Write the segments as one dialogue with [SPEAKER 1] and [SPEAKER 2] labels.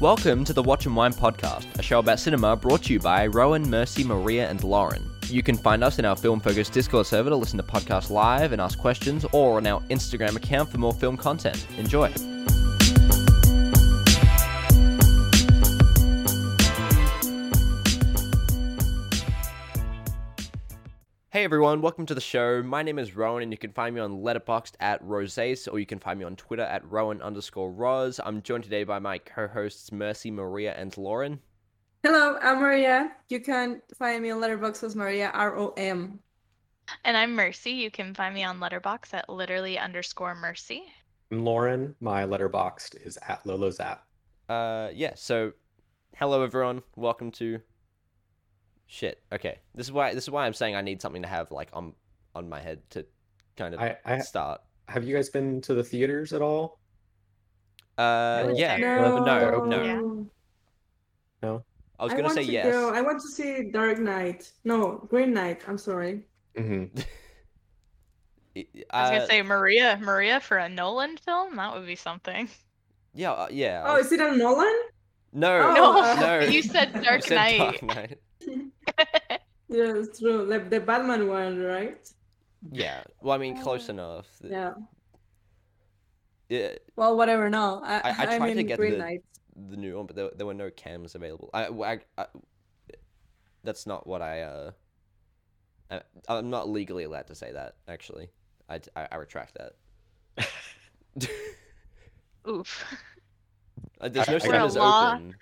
[SPEAKER 1] Welcome to the Watch and Wine podcast, a show about cinema brought to you by Rohan, Mercy, Maria, and Loren. You can find us in our film focused Discord server to listen to podcasts live and ask questions, or on our Instagram account for more film content. Enjoy. Hey everyone, welcome to the show. My name is Rohan, and you can find me on Letterboxd at Rozace, or you can find me on Twitter at Rohan underscore Roz. I'm joined today by my co-hosts Mercy, Maria, and Loren.
[SPEAKER 2] Hello, I'm Maria. You can find me on Letterboxd as Maria R O M.
[SPEAKER 3] And I'm Mercy. You can find me on Letterbox at literally underscore Mercy.
[SPEAKER 4] I'm Loren. My Letterboxd is at Lolo Zap.
[SPEAKER 1] Uh, yeah. So, hello everyone. Welcome to. Shit. Okay. This is why. This is why I'm saying I need something to have like on on my head to kind of
[SPEAKER 4] I, I
[SPEAKER 1] start.
[SPEAKER 4] have you guys been to the theaters at all?
[SPEAKER 1] Uh,
[SPEAKER 3] was
[SPEAKER 1] yeah. No,
[SPEAKER 2] No,
[SPEAKER 1] no.
[SPEAKER 3] Yeah.
[SPEAKER 4] No.
[SPEAKER 1] I was
[SPEAKER 2] I
[SPEAKER 1] gonna
[SPEAKER 2] want
[SPEAKER 1] say
[SPEAKER 2] to
[SPEAKER 1] yes.
[SPEAKER 2] Go. I want to see Dark Knight. No, Green Knight. I'm sorry.
[SPEAKER 4] hmm
[SPEAKER 1] I-
[SPEAKER 3] I was
[SPEAKER 1] uh,
[SPEAKER 3] gonna say Maria, Maria for a Nolan film. That would be something.
[SPEAKER 1] Yeah. Uh, yeah.
[SPEAKER 2] Oh, is it a Nolan?
[SPEAKER 1] no.
[SPEAKER 2] Oh,
[SPEAKER 3] No,
[SPEAKER 2] uh,
[SPEAKER 1] no.
[SPEAKER 3] you said
[SPEAKER 1] I
[SPEAKER 3] Dark
[SPEAKER 1] said
[SPEAKER 3] Knight.
[SPEAKER 1] Dark Knight.
[SPEAKER 2] Yeah, it's true. Like the Batman one, right?
[SPEAKER 1] Yeah. Well, I mean, close
[SPEAKER 2] Uh,
[SPEAKER 1] enough.
[SPEAKER 2] Yeah.
[SPEAKER 1] Yeah.
[SPEAKER 2] Well, whatever. No, I,
[SPEAKER 1] I- I tried to
[SPEAKER 2] mean
[SPEAKER 1] get
[SPEAKER 2] Green
[SPEAKER 1] the-
[SPEAKER 2] Knight.
[SPEAKER 1] the new one, but there, there were no cams available. I, I, I- that's not what I. Uh, I, I'm not legally allowed to say that. Actually, I, I, I retract that.
[SPEAKER 3] Oof.
[SPEAKER 1] Uh, There's no
[SPEAKER 4] I
[SPEAKER 3] got-
[SPEAKER 1] cinemas
[SPEAKER 3] We're a law-
[SPEAKER 1] open.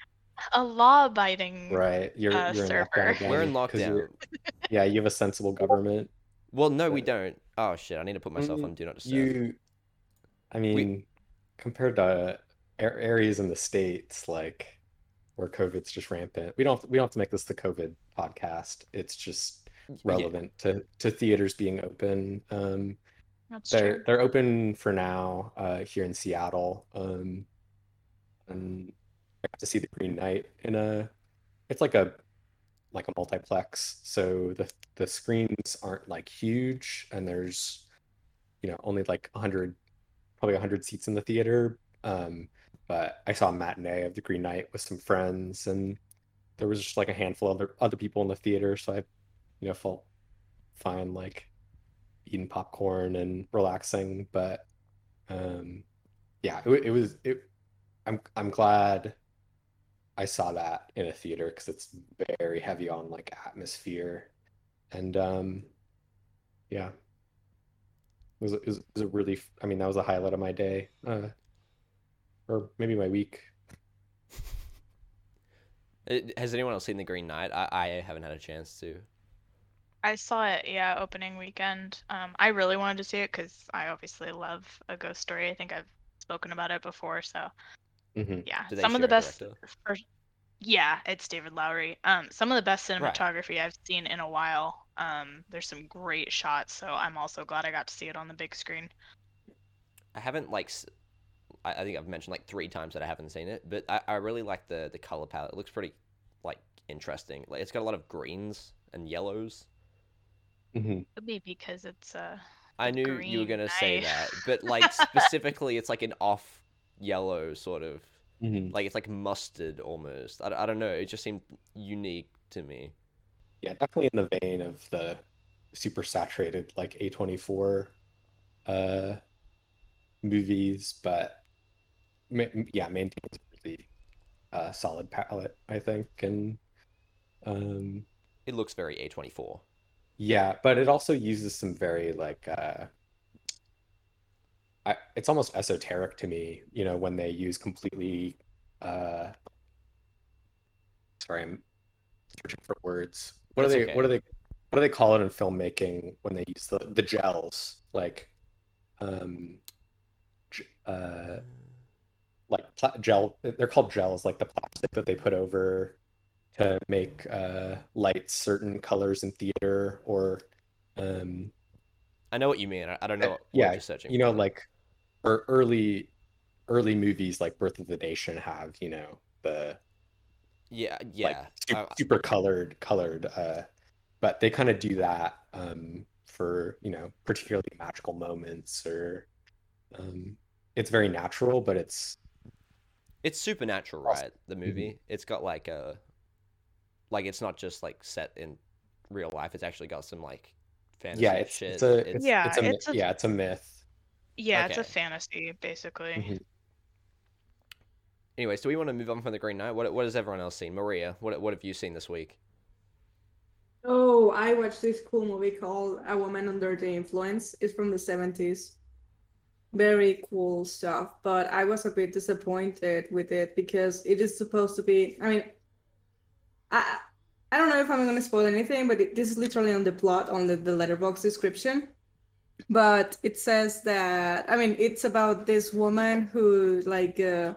[SPEAKER 3] A law-abiding.
[SPEAKER 4] Right. You're,
[SPEAKER 3] Uh,
[SPEAKER 4] you're in
[SPEAKER 3] server.
[SPEAKER 4] lockdown. Again
[SPEAKER 1] We're in
[SPEAKER 4] 'cause
[SPEAKER 1] lockdown.
[SPEAKER 4] you're- Yeah, you have a sensible government.
[SPEAKER 1] Well, no, we don't. Oh shit! I need to put myself
[SPEAKER 4] Mm,
[SPEAKER 1] on do not disturb.
[SPEAKER 4] You, I mean, compared to areas in the states like where COVID's just rampant, we don't we don't have to make this the COVID podcast. It's just
[SPEAKER 1] Yeah.
[SPEAKER 4] relevant to to theaters being open. Um,
[SPEAKER 3] That's
[SPEAKER 4] they're
[SPEAKER 3] true.
[SPEAKER 4] they're open for now uh, here in Seattle. Um, and I got to see the Green Knight in a. It's like a like a multiplex, so the the screens aren't like huge, and there's you know only like hundred, probably hundred seats in the theater. Um, but I saw a matinee of the Green Knight with some friends, and there was just like a handful of other other people in the theater, so I, you know, felt fine like eating popcorn and relaxing. But um, yeah, it, it was it. I'm I'm glad I saw that in a theater because it's very heavy on like atmosphere, and um, yeah, it was it was, it was a really. I mean that was a highlight of my day, uh, or maybe my week.
[SPEAKER 1] Has anyone else seen The Green Knight? I, I haven't had a chance to.
[SPEAKER 3] I saw it, yeah, opening weekend. Um, I really wanted to see it because I obviously love a ghost story. I think I've spoken about it before, so
[SPEAKER 4] hmm
[SPEAKER 3] yeah, some of the best.
[SPEAKER 1] director?
[SPEAKER 3] First, yeah, it's David Lowery. Um, some of the best
[SPEAKER 1] Right.
[SPEAKER 3] cinematography I've seen in a while. Um, there's some great shots, so I'm also glad I got to see it on the big screen.
[SPEAKER 1] I haven't like. I think I've mentioned like three times that I haven't seen it, but I, I really like the the color palette. It looks pretty like interesting. Like it's got a lot of greens and yellows.
[SPEAKER 4] hmm
[SPEAKER 3] Could be because it's uh
[SPEAKER 1] I
[SPEAKER 3] The
[SPEAKER 1] knew you were gonna say
[SPEAKER 3] Knight.
[SPEAKER 1] that, but like specifically, it's like an off yellow sort of
[SPEAKER 4] hmm
[SPEAKER 1] like it's like mustard almost. I, I don't know. It just seemed unique to me.
[SPEAKER 4] Yeah, definitely in the vein of the super saturated like A24 uh movies, but ma yeah, maintains a really uh solid palette, I think. And um
[SPEAKER 1] It looks very A24.
[SPEAKER 4] yeah, but it also uses some very like uh I, it's almost esoteric to me, you know, when they use completely uh sorry, I'm searching for words. What do
[SPEAKER 1] That's
[SPEAKER 4] they
[SPEAKER 1] okay.
[SPEAKER 4] what are they what do they call it in filmmaking when they use the the gels? Like um uh like pla gel they're called gels like the plastic that they put over to make uh lights certain colors in theater or um
[SPEAKER 1] I know what you mean. I, I don't know what
[SPEAKER 4] yeah
[SPEAKER 1] you're searching.
[SPEAKER 4] you know
[SPEAKER 1] for.
[SPEAKER 4] like or early early movies like Birth of the Nation have you know the
[SPEAKER 1] yeah,
[SPEAKER 4] like
[SPEAKER 1] yeah.
[SPEAKER 4] su-
[SPEAKER 1] I-
[SPEAKER 4] super colored colored uh but they kind of do that um for you know particularly magical moments or um it's very natural but it's
[SPEAKER 1] It's supernatural,
[SPEAKER 4] Also-
[SPEAKER 1] right? The movie. It's got like a, like it's not just like set in real life. It's actually got some like fantasy
[SPEAKER 4] yeah, it's
[SPEAKER 1] shit.
[SPEAKER 4] it's a it's,
[SPEAKER 3] Yeah,
[SPEAKER 4] it's a, mi-
[SPEAKER 3] it's a-
[SPEAKER 4] yeah it's a myth.
[SPEAKER 3] Yeah, it's a fantasy basically.
[SPEAKER 4] Mhm.
[SPEAKER 1] Anyways, do we want to move on from the Green Knight? What what has everyone else seen? Maria, what what have you seen this week?
[SPEAKER 2] Oh, I watched this cool movie called A Woman Under the Influence. It's from the 70s. Very cool stuff, but I was a bit disappointed with it because it is supposed to be. I mean, I I don't know if I'm going to spoil anything, but it, this is literally on the plot on the, the letterbox description. But it says that I mean, it's about this woman who like uh,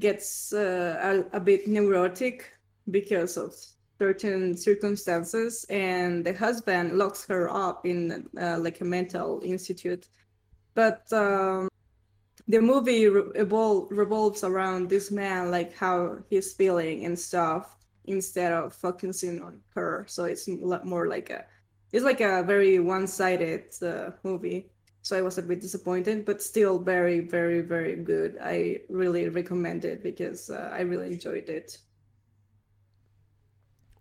[SPEAKER 2] gets uh, a, a bit neurotic because of certain circumstances and the husband locks her up in uh, like a mental institute. But um, the movie re- evol- revolves around this man like how he's feeling and stuff instead of focusing on her. So it's a lot more like a it's like a very one-sided uh, movie so i was a bit disappointed but still very very very good i really recommend it because uh, i really enjoyed it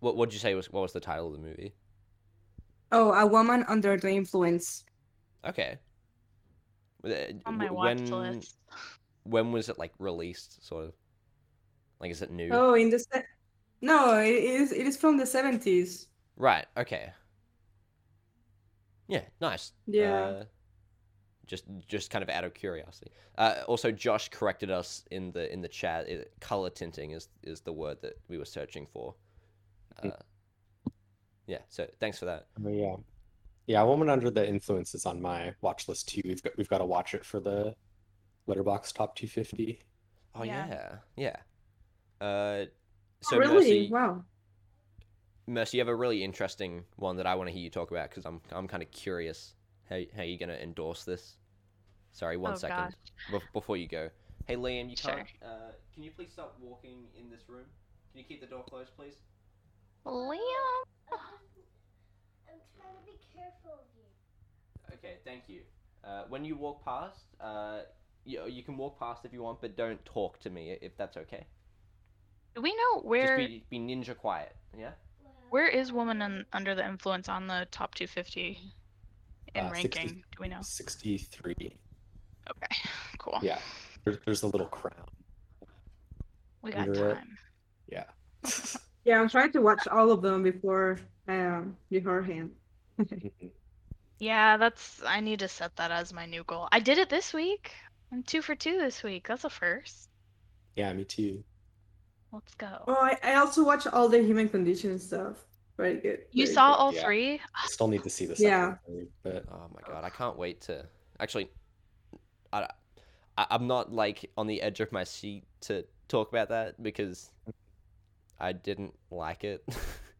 [SPEAKER 1] What what did you say was what was the title of the movie?
[SPEAKER 2] Oh, a woman under the influence.
[SPEAKER 1] Okay. Uh,
[SPEAKER 3] On my
[SPEAKER 1] w-
[SPEAKER 3] watch
[SPEAKER 1] when,
[SPEAKER 3] list.
[SPEAKER 1] When was it like released? Sort of. Like, is it new?
[SPEAKER 2] Oh, in the se- no, it is it is from the seventies.
[SPEAKER 1] Right. Okay. Yeah. Nice.
[SPEAKER 2] Yeah.
[SPEAKER 1] Uh, just just kind of out of curiosity. Uh, also, Josh corrected us in the in the chat. It, color tinting is is the word that we were searching for. Uh,
[SPEAKER 4] Mm.
[SPEAKER 1] yeah. So thanks for that.
[SPEAKER 4] Yeah, yeah. Woman Under the Influence is on my watch list too. We've got we've got to watch it for the Letterbox Top 250.
[SPEAKER 1] Oh
[SPEAKER 3] Yeah.
[SPEAKER 1] yeah. Yeah. Uh, so
[SPEAKER 2] oh, really?
[SPEAKER 1] Mercy,
[SPEAKER 2] Wow.
[SPEAKER 1] Mercy, you have a really interesting one that I want to hear you talk about because I'm I'm kind of curious how how you're gonna endorse this. Sorry, one
[SPEAKER 3] Oh,
[SPEAKER 1] second bef- before you go. Hey Liam, you
[SPEAKER 3] Sure.
[SPEAKER 1] can't. Uh, can you please stop walking in this room? Can you keep the door closed, please?
[SPEAKER 3] Liam.
[SPEAKER 5] I'm trying to be careful of you.
[SPEAKER 1] Okay, thank you. Uh, when you walk past, uh, you you can walk past if you want, but don't talk to me if that's okay.
[SPEAKER 3] Do we know where
[SPEAKER 1] Just be be ninja quiet. Yeah.
[SPEAKER 3] Where is Woman un, Under the Influence on the top 250 in
[SPEAKER 4] Uh, 60
[SPEAKER 3] ranking? Do we know?
[SPEAKER 4] 63.
[SPEAKER 3] Okay, cool.
[SPEAKER 4] Yeah, there's, there's a little crown.
[SPEAKER 3] We got
[SPEAKER 4] Under it.
[SPEAKER 3] time.
[SPEAKER 4] Yeah.
[SPEAKER 2] Yeah, I'm trying to watch all of them before um beforehand.
[SPEAKER 4] Mhm.
[SPEAKER 3] Yeah, that's. I need to set that as my new goal. I did it this week. I'm two for two this week. That's a first.
[SPEAKER 4] yeah, me too.
[SPEAKER 3] Let's go.
[SPEAKER 2] Oh, I, I also watch all the human condition stuff. Very good.
[SPEAKER 3] you
[SPEAKER 2] very
[SPEAKER 3] saw
[SPEAKER 2] good.
[SPEAKER 3] all
[SPEAKER 4] yeah.
[SPEAKER 3] three?
[SPEAKER 4] I still need to see the second
[SPEAKER 2] Yeah.
[SPEAKER 4] and but
[SPEAKER 1] Oh my god, I can't wait to actually. I, I I'm not like on the edge of my seat to talk about that because I didn't like it.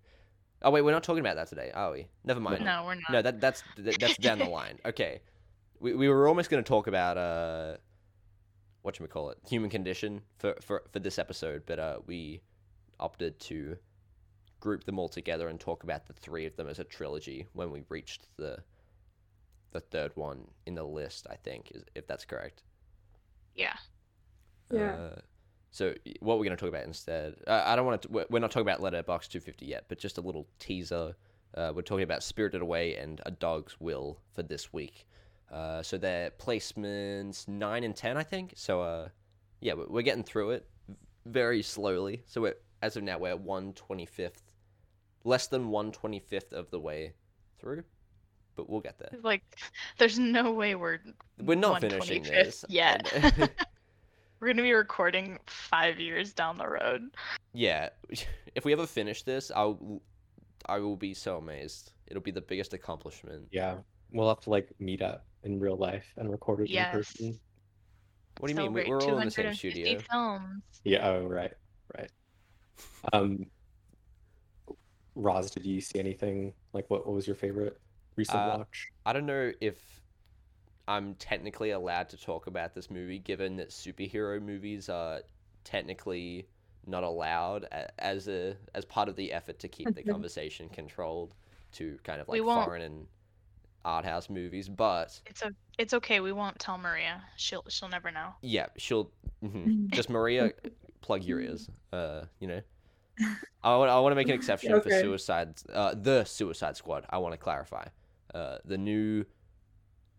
[SPEAKER 1] oh wait, we're not talking about that today, are we? Never mind.
[SPEAKER 3] No, we're not.
[SPEAKER 1] No, that that's that, that's down the line. Okay, we we were almost going to talk about uh, what should we call it, human condition for for for this episode, but uh, we opted to group them all together and talk about the three of them as a trilogy when we reached the the third one in the list. I think is if that's correct.
[SPEAKER 3] Yeah.
[SPEAKER 2] Yeah.
[SPEAKER 1] Uh, so what we're going to talk about instead? Uh, I don't want to. We're we're not talking about Letterbox 250 yet, but just a little teaser. Uh, we're talking about Spirited Away and A Dog's Will for this week. Uh, so they're placements nine and ten, I think. So uh, yeah, we're, we're getting through it very slowly. So we're as of now we're one twenty fifth, less than one twenty fifth of the way through, but we'll get there.
[SPEAKER 3] Like, there's no way we're
[SPEAKER 1] We're not finishing this
[SPEAKER 3] yet. we're gonna be recording five years down the road.
[SPEAKER 1] Yeah, if we ever finish this, I'll I will be so amazed. It'll be the biggest accomplishment.
[SPEAKER 4] yeah, we'll have to like meet up in real life and recorded
[SPEAKER 3] Yes.
[SPEAKER 4] in person.
[SPEAKER 1] What do you mean? We-
[SPEAKER 3] Celebrate
[SPEAKER 1] We're all in the same studio.
[SPEAKER 3] Films.
[SPEAKER 4] Yeah. Oh, right, right. Um, Roz, did you see anything? Like, what, what was your favorite recent
[SPEAKER 1] Uh,
[SPEAKER 4] watch?
[SPEAKER 1] I don't know if I'm technically allowed to talk about this movie, given that superhero movies are technically not allowed as a as part of the effort to keep the conversation controlled to kind of like
[SPEAKER 3] won't-
[SPEAKER 1] foreign and art house movies. But
[SPEAKER 3] It's a It's okay. We won't tell Maria. She'll she'll never know.
[SPEAKER 1] Yeah, she'll mhm. just Maria plug your ears. Uh, you know. I want, I want to make an exception for
[SPEAKER 2] Okay.
[SPEAKER 1] Suicide uh the Suicide Squad. I want to clarify. Uh the new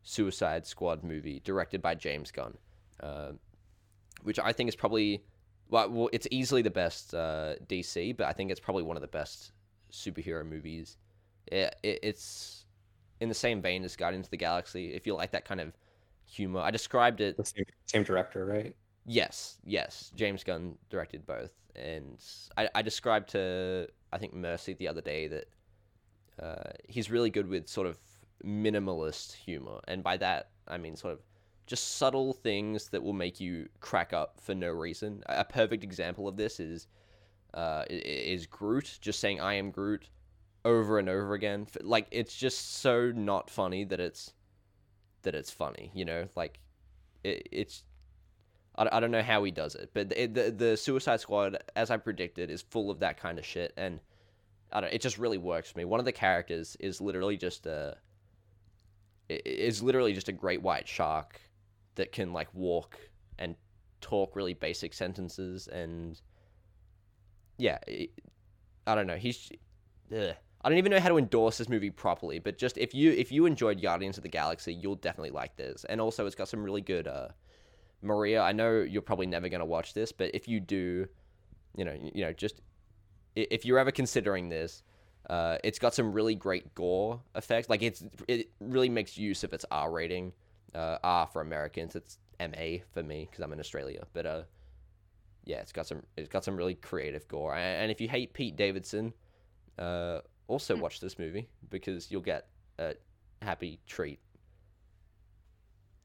[SPEAKER 1] Suicide Squad movie directed by James Gunn. Uh, which I think is probably well, well it's easily the best uh DC, but I think it's probably one of the best superhero movies. It, it, it's in the same vein as Guardians of the Galaxy. If you like that kind of humor, I described it
[SPEAKER 4] The same, same director, right?
[SPEAKER 1] Yes, yes. James Gunn directed both, and I, I described to I think Mercy the other day that uh, he's really good with sort of minimalist humor, and by that I mean sort of just subtle things that will make you crack up for no reason. A perfect example of this is uh, is Groot just saying "I am Groot" over and over again. Like it's just so not funny that it's that it's funny. You know, like it, it's I, I don't know how he does it, but the, the the Suicide Squad, as I predicted, is full of that kind of shit, and I don't. It just really works for me. One of the characters is literally just a is literally just a great white shark that can like walk and talk really basic sentences, and yeah, it, I don't know. He's ugh. I don't even know how to endorse this movie properly, but just if you if you enjoyed Guardians of the Galaxy, you'll definitely like this, and also it's got some really good. uh Maria, I know you're probably never to watch this, but if you do, you know, you know, just if you're ever considering this, uh, it's got some really great gore effects. Like it's it really makes use of its R rating. Uh, R for Americans, it's MA for me because I'm in Australia. But uh, yeah, it's got some it's got some really creative gore. And if you hate Pete Davidson, uh, also
[SPEAKER 3] Hmm.
[SPEAKER 1] watch this movie because you'll get a happy treat.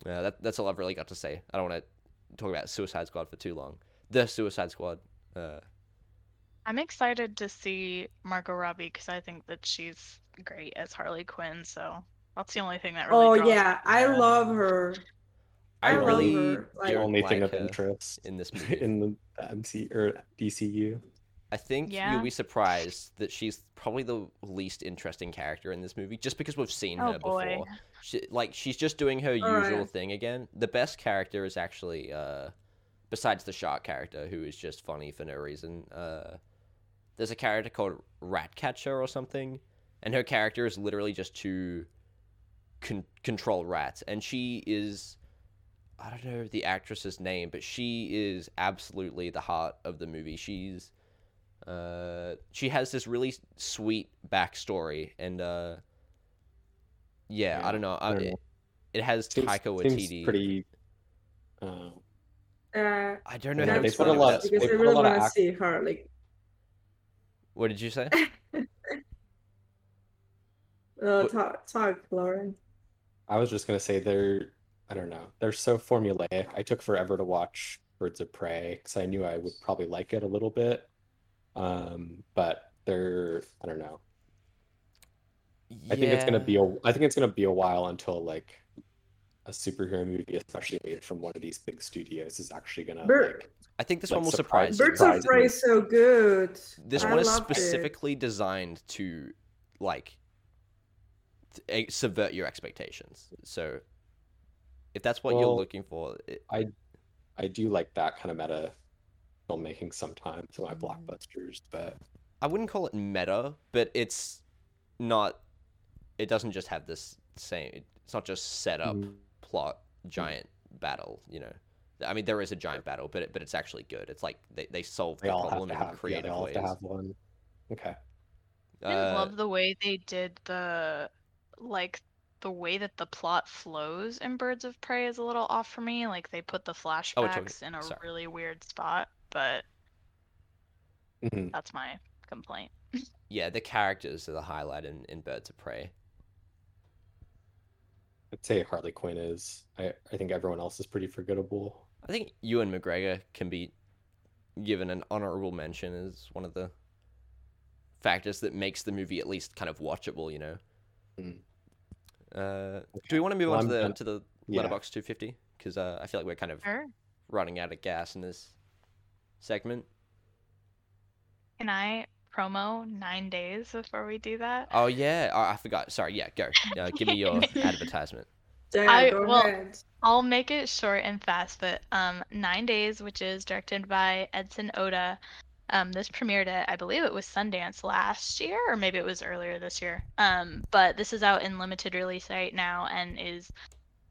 [SPEAKER 1] Uh, that, that's all I've really got to say. I don't want to talk about Suicide Squad for too long. The Suicide Squad. Uh,
[SPEAKER 3] I'm excited to see Margot Robbie because I think that she's great as Harley Quinn. So that's the only thing that really.
[SPEAKER 2] Oh
[SPEAKER 3] draws
[SPEAKER 2] yeah,
[SPEAKER 3] me
[SPEAKER 2] I
[SPEAKER 3] in.
[SPEAKER 2] love her.
[SPEAKER 1] I,
[SPEAKER 2] I love
[SPEAKER 1] really
[SPEAKER 2] her, like-
[SPEAKER 4] The
[SPEAKER 1] don't
[SPEAKER 4] only thing of interest
[SPEAKER 1] in this movie.
[SPEAKER 4] in the MC or DCU.
[SPEAKER 1] I think
[SPEAKER 3] Yeah.
[SPEAKER 1] you'll be surprised that she's probably the least interesting character in this movie, just because we've seen
[SPEAKER 3] Oh
[SPEAKER 1] her
[SPEAKER 3] boy.
[SPEAKER 1] before. She, like she's just doing her
[SPEAKER 2] Alright.
[SPEAKER 1] usual thing again. The best character is actually, uh, besides the shark character, who is just funny for no reason. Uh, there's a character called Ratcatcher or something, and her character is literally just to con- control rats, and she is. I don't know the actress's name, but she is absolutely the heart of the movie. She's uh, she has this really sweet backstory, and uh, yeah, I don't know.
[SPEAKER 4] I
[SPEAKER 1] I it, it has
[SPEAKER 4] Seems,
[SPEAKER 1] Taika
[SPEAKER 4] seems
[SPEAKER 1] Waititi.
[SPEAKER 4] pretty. Uh,
[SPEAKER 2] Uh,
[SPEAKER 1] I don't know
[SPEAKER 4] Yeah,
[SPEAKER 1] how
[SPEAKER 4] they put a lot-
[SPEAKER 1] it.
[SPEAKER 2] because
[SPEAKER 4] they
[SPEAKER 2] I really want to
[SPEAKER 4] act-
[SPEAKER 2] see her. Like,
[SPEAKER 1] What did you say?
[SPEAKER 2] uh, talk, talk, Loren.
[SPEAKER 4] I was just gonna say they're. I don't know. They're so formulaic. I took forever to watch Birds of Prey because I knew I would probably like it a little bit. Um, but they're. I don't know. I think it's gonna be a. I think it's gonna be a while until like a superhero movie, especially made from one of these big studios, is actually gonna
[SPEAKER 2] Bir-
[SPEAKER 4] like.
[SPEAKER 1] I think this
[SPEAKER 4] like,
[SPEAKER 1] one will
[SPEAKER 4] surprise-
[SPEAKER 1] surprise you.
[SPEAKER 2] Birds of
[SPEAKER 4] surprising.
[SPEAKER 2] Prey is so good.
[SPEAKER 1] This
[SPEAKER 2] I
[SPEAKER 1] one is
[SPEAKER 2] loved it.
[SPEAKER 1] specifically designed to like th- eh, subvert your expectations. So if that's what you're looking for, it,
[SPEAKER 4] I do like that kind of meta filmmaking sometimes in my
[SPEAKER 1] Mm.
[SPEAKER 4] blockbusters, but
[SPEAKER 1] I wouldn't call it meta, but it's not. It doesn't just have this same. It's not just set up
[SPEAKER 4] Mm.
[SPEAKER 1] plot giant battle. You know, I mean there is a giant battle, but it, but it's actually good. It's like they they solve
[SPEAKER 4] they
[SPEAKER 1] the
[SPEAKER 4] all have
[SPEAKER 1] problem
[SPEAKER 4] to
[SPEAKER 1] in
[SPEAKER 4] have. Yeah, they all
[SPEAKER 1] ways.
[SPEAKER 4] have to have one. Okay.
[SPEAKER 3] I
[SPEAKER 1] Uh,
[SPEAKER 3] love the way they did the like the way that the plot flows in Birds of Prey is a little off for me. Like they put the
[SPEAKER 1] Oh, we're
[SPEAKER 3] flashbacks in a
[SPEAKER 1] sorry.
[SPEAKER 3] really weird spot, but
[SPEAKER 4] Mhm.
[SPEAKER 3] that's my complaint.
[SPEAKER 1] yeah, the characters are the highlight in, in Birds of Prey.
[SPEAKER 4] I'd say Harley Quinn is. I, I think everyone else is pretty forgettable.
[SPEAKER 1] I think Ewan McGregor can be given an honorable mention as one of the factors that makes the movie at least kind of watchable. You know.
[SPEAKER 4] Mm.
[SPEAKER 1] Uh, do we want to move
[SPEAKER 4] Well,
[SPEAKER 1] on
[SPEAKER 4] I'm
[SPEAKER 1] to the
[SPEAKER 4] gonna-
[SPEAKER 1] to the
[SPEAKER 4] yeah.
[SPEAKER 1] letterbox 250? Because uh, I feel like we're kind of
[SPEAKER 3] Sure.
[SPEAKER 1] running out of gas in this segment.
[SPEAKER 3] Can I promo nine days before we do that?
[SPEAKER 1] Oh yeah, oh, I forgot. Sorry. Yeah, go. Uh, give me your advertisement.
[SPEAKER 2] Yeah,
[SPEAKER 3] I-
[SPEAKER 2] go
[SPEAKER 3] well,
[SPEAKER 2] ahead.
[SPEAKER 3] I'll make it short and fast, but um, Nine Days, which is directed by Edson Oda, um, this premiered at I believe it was Sundance last year, or maybe it was earlier this year. Um, but this is out in limited release right now and is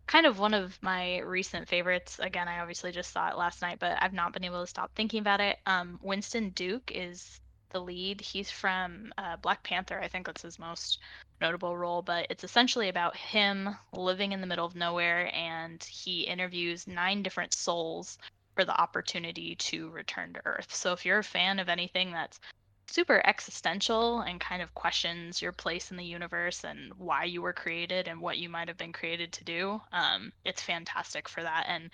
[SPEAKER 3] kind of one of my recent favorites. Again, I obviously just saw it last night, but I've not been able to stop thinking about it. Um, Winston Duke is the lead. He's from uh, Black Panther. I think that's his most notable role, but it's essentially about him living in the middle of nowhere and he interviews nine different souls for the opportunity to return to Earth. So if you're a fan of anything that's super existential and kind of questions your place in the universe and why you were created and what you might have been created to do, um, it's fantastic for that. And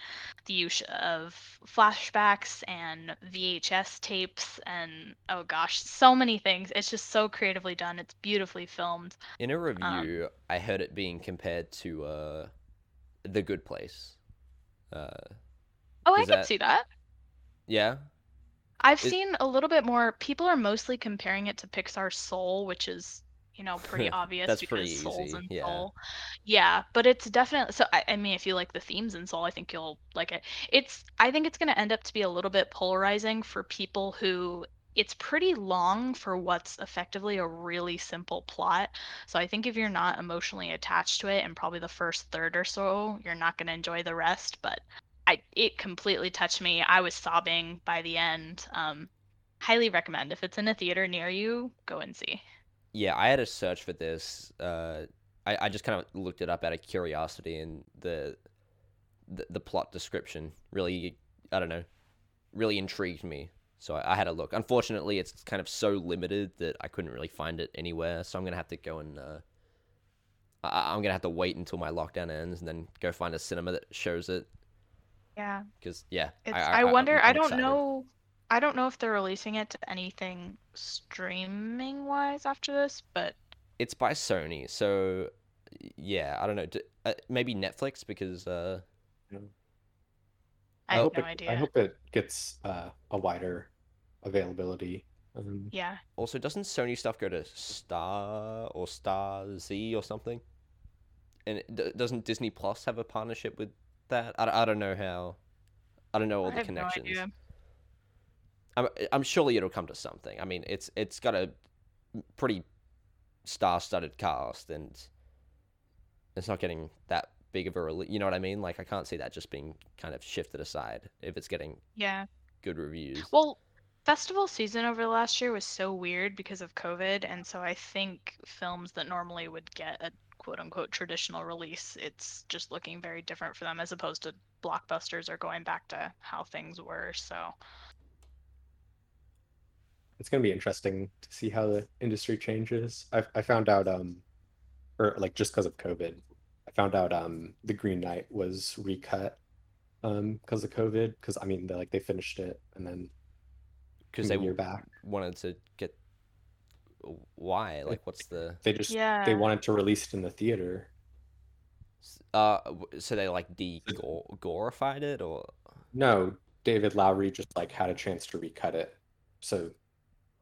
[SPEAKER 3] the use of flashbacks and VHS tapes and oh gosh, so many things. It's just so creatively done. It's beautifully filmed.
[SPEAKER 1] In a review, I heard it being compared to uh, The Good Place. Uh,
[SPEAKER 3] Oh, I can
[SPEAKER 1] that-
[SPEAKER 3] see that.
[SPEAKER 1] yeah,
[SPEAKER 3] I've
[SPEAKER 1] Is-
[SPEAKER 3] seen a little bit more. People are mostly comparing it to Pixar's Soul, which is, you know, pretty obvious
[SPEAKER 1] That's
[SPEAKER 3] because
[SPEAKER 1] pretty
[SPEAKER 3] Soul's
[SPEAKER 1] easy,
[SPEAKER 3] in
[SPEAKER 1] yeah.
[SPEAKER 3] Soul. Yeah, but it's definitely so. I, I mean, if you like the themes in Soul, I think you'll like it. It's. I think it's going to end up to be a little bit polarizing for people who. It's pretty long for what's effectively a really simple plot. So I think if you're not emotionally attached to it, and probably the first third or so, you're not going to enjoy the rest. But I it completely touched me. I was sobbing by the end. Um, highly recommend if it's in a theater near you, go and see.
[SPEAKER 1] yeah. I had a search for this. Uh, I, I just kind of looked it up out of curiosity, and the, the the plot description really, I don't know, really intrigued me. So I, I had a look. Unfortunately, it's kind of so limited that I couldn't really find it anywhere. So I'm gonna have to go and uh, I, I'm gonna have to wait until my lockdown ends and then go find a cinema that shows it.
[SPEAKER 3] Yeah,
[SPEAKER 1] Because yeah. I,
[SPEAKER 3] I,
[SPEAKER 1] I,
[SPEAKER 3] wonder.
[SPEAKER 1] I'm,
[SPEAKER 3] I
[SPEAKER 1] I'm
[SPEAKER 3] don't know. I don't know if they're releasing it to anything streaming wise after this, but
[SPEAKER 1] It's by Sony, so yeah, I don't know. D- Uh, maybe Netflix because uh,
[SPEAKER 3] I have
[SPEAKER 4] hope
[SPEAKER 3] no
[SPEAKER 4] it,
[SPEAKER 3] idea.
[SPEAKER 4] I hope it gets uh, a wider availability. Um,
[SPEAKER 3] Yeah,
[SPEAKER 1] also doesn't Sony stuff go to Star or Starz or something? And it, doesn't Disney Plus have a partnership with that? I, I don't know how. I don't know all
[SPEAKER 3] I
[SPEAKER 1] the
[SPEAKER 3] no
[SPEAKER 1] connections.
[SPEAKER 3] idea.
[SPEAKER 1] I'm I'm surely it'll come to something. I mean, it's it's got a pretty star-studded cast, and it's not getting that big of a release. You know what I mean? Like I can't see that just being kind of shifted aside if it's getting
[SPEAKER 3] Yeah.
[SPEAKER 1] good reviews.
[SPEAKER 3] Well, festival season over the last year was so weird because of COVID, and so I think films that normally would get a quote unquote traditional release, it's just looking very different for them as opposed to blockbusters are going back to how things were. So
[SPEAKER 4] it's going to be interesting to see how the industry changes. I, I found out, um, or like just because of COVID, I found out um, the Green Knight was recut um, because of COVID. Because I mean, they, like they finished it and then
[SPEAKER 1] Because they
[SPEAKER 4] were back.
[SPEAKER 1] wanted to get why? Like, what's the
[SPEAKER 4] They just
[SPEAKER 3] yeah,
[SPEAKER 4] they wanted to release it in the theater.
[SPEAKER 1] uh? So they like de glorified it, or
[SPEAKER 4] No, David Lowery just like had a chance to recut it. So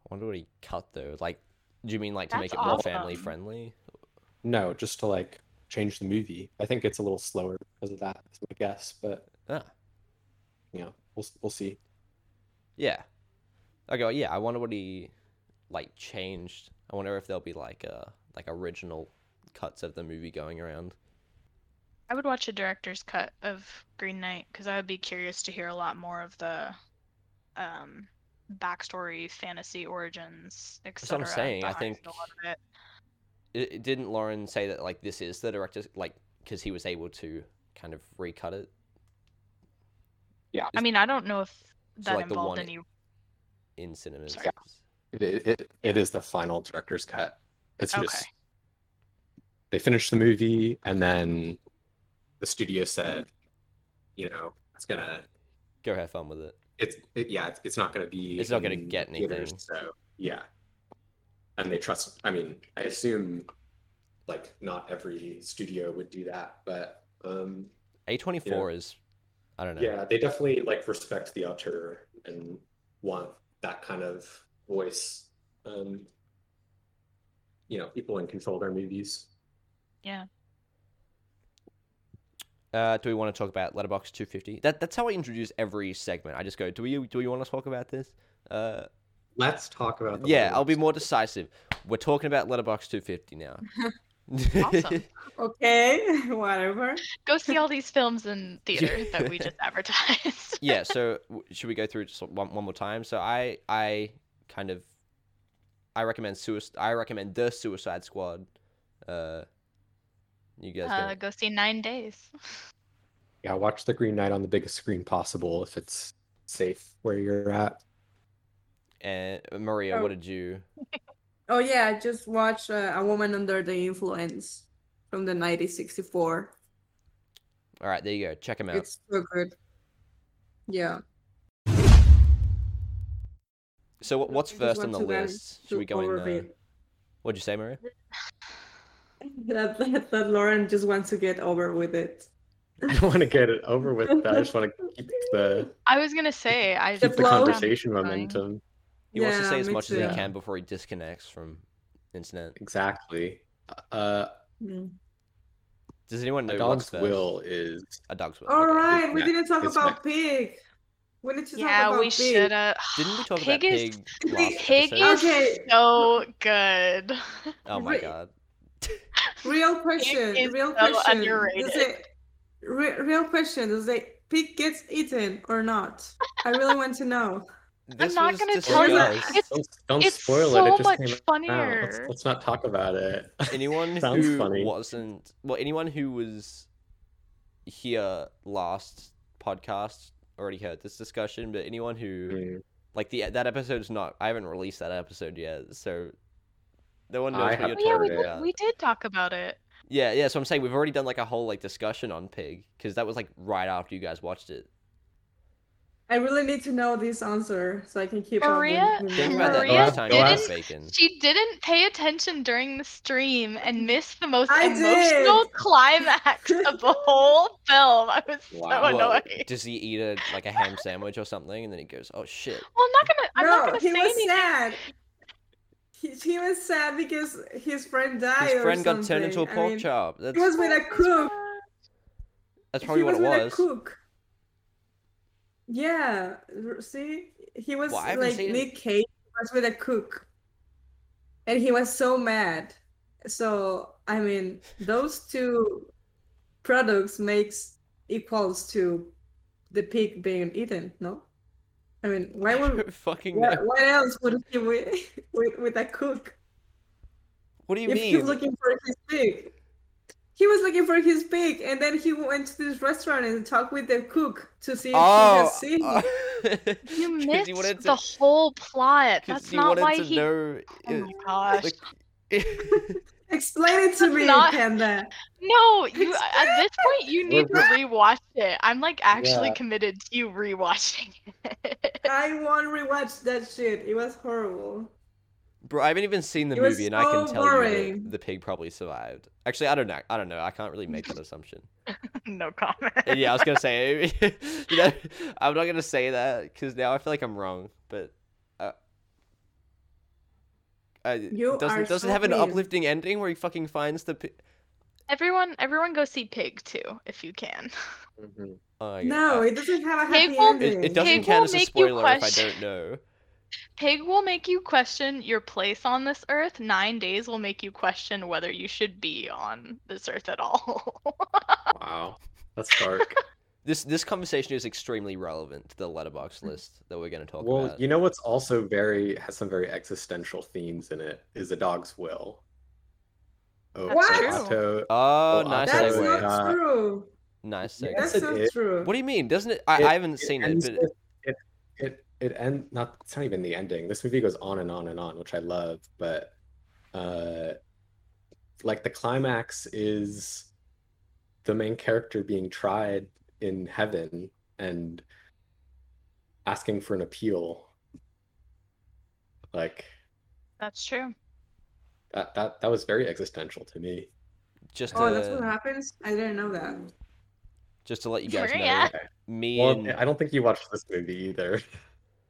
[SPEAKER 1] I wonder what he cut though. Like, do you mean like to make it
[SPEAKER 3] That's
[SPEAKER 1] more family friendly?
[SPEAKER 4] no, just to like change the movie. I think it's a little slower because of that. Is my guess, but
[SPEAKER 1] Ah,
[SPEAKER 4] yeah, we'll we'll see.
[SPEAKER 1] yeah. Okay, well, yeah. I wonder what he like changed. I wonder if there'll be like uh like original cuts of the movie going around.
[SPEAKER 3] I would watch a director's cut of Green Knight because I would be curious to hear a lot more of the um backstory, fantasy origins, etc.
[SPEAKER 1] That's what I'm
[SPEAKER 3] etc.
[SPEAKER 1] saying, I think-
[SPEAKER 3] a lot of it.
[SPEAKER 1] It, it- didn't Loren say that like this is the director's like because he was able to kind of recut it.
[SPEAKER 4] Yeah,
[SPEAKER 3] I mean, I don't know if
[SPEAKER 1] So,
[SPEAKER 3] that
[SPEAKER 1] like, the
[SPEAKER 3] involved
[SPEAKER 1] one-
[SPEAKER 3] any.
[SPEAKER 1] in cinemas.
[SPEAKER 3] Sorry.
[SPEAKER 4] It, it, it, is the final director's cut. It's
[SPEAKER 3] Okay.
[SPEAKER 4] just they finished the movie and then the studio said, you know, it's gonna
[SPEAKER 1] Go have fun with it.
[SPEAKER 4] it's it, yeah, it's, it's not gonna be
[SPEAKER 1] It's not gonna get
[SPEAKER 4] theaters,
[SPEAKER 1] anything.
[SPEAKER 4] So yeah. And they trust I mean, I assume like not every studio would do that, but um
[SPEAKER 1] A24 is I don't know.
[SPEAKER 4] yeah, they definitely like respect the auteur and want that kind of voice. Um, you know, people in control of their movies.
[SPEAKER 3] Yeah.
[SPEAKER 1] Uh, do we want to talk about Letterbox 250? That that's how I introduce every segment. I just go, do we do we want to talk about this? Uh,
[SPEAKER 4] Let's talk about. The
[SPEAKER 1] yeah, I'll be more decisive. We're talking about Letterbox 250 now.
[SPEAKER 3] Awesome.
[SPEAKER 2] Okay, whatever.
[SPEAKER 3] Go see all these films in theaters that we just advertised.
[SPEAKER 1] yeah. So should we go through just one one more time? So I I kind of I recommend suicide. I recommend the Suicide Squad. Uh, you guys
[SPEAKER 3] Uh,
[SPEAKER 1] go.
[SPEAKER 3] go see Nine Days.
[SPEAKER 4] Yeah, watch The Green Knight on the biggest screen possible if it's safe where you're at.
[SPEAKER 1] And Maria,
[SPEAKER 2] Oh.
[SPEAKER 1] what did you?
[SPEAKER 2] Oh yeah, I just watched uh, A Woman Under the Influence from the 1964.
[SPEAKER 1] All right, there you go. Check them out.
[SPEAKER 2] It's so good. Yeah.
[SPEAKER 1] So what, what's first on the list? Should we go in?
[SPEAKER 2] over
[SPEAKER 1] Uh, what'd you say, Maria?
[SPEAKER 2] That, that that Lauren just wants to get over with it.
[SPEAKER 4] I don't want to get it over with. But I just want to keep the
[SPEAKER 3] I was gonna say I
[SPEAKER 2] The
[SPEAKER 4] keep the
[SPEAKER 2] flow.
[SPEAKER 4] conversation
[SPEAKER 3] Fine.
[SPEAKER 4] momentum.
[SPEAKER 1] He wants to say as
[SPEAKER 2] me
[SPEAKER 1] much as he can before he disconnects from internet.
[SPEAKER 4] Exactly. Uh,
[SPEAKER 2] Mm.
[SPEAKER 1] Does anyone know
[SPEAKER 4] a dog's will is
[SPEAKER 1] A dog's will.
[SPEAKER 2] All
[SPEAKER 1] okay.
[SPEAKER 2] right, we didn't talk
[SPEAKER 4] it's
[SPEAKER 2] about
[SPEAKER 4] next.
[SPEAKER 2] pig. We need to talk
[SPEAKER 3] Yeah,
[SPEAKER 2] about
[SPEAKER 3] we should have.
[SPEAKER 1] Didn't we talk
[SPEAKER 3] Pig
[SPEAKER 1] about
[SPEAKER 3] is
[SPEAKER 1] pig last
[SPEAKER 3] Pig
[SPEAKER 1] episode?
[SPEAKER 3] is
[SPEAKER 2] Okay.
[SPEAKER 3] so good.
[SPEAKER 1] Oh my
[SPEAKER 2] Re-
[SPEAKER 1] god.
[SPEAKER 2] Real question.
[SPEAKER 3] is
[SPEAKER 2] Real
[SPEAKER 3] so
[SPEAKER 2] question. Does
[SPEAKER 3] underrated.
[SPEAKER 2] it, re- real question. Does the pig gets eaten or not? I really want to know.
[SPEAKER 1] This
[SPEAKER 3] I'm
[SPEAKER 1] not
[SPEAKER 3] gonna tell
[SPEAKER 2] you.
[SPEAKER 1] discussed.
[SPEAKER 3] It's-
[SPEAKER 4] don't, don't
[SPEAKER 3] it's
[SPEAKER 4] spoil
[SPEAKER 3] so
[SPEAKER 4] it. It just
[SPEAKER 3] much
[SPEAKER 4] came out. Let's,
[SPEAKER 3] funnier.
[SPEAKER 4] let's not talk about it.
[SPEAKER 1] anyone who
[SPEAKER 4] funny.
[SPEAKER 1] wasn't well anyone who was here last podcast already heard this discussion but anyone who
[SPEAKER 4] Mm.
[SPEAKER 1] like the that episode is not i haven't released that episode yet so no one knows
[SPEAKER 4] I
[SPEAKER 1] what you're
[SPEAKER 3] yeah, we
[SPEAKER 1] talking
[SPEAKER 3] did,
[SPEAKER 1] about
[SPEAKER 3] we did talk about it.
[SPEAKER 1] yeah yeah so i'm saying we've already done like a whole like discussion on pig because that was like right after you guys watched it
[SPEAKER 2] I really need to know this answer so I can keep
[SPEAKER 3] Maria-
[SPEAKER 2] up with, with
[SPEAKER 1] think about that
[SPEAKER 3] Maria
[SPEAKER 1] next time
[SPEAKER 3] didn't-
[SPEAKER 1] bacon
[SPEAKER 3] She didn't pay attention during the stream and missed the most
[SPEAKER 2] I
[SPEAKER 3] emotional
[SPEAKER 2] did.
[SPEAKER 3] climax of the whole film. I was so
[SPEAKER 4] Wow.
[SPEAKER 1] What,
[SPEAKER 3] annoyed.
[SPEAKER 1] does he eat a like a ham sandwich or something and then he goes oh shit
[SPEAKER 3] Well, I'm not gonna. I'm
[SPEAKER 2] no,
[SPEAKER 3] not gonna
[SPEAKER 2] he
[SPEAKER 3] say
[SPEAKER 2] was
[SPEAKER 3] anything.
[SPEAKER 2] sad. He, he was sad because his friend died.
[SPEAKER 1] his
[SPEAKER 2] or
[SPEAKER 1] friend got turned into a
[SPEAKER 2] something. I
[SPEAKER 1] pork
[SPEAKER 2] mean,
[SPEAKER 1] chop that's,
[SPEAKER 2] He was with a cook.
[SPEAKER 1] that's probably
[SPEAKER 2] he
[SPEAKER 1] what
[SPEAKER 2] was
[SPEAKER 1] it
[SPEAKER 2] with
[SPEAKER 1] was
[SPEAKER 2] a cook. Yeah, see, he was
[SPEAKER 1] Well,
[SPEAKER 2] like. Nick Cage was with a cook, and he was so mad. So I mean, those two products makes equals to the pig being eaten. No, I mean, why would
[SPEAKER 1] fucking
[SPEAKER 2] what, what else would he with with, with a cook
[SPEAKER 1] what do you
[SPEAKER 2] if
[SPEAKER 1] mean
[SPEAKER 2] he's looking for his pig? He was looking for his pig, and then he went to this restaurant and talked with the cook to see if
[SPEAKER 1] Oh,
[SPEAKER 2] he had seen.
[SPEAKER 1] uh,
[SPEAKER 3] You
[SPEAKER 1] 'cause
[SPEAKER 3] missed
[SPEAKER 1] he to-
[SPEAKER 3] the whole plot. That's
[SPEAKER 1] he
[SPEAKER 3] not why
[SPEAKER 1] to
[SPEAKER 3] he.
[SPEAKER 1] know.
[SPEAKER 3] Oh my gosh.
[SPEAKER 1] like-
[SPEAKER 2] Explain it to
[SPEAKER 3] That's
[SPEAKER 2] me,
[SPEAKER 3] not-
[SPEAKER 2] Panda.
[SPEAKER 3] No, you at this point you need to rewatch it. I'm like actually
[SPEAKER 4] Yeah.
[SPEAKER 3] committed to you rewatching it.
[SPEAKER 2] I won't rewatch that shit. It was horrible.
[SPEAKER 1] Bro, I haven't even seen the
[SPEAKER 2] It
[SPEAKER 1] movie, and I can
[SPEAKER 2] so
[SPEAKER 1] tell you
[SPEAKER 2] boring.
[SPEAKER 1] that the pig probably survived. Actually, I don't know. I don't know. I can't really make that assumption.
[SPEAKER 3] no comment.
[SPEAKER 1] Yeah, I was gonna say. you know, I'm not gonna say that because now I feel like I'm wrong. But uh, uh, doesn't doesn't
[SPEAKER 2] so
[SPEAKER 1] have an uplifting ending where he fucking finds the. Pi-
[SPEAKER 3] Everyone, everyone, go see Pig too if you can.
[SPEAKER 4] Mhm.
[SPEAKER 1] oh, yeah,
[SPEAKER 2] No, it doesn't have a
[SPEAKER 3] Pig
[SPEAKER 2] happy
[SPEAKER 3] will-
[SPEAKER 2] ending.
[SPEAKER 1] it, it doesn't
[SPEAKER 3] Pig
[SPEAKER 1] count as a spoiler if I don't know.
[SPEAKER 3] Pig will make you question your place on this earth. Nine days will make you question whether you should be on this earth at all.
[SPEAKER 4] Wow, that's dark.
[SPEAKER 1] This this conversation is extremely relevant to the letterbox list that we're going to talk
[SPEAKER 4] well,
[SPEAKER 1] about.
[SPEAKER 4] Well, you know what's also very has some very existential themes in it is a dog's will. Oh,
[SPEAKER 3] That's
[SPEAKER 2] What?
[SPEAKER 3] true.
[SPEAKER 4] Otto,
[SPEAKER 1] oh,
[SPEAKER 4] Well,
[SPEAKER 1] nice
[SPEAKER 2] That's
[SPEAKER 4] segue.
[SPEAKER 2] not
[SPEAKER 4] Uh,
[SPEAKER 2] true.
[SPEAKER 1] Nice
[SPEAKER 4] Yes,
[SPEAKER 1] segue.
[SPEAKER 2] That's not true.
[SPEAKER 1] What do you mean? Doesn't it? I,
[SPEAKER 4] It-
[SPEAKER 1] I haven't seen it, but
[SPEAKER 4] with- it it it end not it's not even the ending. This movie goes on and on and on, which I love, but uh like the climax is the main character being tried in heaven and asking for an appeal. Like
[SPEAKER 3] That's true.
[SPEAKER 4] that that that was very existential to me.
[SPEAKER 1] just
[SPEAKER 2] Oh,
[SPEAKER 1] to,
[SPEAKER 2] that's what happens? I didn't know that.
[SPEAKER 1] just to let you guys know,
[SPEAKER 3] Yeah.
[SPEAKER 1] me
[SPEAKER 4] Well,
[SPEAKER 1] and
[SPEAKER 4] I don't think you watched this movie either.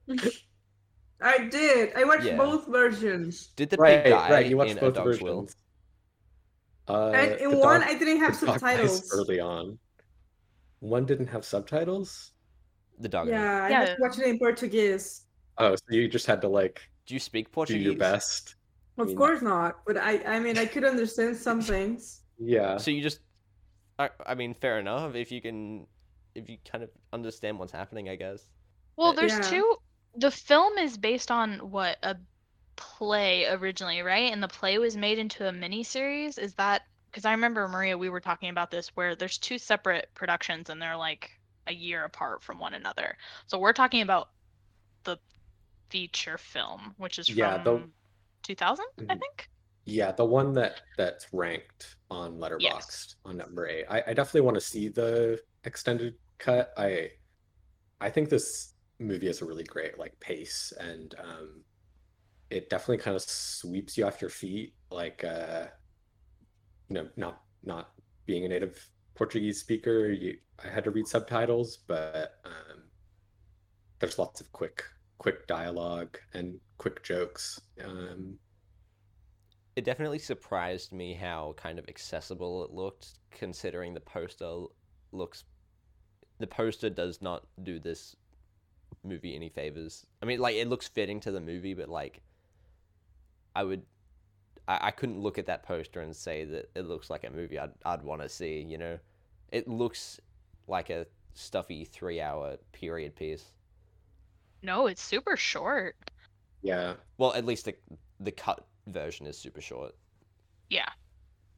[SPEAKER 2] I did. I watched
[SPEAKER 1] Yeah.
[SPEAKER 2] both versions.
[SPEAKER 1] did the
[SPEAKER 4] right,
[SPEAKER 1] pig die
[SPEAKER 4] right. You watched
[SPEAKER 1] in
[SPEAKER 4] both
[SPEAKER 1] A Dog's Will?
[SPEAKER 4] versions. Uh,
[SPEAKER 2] And in
[SPEAKER 4] the
[SPEAKER 2] one,
[SPEAKER 4] dog-
[SPEAKER 2] I didn't have
[SPEAKER 4] the dog dies
[SPEAKER 2] subtitles.
[SPEAKER 4] early on. one didn't have subtitles.
[SPEAKER 1] The dog.
[SPEAKER 2] Yeah, I
[SPEAKER 3] Yeah.
[SPEAKER 2] was watching it in Portuguese.
[SPEAKER 4] Oh, so you just had to like
[SPEAKER 1] Do you speak
[SPEAKER 4] do
[SPEAKER 1] Portuguese?
[SPEAKER 4] your best.
[SPEAKER 2] Of
[SPEAKER 4] mean-
[SPEAKER 2] course not, but I I mean I could understand some things.
[SPEAKER 4] Yeah.
[SPEAKER 1] So you just, I, I mean, fair enough. If you can, if you kind of understand what's happening, I guess.
[SPEAKER 3] Well, there's
[SPEAKER 2] Yeah.
[SPEAKER 3] two. The film is based on what a play originally, right? And the play was made into a mini series. Is that because I remember Maria, we were talking about this where there's two separate productions and they're like a year apart from one another. So we're talking about the feature film, which is
[SPEAKER 4] Yeah, the-
[SPEAKER 3] 2000, I
[SPEAKER 4] Mhm.
[SPEAKER 3] think.
[SPEAKER 4] Yeah, the one that that's ranked on Letterboxd on number eight. I, I definitely want to see the extended cut. I I think this movie has a really great like pace and um it definitely kind of sweeps you off your feet. Like uh you know, not not being a native Portuguese speaker, you I had to read subtitles, but um there's lots of quick quick dialogue and quick jokes. Um
[SPEAKER 1] It definitely surprised me how kind of accessible it looked, considering the poster looks. The poster does not do this movie any favors. I mean, like it looks fitting to the movie, but like, I would, I, I couldn't look at that poster and say that it looks like a movie I'd I'd want to see. You know, it looks like a stuffy three-hour period piece.
[SPEAKER 3] No, it's super short.
[SPEAKER 4] yeah.
[SPEAKER 1] Well, at least the the cut version is super short.
[SPEAKER 3] Yeah.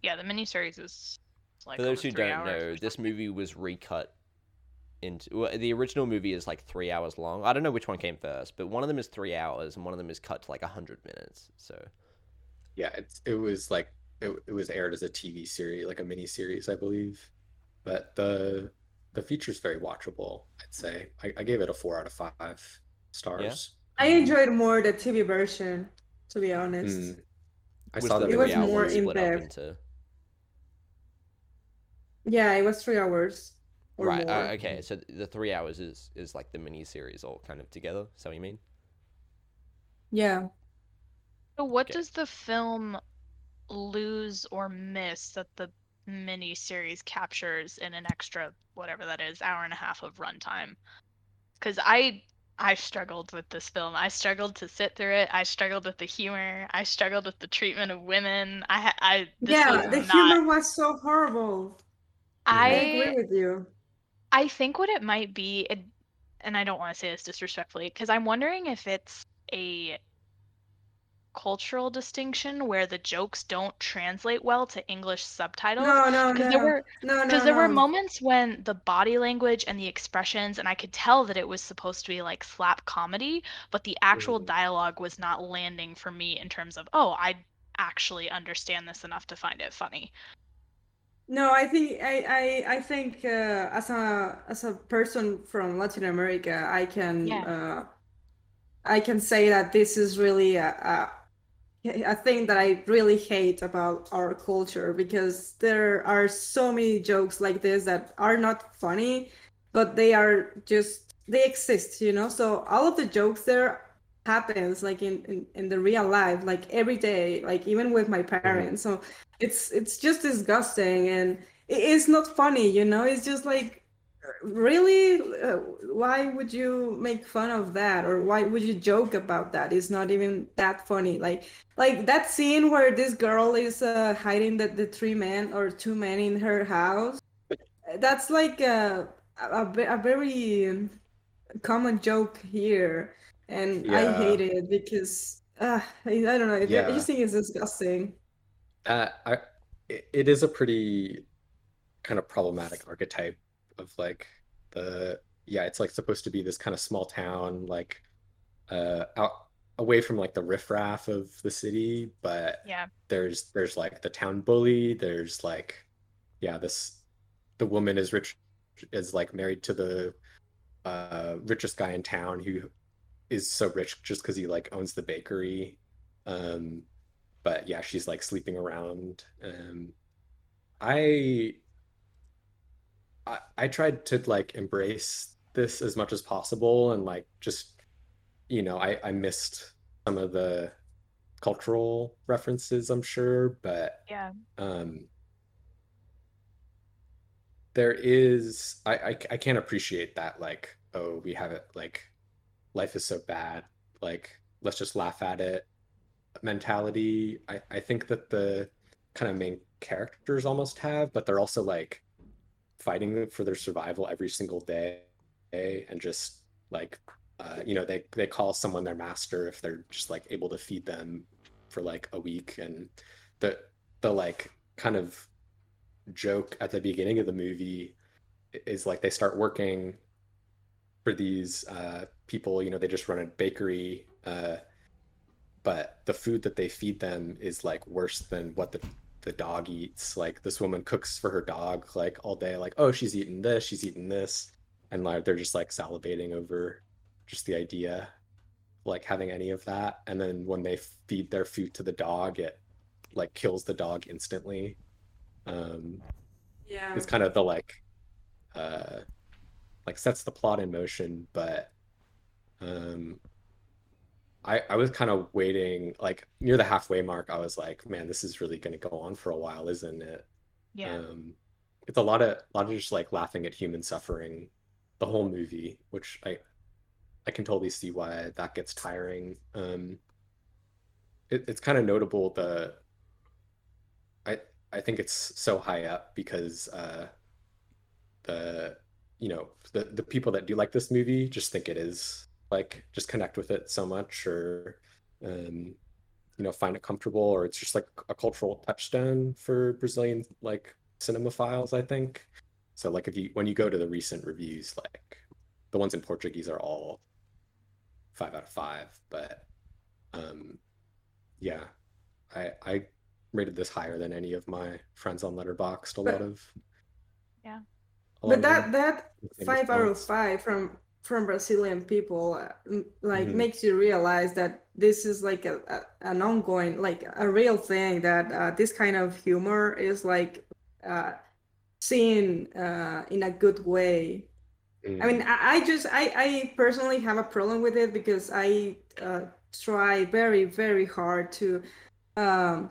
[SPEAKER 3] Yeah, the miniseries is like
[SPEAKER 1] For those
[SPEAKER 3] almost
[SPEAKER 1] who
[SPEAKER 3] three
[SPEAKER 1] don't know, this movie was recut into well, the original movie is like three hours long. I don't know which one came first, but one of them is three hours and one of them is cut to like hundred minutes. So
[SPEAKER 4] Yeah, it's it was like it, it was aired as a TV series, like a mini series, I believe. But the the feature's very watchable, I'd say. I, I gave it a four out of five stars.
[SPEAKER 2] I enjoyed more the TV version, to be honest.
[SPEAKER 4] Mm. I
[SPEAKER 1] Was
[SPEAKER 4] saw
[SPEAKER 1] the
[SPEAKER 4] that
[SPEAKER 2] It was more
[SPEAKER 1] split up
[SPEAKER 2] in-depth.
[SPEAKER 1] into
[SPEAKER 2] Yeah, it was three hours or
[SPEAKER 1] right.
[SPEAKER 2] more.
[SPEAKER 1] Uh, okay, so the three hours is is like the mini series all kind of together. Is that what you mean?
[SPEAKER 2] Yeah.
[SPEAKER 3] So what
[SPEAKER 1] Okay.
[SPEAKER 3] does the film lose or miss that the mini series captures in an extra whatever that is hour and a half of runtime? Because I I struggled with this film. I struggled to sit through it. I struggled with the humor. I struggled with the treatment of women. I I this
[SPEAKER 2] yeah, the
[SPEAKER 3] not,
[SPEAKER 2] humor was so horrible. I
[SPEAKER 3] I
[SPEAKER 2] agree with you.
[SPEAKER 3] I think what it might be, it, and I don't want to say this disrespectfully, because I'm wondering if it's a cultural distinction where the jokes don't translate well to English subtitles.
[SPEAKER 2] No, no,
[SPEAKER 3] Because
[SPEAKER 2] no.
[SPEAKER 3] there were
[SPEAKER 2] no, no,
[SPEAKER 3] because there were moments when the body language and the expressions, and I could tell that it was supposed to be like slap comedy, but the actual
[SPEAKER 4] Mhm.
[SPEAKER 3] dialogue was not landing for me in terms of, oh, I actually understand this enough to find it funny.
[SPEAKER 2] No, I think I I, I think uh, as a as a person from Latin America, I can
[SPEAKER 3] Yeah.
[SPEAKER 2] uh, I can say that this is really a, a a thing that I really hate about our culture because there are so many jokes like this that are not funny, but they are just they exist, you know. So all of the jokes there happens like in, in in the real life, like every day, like even with my parents. So it's it's just disgusting and it is not funny, you know. It's just like really uh, why would you make fun of that? Or why would you joke about that? It's not even that funny. Like like that scene where this girl is uh, hiding the, the three men or two men in her house that's like a, a, a very common joke here and i hate it because uh, I, don't know. I- I just think it's disgusting
[SPEAKER 4] Uh, I it, is a pretty kind of problematic archetype of like the yeah, it's like supposed to be this kind of small town, like uh out away from like the riffraff of the city, but
[SPEAKER 3] Yeah.
[SPEAKER 4] there's there's like the town bully, there's like yeah, this the woman is rich is like married to the uh richest guy in town who is so rich just because he like owns the bakery. Um but yeah, she's like sleeping around. Um I I, I tried to like embrace this as much as possible and like just you know, I, I missed some of the cultural references, I'm sure, but
[SPEAKER 3] Yeah.
[SPEAKER 4] um there is I, I I can't appreciate that like oh we have it like life is so bad like let's just laugh at it mentality I I think that the kind of main characters almost have but they're also like fighting for their survival every single day and just like uh, you know they they call someone their master if they're just like able to feed them for like a week. And the the like kind of joke at the beginning of the movie is like they start working for these uh, people you know they just run a bakery uh, but the food that they feed them is like worse than what the the dog eats. Like this woman cooks for her dog like all day like oh she's eating this she's eating this. And like they're just like salivating over just the idea like having any of that. And then when they feed their food to the dog it like kills the dog instantly. Um
[SPEAKER 2] Yeah.
[SPEAKER 4] it's kind of the like uh like sets the plot in motion but um i i was kind of waiting like near the halfway mark i was like man this is really going to go on for a while isn't it
[SPEAKER 3] Yeah.
[SPEAKER 4] um it's a lot of a lot of just like laughing at human suffering the whole movie which i i can totally see why that gets tiring um it, it's kind of notable the i i think it's so high up because uh the you know the the people that do like this movie just think it is like just connect with it so much or um you know find it comfortable or it's just like a cultural touchstone for brazilian like cinemaphiles i think. So like if you when you go to the recent reviews like the ones in portuguese are all five out of five but um yeah i i rated this higher than any of my friends on letterboxd a lot of
[SPEAKER 3] Yeah.
[SPEAKER 4] a
[SPEAKER 2] But
[SPEAKER 4] of
[SPEAKER 2] that
[SPEAKER 4] them
[SPEAKER 2] that
[SPEAKER 4] with the
[SPEAKER 2] five out of five from from Brazilian people uh, like
[SPEAKER 4] Mhm.
[SPEAKER 2] makes you realize that this is like a, a an ongoing like a real thing that uh, this kind of humor is like uh, seen uh, in a good way. I mean, I, I just I I personally have a problem with it because I uh, try very very hard to um,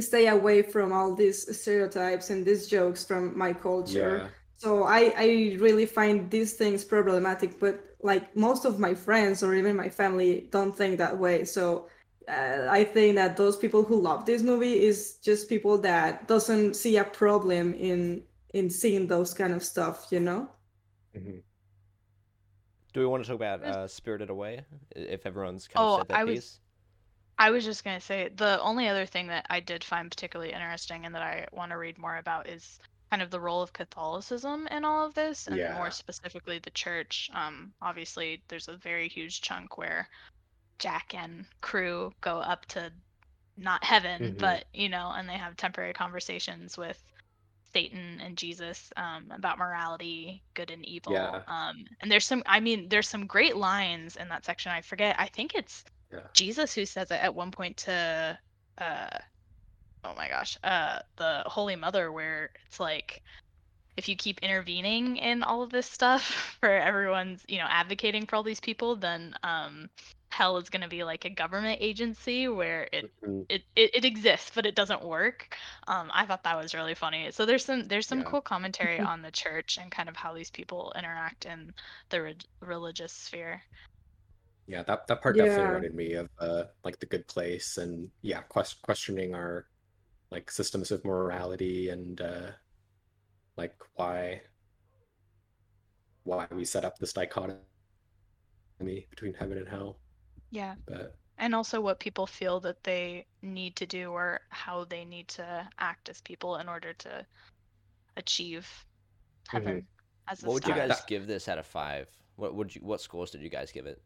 [SPEAKER 2] stay away from all these stereotypes and these jokes from my culture.
[SPEAKER 4] yeah
[SPEAKER 2] So I, I really find these things problematic, but like most of my friends or even my family don't think that way. So uh, I think that those people who love this movie is just people that doesn't see a problem in in seeing those kind of stuff, you know?
[SPEAKER 4] Mhm.
[SPEAKER 1] Do we want to talk about uh, Spirited Away? If everyone's kind
[SPEAKER 3] Oh,
[SPEAKER 1] of said their
[SPEAKER 3] I was- I was just gonna say the only other thing that I did find particularly interesting and that I want to read more about is kind of the role of Catholicism in all of this, and
[SPEAKER 4] Yeah.
[SPEAKER 3] more specifically the church. Um, obviously, there's a very huge chunk where Jack and crew go up to not heaven,
[SPEAKER 4] Mhm.
[SPEAKER 3] but you know, and they have temporary conversations with Satan and Jesus um, about morality, good and evil.
[SPEAKER 4] Yeah.
[SPEAKER 3] Um, and there's some, I mean, there's some great lines in that section. I forget. I think it's
[SPEAKER 4] Yeah.
[SPEAKER 3] Jesus who says it at one point to, uh, oh my gosh, uh, the Holy Mother, where it's like, if you keep intervening in all of this stuff for everyone's, you know, advocating for all these people, then um, hell is going to be like a government agency where it
[SPEAKER 4] Mhm.
[SPEAKER 3] it, it, it exists but it doesn't work um, i thought that was really funny so there's some there's some
[SPEAKER 4] Yeah.
[SPEAKER 3] cool commentary on the church and kind of how these people interact in the re- religious sphere
[SPEAKER 4] Yeah, that that part definitely reminded me of uh like the good place and yeah, quest questioning our like systems of morality and uh like why why we set up this dichotomy between heaven and hell.
[SPEAKER 3] yeah
[SPEAKER 4] But
[SPEAKER 3] and also what people feel that they need to do or how they need to act as people in order to achieve heaven as a
[SPEAKER 1] What would you guys give this out of five? What would you? What scores did you guys give it?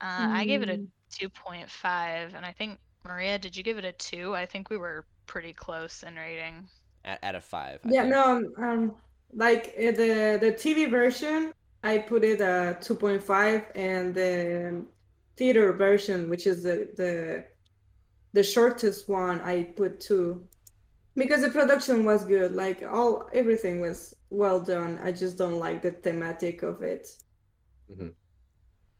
[SPEAKER 3] uh, i gave it a
[SPEAKER 2] Mm.
[SPEAKER 3] 2.5 and i think maria did you give it a 2 i think we were pretty close in rating
[SPEAKER 1] At, out of five. I
[SPEAKER 2] Yeah,
[SPEAKER 1] think.
[SPEAKER 2] no, um, um, like uh, the the TV version, I put it at 2.5, and the theater version, which is the the the shortest one, I put two, because the production was good. Like all everything was well done. I just don't like the thematic of it.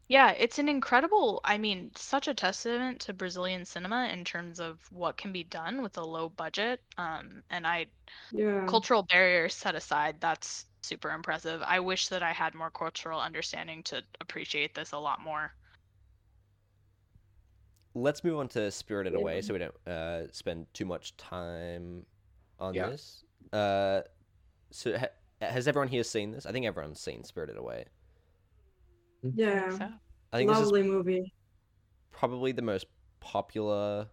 [SPEAKER 3] Yeah, it's an incredible, I mean, such a testament to Brazilian cinema in terms of what can be done with a low budget. Um, and I,
[SPEAKER 2] Yeah.
[SPEAKER 3] cultural barriers set aside, that's super impressive. I wish that I had more cultural understanding to appreciate this a lot more.
[SPEAKER 1] Let's move on to Spirited Away, so we don't uh, spend too much time on
[SPEAKER 4] Yeah.
[SPEAKER 1] this. Uh, so ha- has everyone here seen this? I think everyone's seen Spirited Away.
[SPEAKER 2] Yeah,
[SPEAKER 3] So
[SPEAKER 1] I think this is
[SPEAKER 2] lovely movie.
[SPEAKER 1] probably the most popular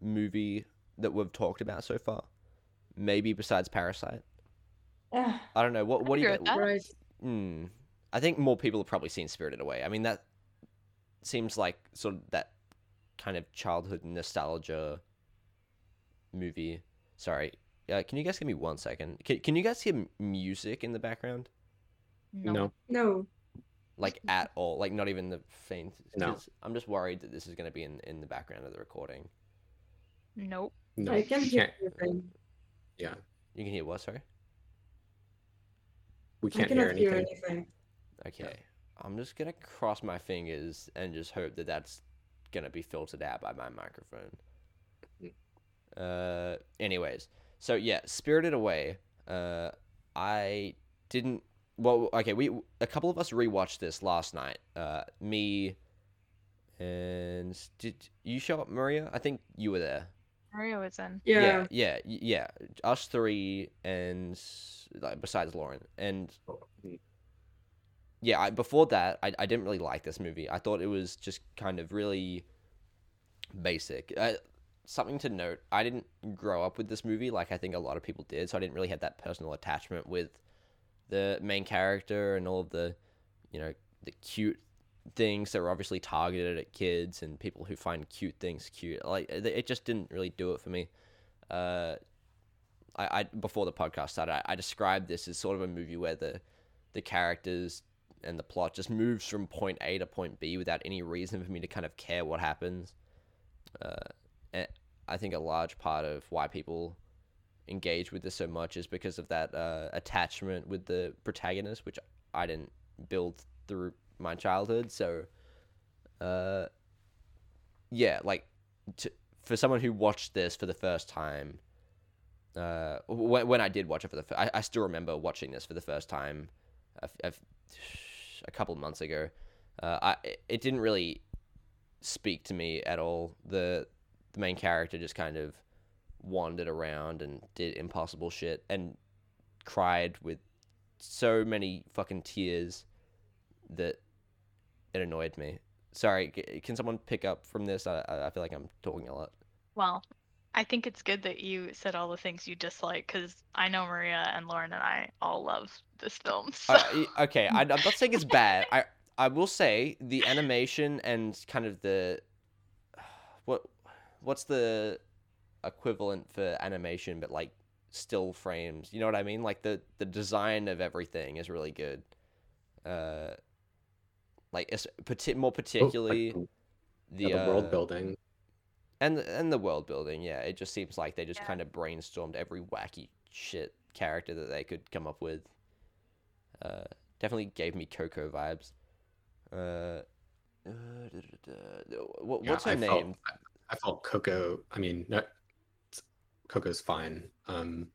[SPEAKER 1] movie that we've talked about so far. Maybe besides Parasite. I don't know. What what do you
[SPEAKER 3] agree with that.
[SPEAKER 2] right.
[SPEAKER 1] Hmm. I think more people have probably seen Spirited Away. I mean, that seems like sort of that kind of childhood nostalgia movie. Sorry. Uh, can you guys give me one second? Can, can you guys hear music in the background?
[SPEAKER 3] no.
[SPEAKER 4] No.
[SPEAKER 2] No,
[SPEAKER 1] Like at all? Like not even the faint?
[SPEAKER 4] No.
[SPEAKER 1] 'cause I'm just worried that this is going to be in, in the background of the recording.
[SPEAKER 3] Nope.
[SPEAKER 4] No.
[SPEAKER 2] I can
[SPEAKER 4] we
[SPEAKER 2] hear
[SPEAKER 4] can't.
[SPEAKER 2] anything.
[SPEAKER 4] Yeah.
[SPEAKER 1] You can hear what? Sorry.
[SPEAKER 4] We can't
[SPEAKER 2] cannot
[SPEAKER 4] hear
[SPEAKER 2] hear
[SPEAKER 4] anything.
[SPEAKER 2] anything.
[SPEAKER 1] Okay. I'm just gonna cross my fingers and just hope that that's gonna be filtered out by my microphone. Uh, anyways, so yeah, Spirited Away. Uh, I didn't. Well, okay, we a couple of us rewatched this last night. Uh, me and did you show up, Maria? I think you were there.
[SPEAKER 3] Maria was in.
[SPEAKER 2] Yeah,
[SPEAKER 1] yeah, yeah, yeah. Us three and like besides Loren and yeah, I, before that, I, I didn't really like this movie. I thought it was just kind of really basic. Uh, something to note: I didn't grow up with this movie like I think a lot of people did, so I didn't really have that personal attachment with the main character and all of the, you know, the cute things that were obviously targeted at kids and people who find cute things cute. Like it just didn't really do it for me. Uh, I, I before the podcast started, I, I described this as sort of a movie where the the characters and the plot just moves from point A to point B without any reason for me to kind of care what happens. Uh, and I think a large part of why people engage with this so much is because of that uh, attachment with the protagonist, which I didn't build through my childhood. So, uh, yeah, like to, for someone who watched this for the first time, uh, when, when I did watch it for the, fir- I, I still remember watching this for the first time, a, a, a couple months ago. Uh, I it didn't really speak to me at all. The the main character just kind of wandered around and did impossible shit and cried with so many fucking tears that it annoyed me. Sorry, can someone pick up from this? I I feel like I'm talking a lot.
[SPEAKER 3] Well, I think it's good that you said all the things you dislike because I know Maria and Loren and I all love this film. So.
[SPEAKER 1] Uh, okay, I, I'm not saying it's bad. I I will say the animation and kind of the what what's the equivalent for animation, but like still frames. You know what I mean? Like the the design of everything is really good. Uh, like it's parti- more
[SPEAKER 4] Oh, like
[SPEAKER 1] particularly
[SPEAKER 4] the,
[SPEAKER 1] the,
[SPEAKER 4] yeah, the world
[SPEAKER 1] uh,
[SPEAKER 4] building.
[SPEAKER 1] and and the world building. Yeah, it just seems like they just
[SPEAKER 3] Yeah.
[SPEAKER 1] kind of brainstormed every wacky shit character that they could come up with. Uh, definitely gave me Coco vibes. Uh, uh, da, da, da. What,
[SPEAKER 4] Yeah,
[SPEAKER 1] what's her
[SPEAKER 4] I
[SPEAKER 1] name?
[SPEAKER 4] Felt, I- I felt Coco. I mean, no, it's- Coco's fine. Um,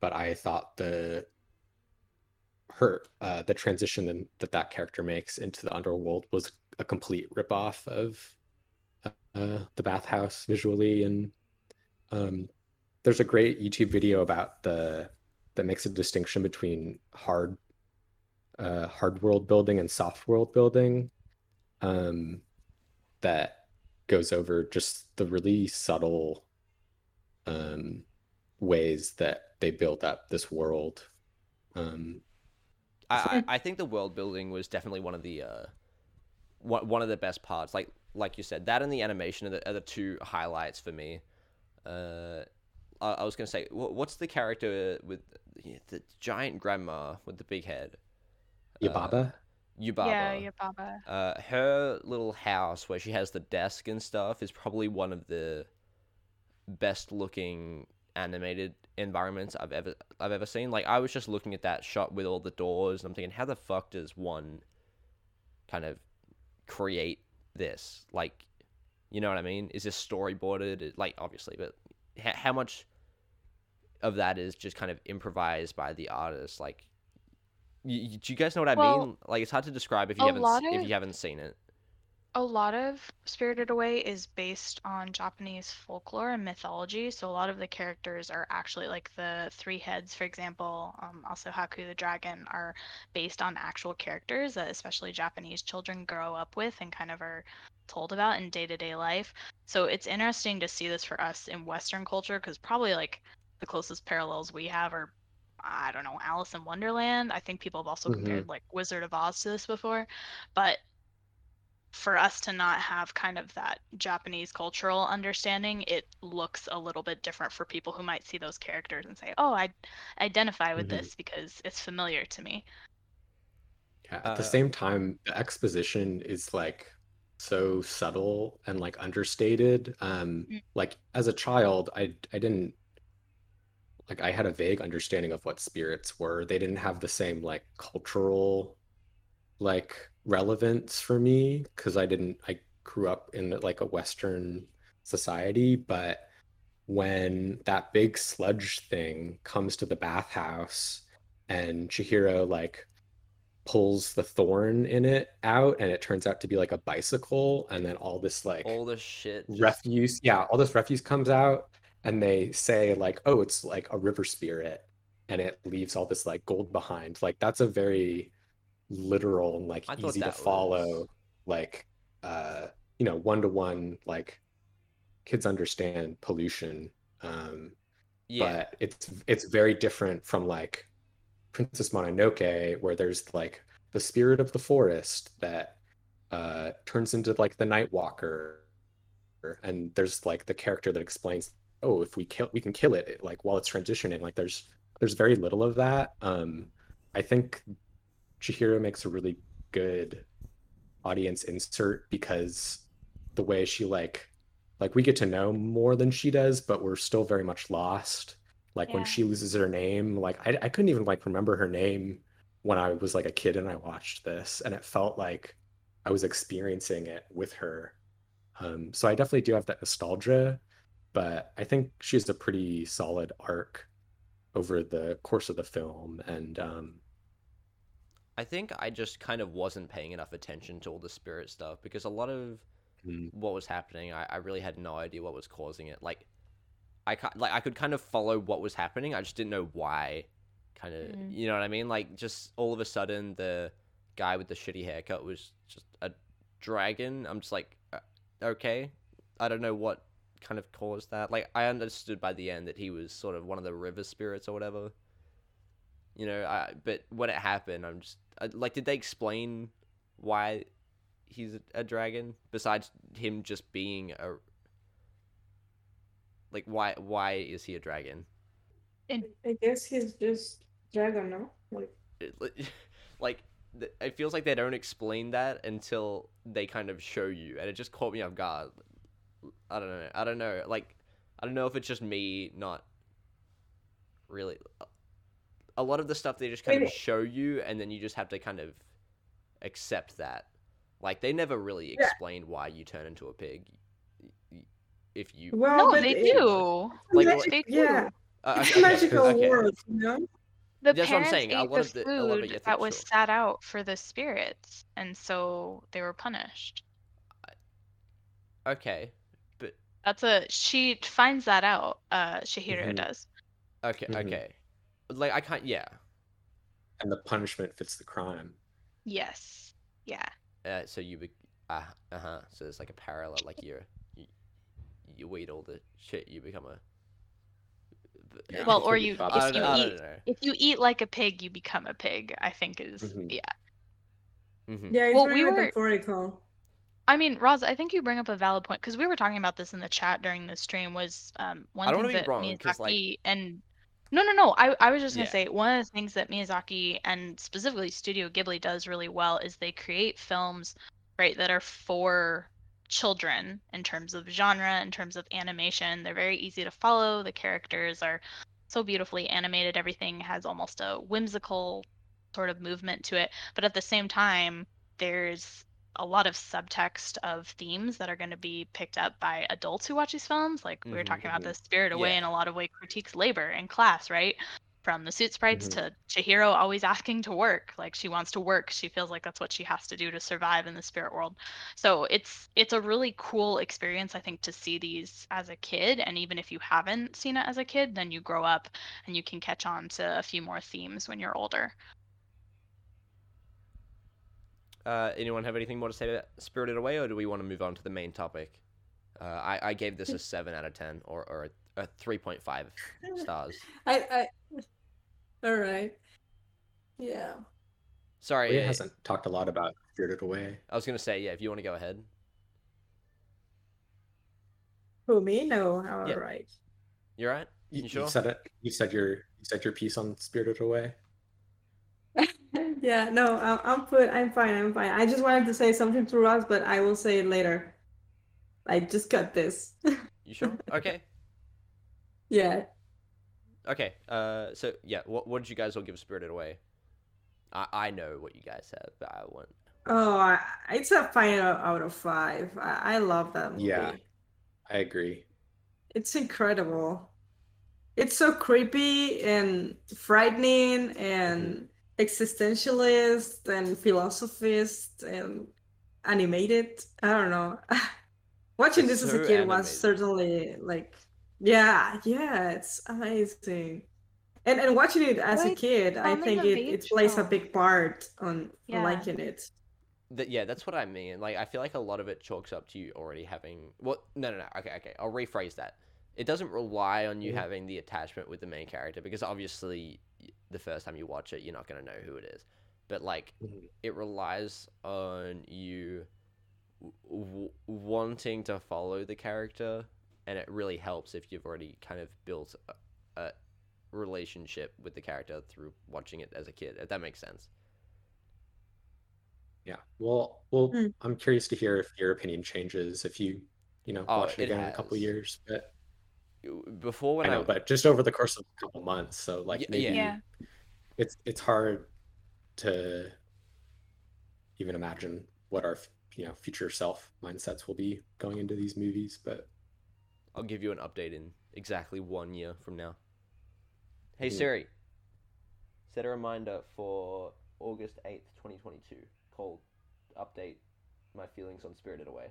[SPEAKER 4] but I thought the her uh, the transition that, that character makes into the underworld was a complete ripoff of uh, the bathhouse visually, and um, there's a great YouTube video about the that makes a distinction between hard uh, hard world building and soft world building. Um, that goes over just the really subtle um, ways that they built up this world. Um,
[SPEAKER 1] I, I I think the world building was definitely one of the uh, one one of the best parts. Like like you said, that and the animation are the, are the two highlights for me. Uh, I, I was gonna say, what's the character with the, the giant grandma with the big head?
[SPEAKER 4] Yababa?
[SPEAKER 1] Yubaba.
[SPEAKER 3] Yeah, yeah, Baba.
[SPEAKER 1] Uh, her little house where she has the desk and stuff is probably one of the best looking animated environments I've ever I've ever seen. Like I was just looking at that shot with all the doors and I'm thinking, how the fuck does one kind of create this? Like, you know what I mean? Is this storyboarded? Like obviously, but how much of that is just kind of improvised by the artist? Like, You, do you guys know what I
[SPEAKER 3] Well,
[SPEAKER 1] mean? Like it's hard to describe if you haven't
[SPEAKER 3] lot
[SPEAKER 1] if you haven't seen it.
[SPEAKER 3] A lot of Spirited Away is based on Japanese folklore and mythology. So a lot of the characters are actually like the three heads, for example, um, also Haku the dragon, are based on actual characters that especially Japanese children grow up with and kind of are told about in day to day life. So it's interesting to see this for us in Western culture because probably like the closest parallels we have are. I don't know, Alice in Wonderland. I think people have also
[SPEAKER 4] Mhm.
[SPEAKER 3] compared like Wizard of Oz to this before. But for us to not have kind of that Japanese cultural understanding, it looks a little bit different for people who might see those characters and say, "Oh, I identify with
[SPEAKER 4] Mhm.
[SPEAKER 3] this because it's familiar to me."
[SPEAKER 4] Yeah, at
[SPEAKER 1] Uh,
[SPEAKER 4] the same time, the exposition is like so subtle and like understated. Um,
[SPEAKER 3] Mm.
[SPEAKER 4] like as a child, I I didn't like I had a vague understanding of what spirits were. They didn't have the same like cultural like relevance for me because I didn't I grew up in like a Western society, but when that big sludge thing comes to the bathhouse and Chihiro like pulls the thorn in it out and it turns out to be like a bicycle and then all this like
[SPEAKER 1] All the shit. just-
[SPEAKER 4] refuse yeah all this refuse comes out and they say like oh it's like a river spirit and it leaves all this like gold behind like that's a very literal and like easy to follow
[SPEAKER 1] was-
[SPEAKER 4] like uh you know one to one like kids understand pollution um
[SPEAKER 1] yeah.
[SPEAKER 4] but it's it's very different from like Princess Mononoke, where there's like the spirit of the forest that uh, turns into like the Night Walker, and there's like the character that explains, oh, if we kill, we can kill it, it, like while it's transitioning. Like there's there's very little of that. Um, I think Chihiro makes a really good audience insert because the way she like like we get to know more than she does, but we're still very much lost. Like when she loses her name, like I, I couldn't even like remember her name when I was like a kid and I watched this, and it felt like I was experiencing it with her. Um, so I definitely do have that nostalgia, but I think she has a pretty solid arc over the course of the film, and um,
[SPEAKER 1] I think I just kind of wasn't paying enough attention to all the spirit stuff because a lot of
[SPEAKER 4] Mm.
[SPEAKER 1] what was happening, I, I really had no idea what was causing it. Like, I like I could kind of follow what was happening. I just didn't know why. Kind of,
[SPEAKER 3] Mm.
[SPEAKER 1] you know what I mean? Like, just all of a sudden, the guy with the shitty haircut was just a dragon. I'm just like, uh, okay, I don't know what kind of caused that. Like, I understood by the end that he was sort of one of the river spirits or whatever. You know, I, but when it happened, I'm just I, like, did they explain why he's a, a dragon besides him just being a like why why is he a dragon?
[SPEAKER 2] And I guess he's just dragon, no? Like
[SPEAKER 1] It, like it feels like they don't explain that until they kind of show you, and it just caught me off guard. I don't know. I don't know. Like I don't know if it's just me not really. A lot of the stuff they just kind of show you, and then you just have to kind of accept that. Like they never really
[SPEAKER 2] Yeah.
[SPEAKER 1] why you turn into a pig. y- y- If you
[SPEAKER 2] well,
[SPEAKER 3] no,
[SPEAKER 2] but
[SPEAKER 3] they
[SPEAKER 2] it-
[SPEAKER 3] do.
[SPEAKER 1] Like,
[SPEAKER 2] magic-
[SPEAKER 3] they do.
[SPEAKER 2] yeah,
[SPEAKER 1] uh, okay,
[SPEAKER 2] magical
[SPEAKER 1] okay.
[SPEAKER 2] world, you know.
[SPEAKER 3] The
[SPEAKER 1] That's what I'm
[SPEAKER 3] parents
[SPEAKER 1] saying, a
[SPEAKER 3] ate
[SPEAKER 1] lot
[SPEAKER 3] the
[SPEAKER 1] of the- a lot of it
[SPEAKER 3] food that was
[SPEAKER 1] so.
[SPEAKER 3] sat out for the spirits, and so they were punished.
[SPEAKER 1] Okay, but
[SPEAKER 3] That's a she finds that out. Uh, Chihiro
[SPEAKER 4] Mhm.
[SPEAKER 3] does.
[SPEAKER 1] okay,
[SPEAKER 4] Mhm.
[SPEAKER 1] okay. Like I can't. Yeah.
[SPEAKER 4] and the punishment fits the crime.
[SPEAKER 3] Yes. Yeah.
[SPEAKER 1] Uh, so you be uh huh. So it's like a parallel. Like you're you, you eat all the shit, you become a.
[SPEAKER 4] Yeah,
[SPEAKER 3] Well, or you if you
[SPEAKER 1] know,
[SPEAKER 3] eat if you eat like a pig, you become a pig. I think is
[SPEAKER 4] Mhm.
[SPEAKER 3] yeah.
[SPEAKER 1] Mhm.
[SPEAKER 2] Yeah,
[SPEAKER 3] Well, we were-
[SPEAKER 2] metaphorical.
[SPEAKER 3] I mean, Roz, I think you bring up a valid point because we were talking about this in the chat during the stream. Was um, one
[SPEAKER 1] I don't
[SPEAKER 3] thing
[SPEAKER 1] wanna be
[SPEAKER 3] that
[SPEAKER 1] wrong, 'cause, like-
[SPEAKER 3] Miyazaki and no, no, no. I, I was just gonna
[SPEAKER 1] Yeah.
[SPEAKER 3] say one of the things that Miyazaki and specifically Studio Ghibli does really well is they create films, right, that are for children in terms of genre, in terms of animation. They're very easy to follow. The characters are so beautifully animated. Everything has almost a whimsical sort of movement to it. But at the same time, there's a lot of subtext of themes that are going to be picked up by adults who watch these films. Like we were
[SPEAKER 1] Mhm,
[SPEAKER 3] talking about
[SPEAKER 4] mhm.
[SPEAKER 3] the Spirit Away
[SPEAKER 1] Yeah.
[SPEAKER 3] in a lot of way critiques labor and class, right? from the soot sprites
[SPEAKER 4] Mhm.
[SPEAKER 3] to Chihiro always asking to work. Like she wants to work. She feels like that's what she has to do to survive in the spirit world. So it's it's a really cool experience, I think, to see these as a kid. And even if you haven't seen it as a kid, then you grow up and you can catch on to a few more themes when you're older.
[SPEAKER 1] Uh, anyone have anything more to say about Spirited Away, or do we want to move on to the main topic? Uh, I, I gave this a seven out of ten, or, or a, a three point five stars.
[SPEAKER 2] I, I. All right. Yeah.
[SPEAKER 1] Sorry,
[SPEAKER 4] Leah
[SPEAKER 1] uh,
[SPEAKER 4] hasn't talked a lot about Spirited Away.
[SPEAKER 1] I was gonna say yeah. If you want to go ahead,
[SPEAKER 2] Who me? No. All
[SPEAKER 1] Yeah.
[SPEAKER 2] right.
[SPEAKER 1] you're right.
[SPEAKER 4] You,
[SPEAKER 1] You sure?
[SPEAKER 4] you said it. You said your you said your piece on Spirited Away.
[SPEAKER 2] Yeah. No. I'm, I'm put. I'm fine. I'm fine. I just wanted to say something to Roz, but I will say it later. I just got this.
[SPEAKER 1] You sure? Okay.
[SPEAKER 2] yeah.
[SPEAKER 1] Okay. Uh, so yeah, what what did you guys all give Spirited Away? I I know what you guys have, but I want.
[SPEAKER 2] Oh, I, it's a five out out of five. I, I love that movie.
[SPEAKER 4] Yeah. I agree.
[SPEAKER 2] It's incredible. It's so creepy and frightening and existentialist and philosophist and animated. I don't know. Watching
[SPEAKER 1] It's
[SPEAKER 2] this as a
[SPEAKER 1] so
[SPEAKER 2] kid was certainly like, yeah, yeah, it's amazing. And and watching it as a kid, I think it, it plays a big part on
[SPEAKER 3] Yeah.
[SPEAKER 2] liking it.
[SPEAKER 1] That yeah, that's what I mean. Like I feel like a lot of it chalks up to you already having. Well, no, no, no. Okay, okay. I'll rephrase that. It doesn't rely on you
[SPEAKER 4] Mhm.
[SPEAKER 1] having the attachment with the main character because obviously y- the first time you watch it, you're not gonna know who it is. But like
[SPEAKER 4] Mhm.
[SPEAKER 1] it relies on you w- w- wanting to follow the character, and it really helps if you've already kind of built a, a relationship with the character through watching it as a kid. If that makes sense.
[SPEAKER 4] Yeah. Well, well,
[SPEAKER 2] Hmm.
[SPEAKER 4] I'm curious to hear if your opinion changes if you, you know,
[SPEAKER 1] Oh,
[SPEAKER 4] watch it
[SPEAKER 1] it
[SPEAKER 4] again in a couple
[SPEAKER 1] has.
[SPEAKER 4] years. But
[SPEAKER 1] Before when
[SPEAKER 4] I
[SPEAKER 1] I,
[SPEAKER 4] but just over the course of a couple months. So like
[SPEAKER 1] Y-
[SPEAKER 4] maybe
[SPEAKER 1] yeah.
[SPEAKER 3] Yeah.
[SPEAKER 4] it's it's hard to even imagine what our you know future self mindsets will be going into these movies. But
[SPEAKER 1] I'll give you an update in exactly one year from now. Hey
[SPEAKER 4] Mhm.
[SPEAKER 1] Siri, set a reminder for August 8th, 2022, called Update My Feelings on Spirited Away.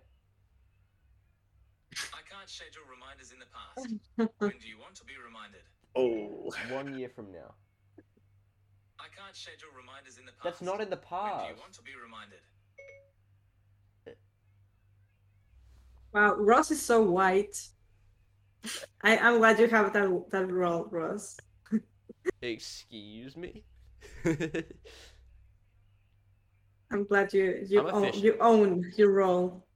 [SPEAKER 6] I can't schedule reminders in the past. when do you want to be reminded?
[SPEAKER 4] oh,
[SPEAKER 1] One year from now.
[SPEAKER 6] I can't schedule reminders in the past.
[SPEAKER 1] That's not in the
[SPEAKER 6] When do
[SPEAKER 1] past.
[SPEAKER 6] you want to be reminded?
[SPEAKER 2] Wow, Roz is so white. I, I'm glad you have that that role, Roz.
[SPEAKER 1] Excuse me?
[SPEAKER 2] I'm glad you you
[SPEAKER 1] I'm
[SPEAKER 2] own,
[SPEAKER 1] efficient.
[SPEAKER 2] you own your role.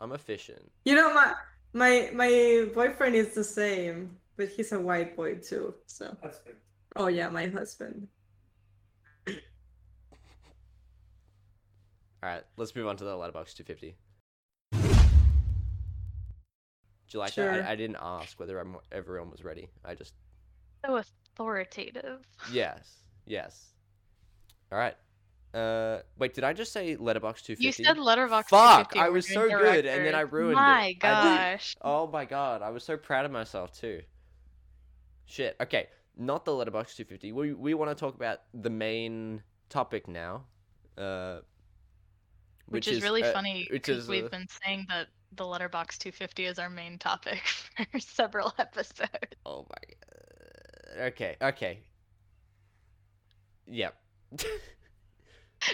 [SPEAKER 1] I'm efficient.
[SPEAKER 2] You know my my my boyfriend is the same, but he's a white boy too. So oh yeah, my husband.
[SPEAKER 1] Alright, let's move on to the letterbox 250. Do you like
[SPEAKER 2] Sure.
[SPEAKER 1] that? I, I didn't ask whether I'm, everyone was ready. I just
[SPEAKER 3] So authoritative.
[SPEAKER 1] yes, yes. All right. Uh, wait, did I just say letterbox 250?
[SPEAKER 3] You said letterbox.
[SPEAKER 1] Fuck,
[SPEAKER 3] 250
[SPEAKER 1] I was so good, and then I ruined it.
[SPEAKER 3] My gosh.
[SPEAKER 1] Oh my god, I was so proud of myself too. Shit. Okay, not the letterbox 250. We we want to talk about the main topic now. Uh,
[SPEAKER 3] which, is, really
[SPEAKER 1] uh,
[SPEAKER 3] funny
[SPEAKER 1] Which
[SPEAKER 3] because
[SPEAKER 1] is
[SPEAKER 3] we've
[SPEAKER 1] uh,
[SPEAKER 3] been saying that the letterbox 250 is our main topic for several episodes.
[SPEAKER 1] Oh my. god. Okay. Okay. Yep.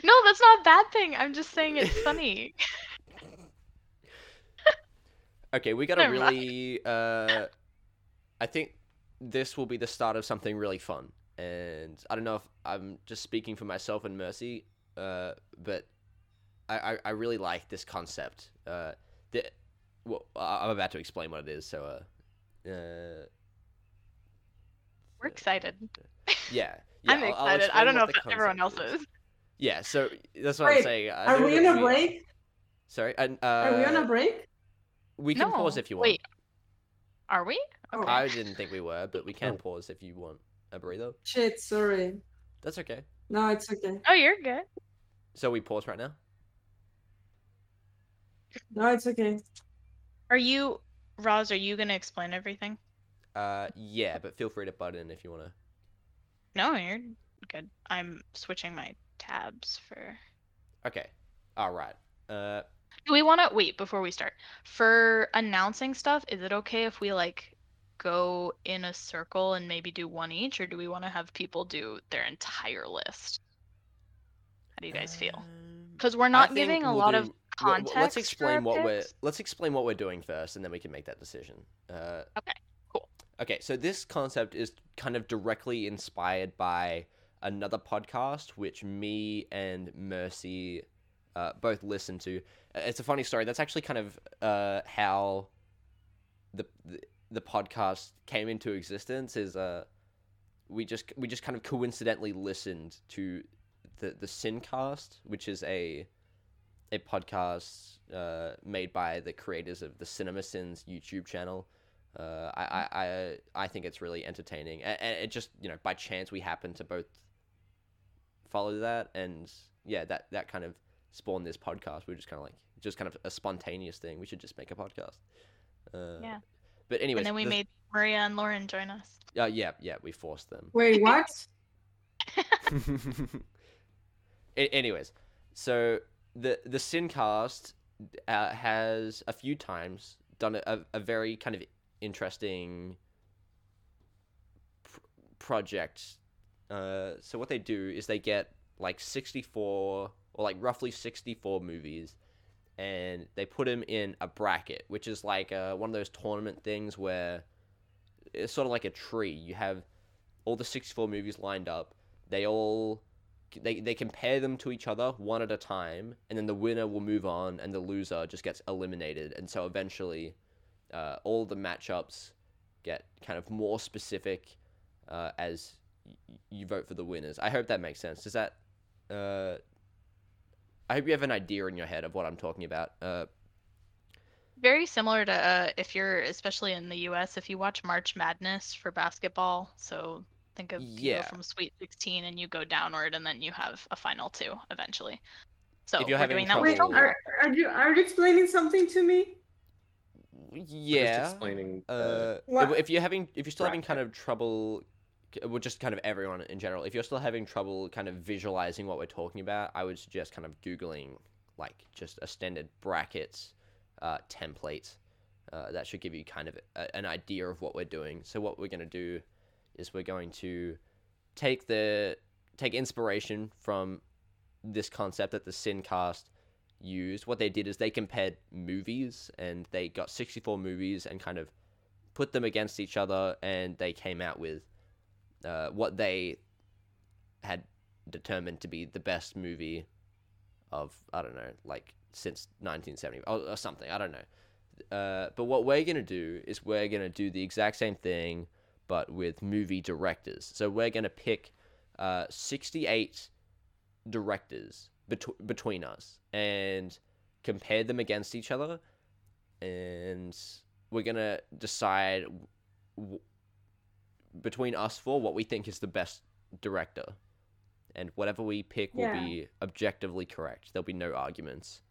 [SPEAKER 3] No, that's not a bad thing. I'm just saying it's funny.
[SPEAKER 1] Okay, we gotta
[SPEAKER 3] Never
[SPEAKER 1] really. Uh, I think this will be the start of something really fun, and I don't know if I'm just speaking for myself and Mercy, uh, but I, I, I really like this concept. Uh, the, well, I'm about to explain what it is, so uh, uh,
[SPEAKER 3] We're excited.
[SPEAKER 1] yeah, yeah.
[SPEAKER 3] I'm
[SPEAKER 1] I'll- I'll
[SPEAKER 3] excited. I don't know if everyone else is.
[SPEAKER 1] Yeah, so that's what I'm saying. I
[SPEAKER 2] Are we on a break?
[SPEAKER 1] Sorry, and, uh,
[SPEAKER 2] Are we on a break?
[SPEAKER 1] We can
[SPEAKER 3] no.
[SPEAKER 1] pause if you want.
[SPEAKER 3] Wait. Are we?
[SPEAKER 2] Oh,
[SPEAKER 1] I didn't think we were, but we can
[SPEAKER 4] Oh.
[SPEAKER 1] pause if you want a breather.
[SPEAKER 2] shit, sorry.
[SPEAKER 1] That's okay.
[SPEAKER 2] No, it's okay.
[SPEAKER 3] Oh, you're good.
[SPEAKER 1] So we pause right now.
[SPEAKER 2] No, it's okay.
[SPEAKER 3] Are you, Roz? Are you gonna explain everything?
[SPEAKER 1] Uh, yeah, but feel free to butt in if you wanna.
[SPEAKER 3] No, you're good. I'm switching my tabs for.
[SPEAKER 1] Okay. All right. Uh,
[SPEAKER 3] Do we want to wait before we start? For announcing stuff, is it okay if we like go in a circle and maybe do one each, or do we want to have people do their entire list? How do you guys feel?
[SPEAKER 1] um,
[SPEAKER 3] Because we're not giving a
[SPEAKER 1] we'll
[SPEAKER 3] lot
[SPEAKER 1] do-
[SPEAKER 3] of
[SPEAKER 1] w- w-
[SPEAKER 3] context.
[SPEAKER 1] Let's explain what we're let's explain what we're doing first, and then we can make that decision. Uh,
[SPEAKER 3] Okay, cool.
[SPEAKER 1] Okay, so this concept is kind of directly inspired by another podcast which me and Mercy uh, both listen to. Uh, It's a funny story. That's actually kind of uh, how the, the the podcast came into existence. Is uh, we just we just kind of coincidentally listened to the the Sincast, which is a a podcast uh, made by the creators of the Cinema Sins YouTube channel. Uh, I, I, I think it's really entertaining, and, and it just you know by chance we happened to both follow that, and yeah, that that kind of spawned this podcast. We are just kind of like just kind of a spontaneous thing. We should just make a podcast. Uh,
[SPEAKER 3] Yeah.
[SPEAKER 1] But anyway
[SPEAKER 3] and then we
[SPEAKER 1] the-
[SPEAKER 3] made Maria and Loren join us.
[SPEAKER 1] Uh, yeah, yeah, we forced them.
[SPEAKER 2] Wait, what?
[SPEAKER 1] A- anyways, so the the Sincast uh, has a few times done a, a, a very kind of interesting pr- project. Uh, so what they do is they get like sixty four or like roughly sixty four movies, and they put them in a bracket, which is like uh, one of those tournament things where it's sort of like a tree. You have all the sixty four movies lined up. They all they they compare them to each other one at a time, and then the winner will move on, and the loser just gets eliminated. And so eventually, uh, all the matchups get kind of more specific uh, as you vote for the winners. I hope that makes sense. Does that? Uh, I hope you have an idea in your head of what I'm talking about. Uh,
[SPEAKER 3] Very similar to uh, if you're, especially in the U.S., if you watch March Madness for basketball. So think of you
[SPEAKER 1] Yeah.
[SPEAKER 3] go from Sweet 16 and you go downward, and then you have a final two eventually. So
[SPEAKER 1] If you're
[SPEAKER 3] we're
[SPEAKER 1] having
[SPEAKER 3] doing that
[SPEAKER 2] Wait,
[SPEAKER 3] with
[SPEAKER 1] trouble-
[SPEAKER 3] Joker.
[SPEAKER 2] are, are you are you explaining something to me?
[SPEAKER 4] Just
[SPEAKER 1] yeah.
[SPEAKER 4] explaining. Uh,
[SPEAKER 1] Uh, if you're having, if you're still having kind of trouble, well, just kind of everyone in general, if you're still having trouble kind of visualizing what we're talking about, I would suggest kind of googling like just a standard brackets uh, template. Uh, that should give you kind of a, an idea of what we're doing. So what we're going to do is we're going to take the take inspiration from this concept that the Sincast used. What they did is they compared movies and they got 64 movies and kind of put them against each other and they came out with uh, what they had determined to be the best movie of I don't know, like since 1970 or, or something. I don't know. Uh, but what we're gonna do is we're gonna do the exact same thing, but with movie directors. So we're gonna pick uh, 68 directors bet- between us and compare them against each other, and we're gonna decide w- between us four what we think is the best director, and whatever we pick will be objectively correct. There'll be no arguments.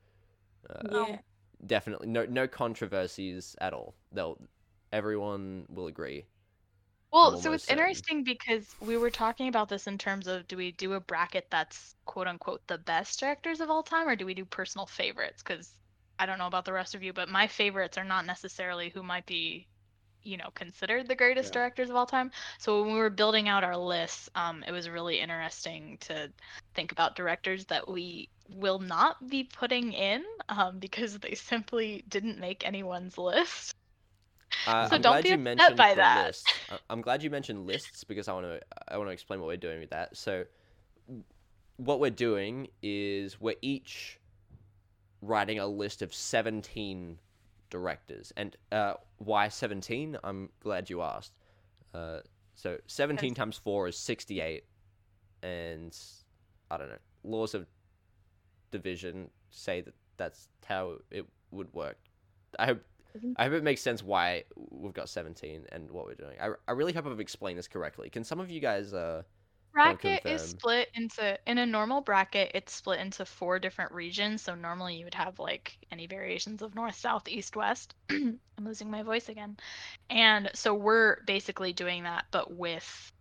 [SPEAKER 1] Uh,
[SPEAKER 2] Yeah.
[SPEAKER 1] Definitely no no controversies at all. They'll everyone will agree.
[SPEAKER 3] Well, so it's
[SPEAKER 1] certain.
[SPEAKER 3] interesting because we were talking about this in terms of do we do a bracket that's quote unquote the best directors of all time, or do we do personal favorites? Because I don't know about the rest of you, but my favorites are not necessarily who might be, you know, considered the greatest
[SPEAKER 4] Yeah.
[SPEAKER 3] directors of all time. So when we were building out our lists, um, it was really interesting to think about directors that we will not be putting in um, because they simply didn't make anyone's list.
[SPEAKER 1] Uh,
[SPEAKER 3] So
[SPEAKER 1] I'm
[SPEAKER 3] don't be upset by that.
[SPEAKER 1] lists. I- I'm glad you mentioned lists because I want to I want to explain what we're doing with that. So what we're doing is we're each writing a list of 17 directors. And uh, why 17? I'm glad you asked. Uh, so 17
[SPEAKER 3] Because-
[SPEAKER 1] times 4 is 68 and I don't know. Laws of division say that that's how it would work. I hope I hope it makes sense why we've got 17 and what we're doing. I, I really hope I've explained this correctly. Can some of you guys uh
[SPEAKER 3] bracket is split into in a normal bracket it's split into four different regions so normally you would have like any variations of north south east west i'm losing my voice again and so we're basically doing that but with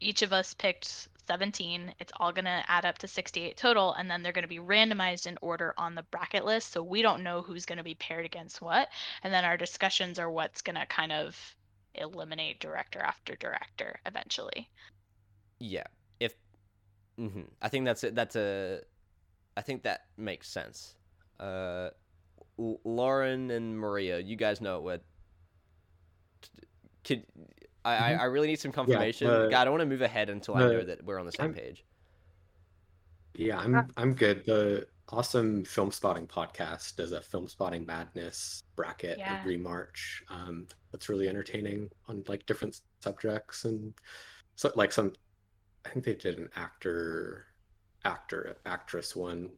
[SPEAKER 3] each of us picked 17. It's all going to add up to 68 total, and then they're going to be randomized in order on the bracket list. So we don't know who's going to be paired against what. And then our discussions are what's going to kind of eliminate director after director eventually.
[SPEAKER 1] Yeah. If hmm I think that's it. That's a. I think that makes sense. Uh, L- Loren and Maria, you guys know what. Could I? I,
[SPEAKER 4] Mhm.
[SPEAKER 1] I really need some confirmation.
[SPEAKER 4] uh,
[SPEAKER 1] God, I don't want to move ahead until I
[SPEAKER 4] uh,
[SPEAKER 1] know that we're on the same
[SPEAKER 4] I'm-
[SPEAKER 1] page.
[SPEAKER 4] Yeah, I'm I'm good. The awesome film spotting podcast does a film spotting madness bracket
[SPEAKER 3] Yeah.
[SPEAKER 4] every March. Um, that's really entertaining on like different subjects and so like some. I think they did an actor, actor, actress one,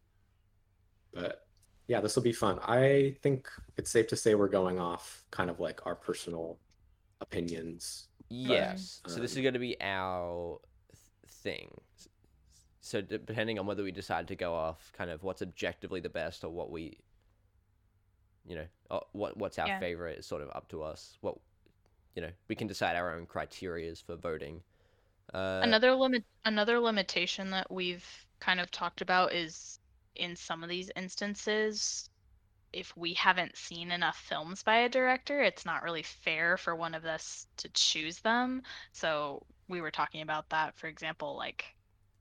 [SPEAKER 4] but yeah, this will be fun. I think it's safe to say we're going off kind of like our personal opinions.
[SPEAKER 1] Yes. so this is
[SPEAKER 4] um,
[SPEAKER 1] going to be our thing. So depending on whether we decide to go off kind of what's objectively the best or what we you know, uh, what what's our
[SPEAKER 3] Yeah.
[SPEAKER 1] favorite is sort of up to us. What you know, we can decide our own criterias for voting. Uh
[SPEAKER 3] another limit another limitation that we've kind of talked about is in some of these instances if we haven't seen enough films by a director it's not really fair for one of us to choose them so we were talking about that for example like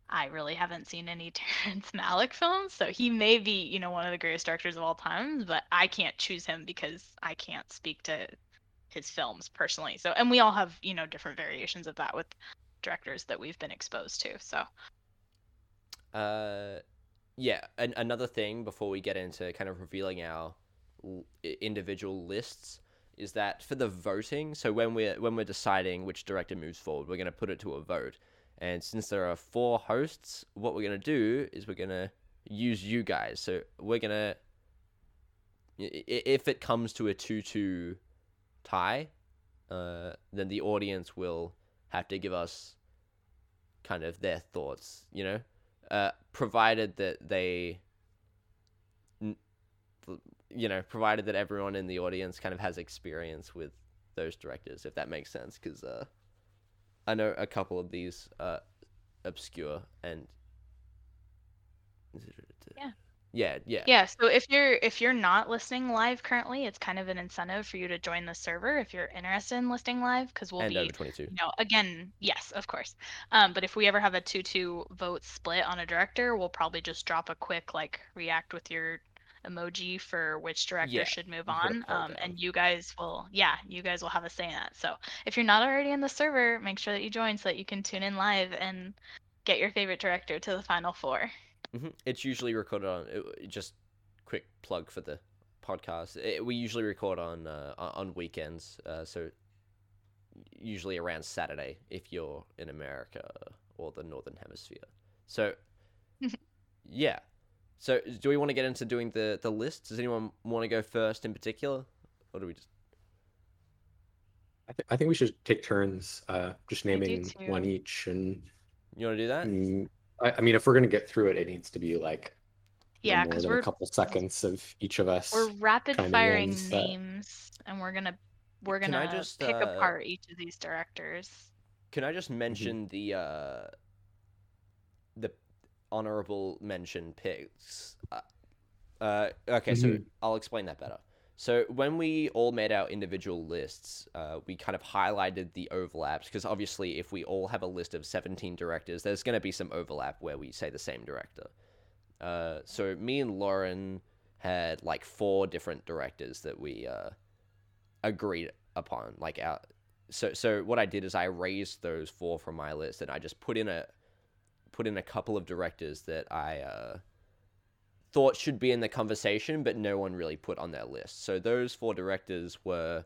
[SPEAKER 3] I really haven't seen any Terrence Malick films, so he may be, you know, one of the greatest directors of all time, but I can't choose him because I can't speak to his films personally. So, and we all have, you know, different variations of that with directors that we've been exposed to. So,
[SPEAKER 1] Uh, yeah. An- another thing before we get into kind of revealing our individual lists is that for the voting. So when we're when we're deciding which director moves forward, we're going to put it to a vote. And since there are four hosts, what we're going to do is we're going to use you guys. So we're going to if it comes to a 2-2 tie, uh, then the audience will have to give us kind of their thoughts, you know? uh, provided that they, you know, provided that everyone in the audience kind of has experience with those directors, if that makes sense. Because uh, I know a couple of these uh, obscure and
[SPEAKER 3] Yeah.
[SPEAKER 1] yeah, yeah,
[SPEAKER 3] so if you're if you're not listening live currently, it's kind of an incentive for you to join the server if you're interested in listening live because we'll
[SPEAKER 1] and
[SPEAKER 3] be
[SPEAKER 1] over twenty two.
[SPEAKER 3] you know, again, yes, of course. Um, but if we ever have a two-two vote split on a director, we'll probably just drop a quick like react with your emoji for which director
[SPEAKER 1] Yeah,
[SPEAKER 3] should move
[SPEAKER 1] put a
[SPEAKER 3] on.
[SPEAKER 1] poll
[SPEAKER 3] Um,
[SPEAKER 1] down.
[SPEAKER 3] and you guys will, yeah, you guys will have a say in that. So if you're not already in the server, make sure that you join so that you can tune in live and get your favorite director to the final four.
[SPEAKER 1] Hmm It's usually recorded on. it- it- Just quick plug for the podcast. It, we usually record on uh, on on weekends, uh, so usually around Saturday if you're in America or the Northern Hemisphere. So yeah. So do we want to get into doing the the list? Does anyone want to go first in particular, or do we just?
[SPEAKER 4] I, th- I think we should take turns, uh, just naming one each and
[SPEAKER 1] You want to do that?
[SPEAKER 4] Mm, I, I mean, if we're gonna get through it, it needs to be like
[SPEAKER 3] Yeah, because
[SPEAKER 4] than
[SPEAKER 3] we're
[SPEAKER 4] a couple seconds of each of us.
[SPEAKER 3] we're rapid firing
[SPEAKER 4] names that-
[SPEAKER 3] names, and we're gonna we're
[SPEAKER 1] I
[SPEAKER 3] gonna
[SPEAKER 1] just,
[SPEAKER 3] pick
[SPEAKER 1] uh,
[SPEAKER 3] apart each of these directors.
[SPEAKER 1] Can I just mention the uh the honorable mention picks? Uh, uh, okay, so
[SPEAKER 4] Mhm.
[SPEAKER 1] I'll explain that better. So when we all made our individual lists, uh, we kind of highlighted the overlaps because obviously, if we all have a list of seventeen directors, there's going to be some overlap where we say the same director. Uh, so me and Loren had like four different directors that we uh, agreed upon. Like our so so what I did is I raised those four from my list and I just put in a put in a couple of directors that I uh, thought should be in the conversation, but no one really put on their list. So those four directors were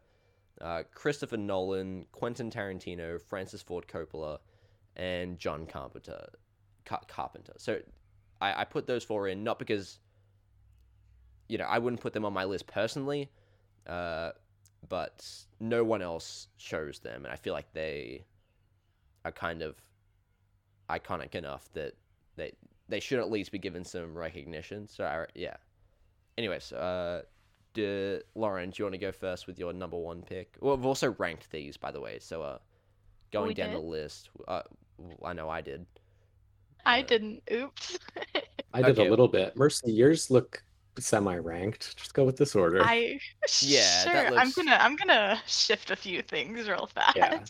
[SPEAKER 1] uh, Christopher Nolan, Quentin Tarantino, Francis Ford Coppola, and John Carpenter. Car- Carpenter. So I, I put those four in not because you know I wouldn't put them on my list personally, uh, but no one else shows them, and I feel like they are kind of iconic enough that they they should at least be given some recognition. So I, yeah. Anyways, uh, do, Loren, do you want to go first with your number one pick? Well, we've also ranked these, by the way. So uh, going
[SPEAKER 3] we
[SPEAKER 1] down the list, uh, I know I did.
[SPEAKER 3] I
[SPEAKER 1] Uh,
[SPEAKER 3] didn't. Oops.
[SPEAKER 4] I did
[SPEAKER 1] Okay.
[SPEAKER 4] a little bit. Mercy, yours look semi-ranked. Just go with this order.
[SPEAKER 3] I
[SPEAKER 1] Yeah,
[SPEAKER 3] sure.
[SPEAKER 1] that
[SPEAKER 3] I'm gonna I'm gonna shift a few things real fast.
[SPEAKER 4] Yeah.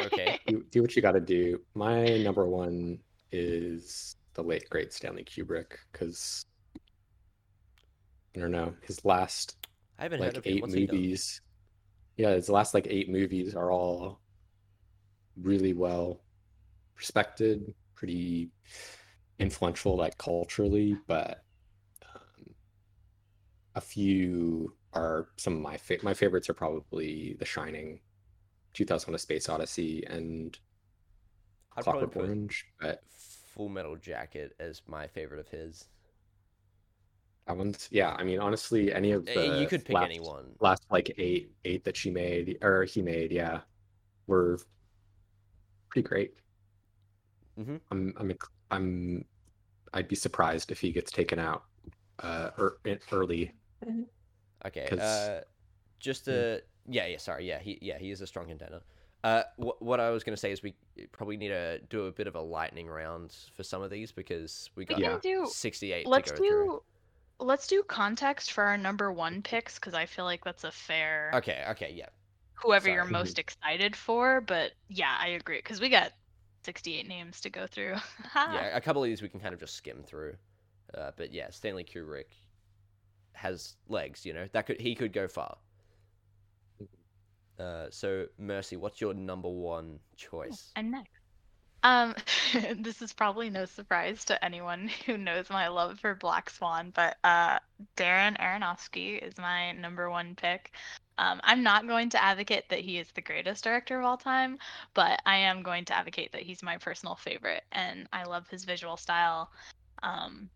[SPEAKER 1] Okay.
[SPEAKER 4] do, do what you got to do. My number one is the late great Stanley Kubrick because I don't know his last
[SPEAKER 1] I haven't
[SPEAKER 4] like
[SPEAKER 1] of
[SPEAKER 4] eight
[SPEAKER 1] What's he done?
[SPEAKER 4] movies. Yeah, his last like eight movies are all really well respected, pretty influential like culturally, but um, a few are some of my fa- my favorites are probably The Shining, 2001: A Space Odyssey, and
[SPEAKER 1] I'd
[SPEAKER 4] Clockwork Orange. But
[SPEAKER 1] Full Metal Jacket as my favorite of his.
[SPEAKER 4] that one's yeah. I mean, honestly, any of the
[SPEAKER 1] you could pick
[SPEAKER 4] last,
[SPEAKER 1] anyone.
[SPEAKER 4] last like eight eight that she made or he made, yeah, were pretty great.
[SPEAKER 1] Mm-hmm.
[SPEAKER 4] I'm I'm I'm I'd be surprised if he gets taken out uh er, early.
[SPEAKER 1] Okay. Uh, just
[SPEAKER 4] Yeah.
[SPEAKER 1] uh, yeah, yeah. Sorry, yeah, he, yeah, he is a strong contender. Uh, wh- what I was gonna say is we probably need to do a bit of a lightning round for some of these because we
[SPEAKER 3] We
[SPEAKER 1] got
[SPEAKER 3] can
[SPEAKER 4] Yeah.
[SPEAKER 3] do
[SPEAKER 1] sixty-eight
[SPEAKER 3] let's
[SPEAKER 1] to go through.
[SPEAKER 3] do let's do context for our number one picks because I feel like that's a fair
[SPEAKER 1] Okay, okay, yeah.
[SPEAKER 3] whoever you're most excited for. But yeah, I agree because we got 68 names to go through.
[SPEAKER 1] yeah, a couple of these we can kind of just skim through. Uh, but yeah, Stanley Kubrick has legs. You know that could he could go far. Uh, so Mercy, what's your number one choice?
[SPEAKER 3] And next. Um, this is probably no surprise to anyone who knows my love for Black Swan, but uh, Darren Aronofsky is my number one pick. Um, I'm not going to advocate that he is the greatest director of all time, but I am going to advocate that he's my personal favorite, and I love his visual style. Um,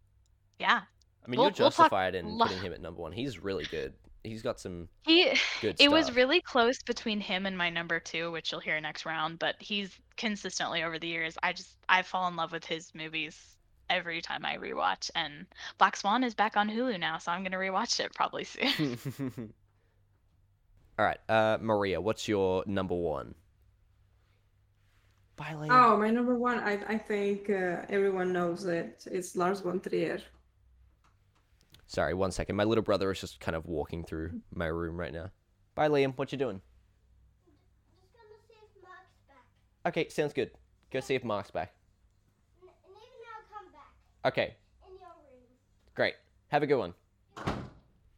[SPEAKER 3] yeah,
[SPEAKER 1] I mean,
[SPEAKER 3] we'll-
[SPEAKER 1] you're
[SPEAKER 3] we'll talk
[SPEAKER 1] justified in putting him at number one. He's really good. He's got some
[SPEAKER 3] he
[SPEAKER 1] good
[SPEAKER 3] it was really close between him and my number two, which you'll hear next round. But he's consistently over the years. I just I fall in love with his movies every time I rewatch. And Black Swan is back on Hulu now, so I'm gonna rewatch it probably soon.
[SPEAKER 1] All right, uh, Maria, what's your number one? Violin.
[SPEAKER 2] Oh, my number one, I I think uh, everyone knows it. It's Lars von Trier.
[SPEAKER 1] Sorry, one second. My little brother is just kind of walking through my room right now. Bye, Liam. What you doing?
[SPEAKER 5] Just gonna see if Mark's back.
[SPEAKER 1] Okay, sounds good. Go see if Mark's back.
[SPEAKER 5] N- and come back
[SPEAKER 1] Okay,
[SPEAKER 5] in your room.
[SPEAKER 1] great. Have a good one.